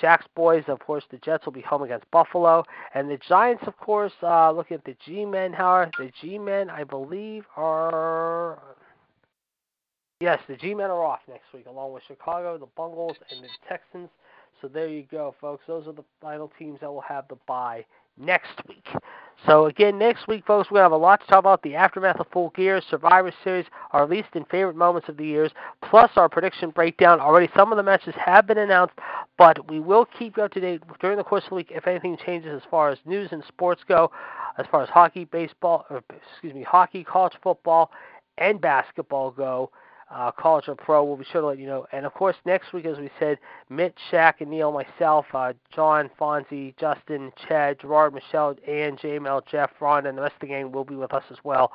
Shaq's boys, of course, the Jets will be home against Buffalo. And the Giants, of course, uh, looking at the G men, however, the G men, I believe, are. Yes, the G men are off next week, along with Chicago, the Bungles, and the Texans. So there you go, folks. Those are the final teams that will have the bye next week. So again, next week, folks, we're gonna have a lot to talk about the aftermath of Full Gear, Survivor Series, our least and favorite moments of the years, plus our prediction breakdown. Already, some of the matches have been announced, but we will keep you up to date during the course of the week if anything changes as far as news and sports go, as far as hockey, baseball, or excuse me, hockey, college football, and basketball go uh, college or pro. We'll be sure to let you know. And of course, next week, as we said, Mitch, Shaq, and Neil, myself, uh, John, Fonzie, Justin, Chad, Gerard, Michelle, Ann, JML, Jeff, Ron, and the rest of the gang will be with us as well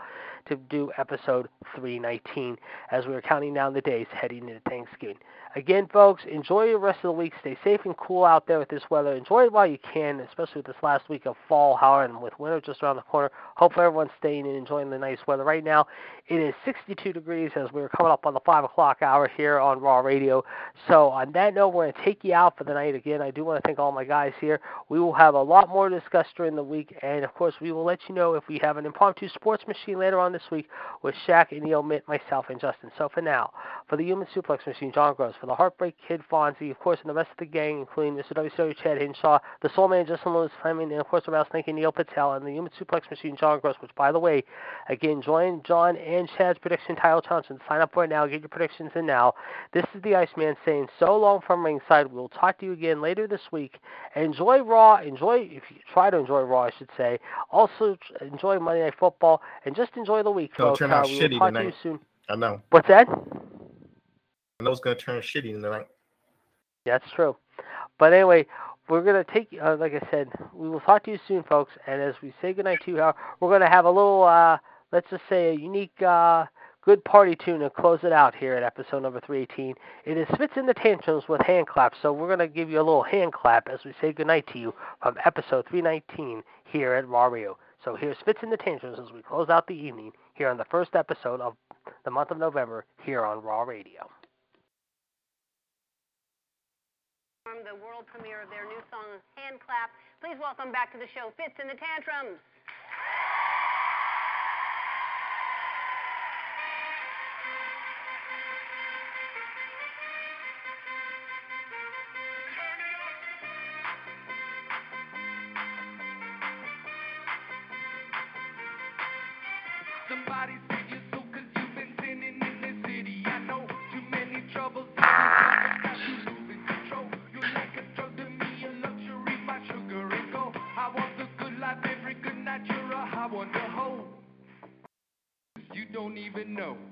to do episode 319 as we are counting down the days heading into Thanksgiving. Again, folks, enjoy the rest of the week. Stay safe and cool out there with this weather. Enjoy it while you can, especially with this last week of fall, however, and with winter just around the corner. Hopefully, everyone's staying and enjoying the nice weather. Right now, it is 62 degrees as we're coming up on the 5 o'clock hour here on Raw Radio. So, on that note, we're going to take you out for the night again. I do want to thank all my guys here. We will have a lot more to discuss during the week, and of course, we will let you know if we have an impromptu sports machine later on this week with Shaq and Neil Mitt, myself, and Justin. So, for now, for the Human Suplex Machine, John Gross, for the Heartbreak Kid Fonzie, of course, and the rest of the gang, including Mr. WCW Chad Hinshaw, the Soul Man Justin Lewis Fleming, and of course, the Rattlesnake Neil Patel, and the Human Suplex Machine, John Gross, which, by the way, again, join John and Chad's prediction, Tyler Johnson. Sign up right now, get your predictions in now. This is the Iceman saying so long from ringside. We'll talk to you again later this week. Enjoy Raw. Enjoy, if you try to enjoy Raw, I should say. Also, enjoy Monday Night Football, and just enjoy the week, It'll folks. turn out Uh, shitty to tonight. soon. I know. What's that? I know it's gonna turn shitty tonight. That's true. But anyway, we're going to take, uh, like I said, we will talk to you soon, folks. And as we say goodnight to you, we're going to have a little, uh, let's just say, a unique, uh, good party tune to close it out here at episode number 318. It is Spits in the Tantrums with hand claps. So we're going to give you a little hand clap as we say goodnight to you from episode 319 here at Raw Radio. So here's Fitz and the Tantrums as we close out the evening here on the first episode of the month of November here on Raw Radio. the world premiere of their new song Hand Clap. Please welcome back to the show Fitz and the Tantrums. Even know.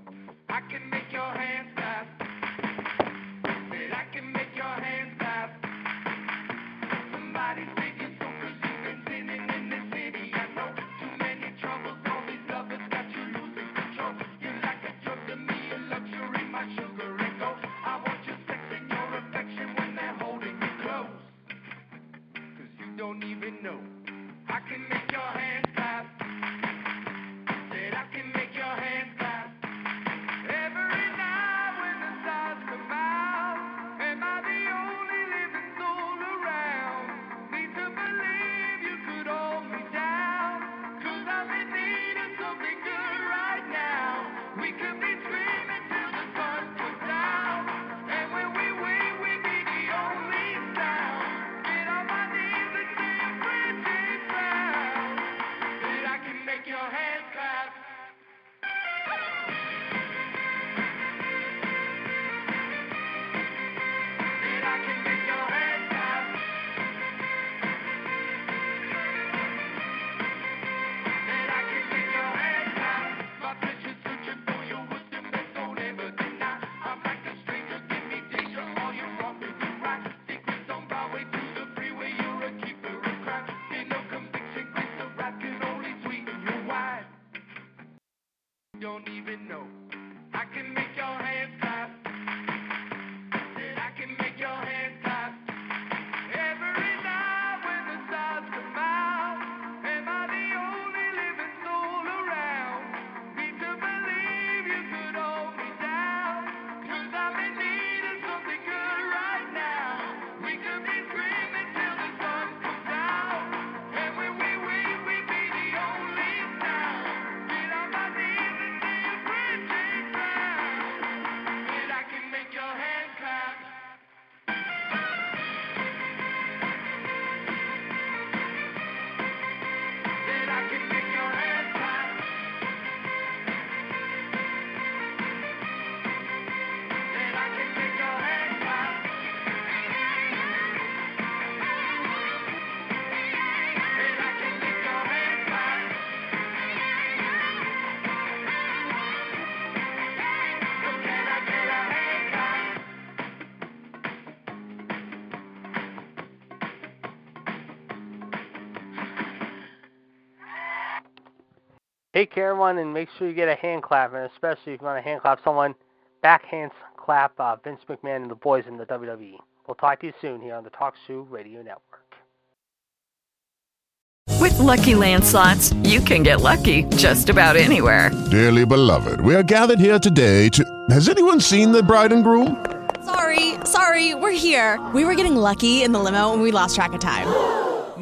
Take care, everyone, and make sure you get a hand clap, and especially if you want to hand clap someone, backhand clap uh, Vince McMahon and the boys in the WWE. We'll talk to you soon here on the Talk Shoe Radio Network. With LuckyLand slots, you can get lucky just about anywhere. Dearly beloved, we are gathered here today to. Has anyone seen the bride and groom? Sorry, sorry, we're here. We were getting lucky in the limo and we lost track of time.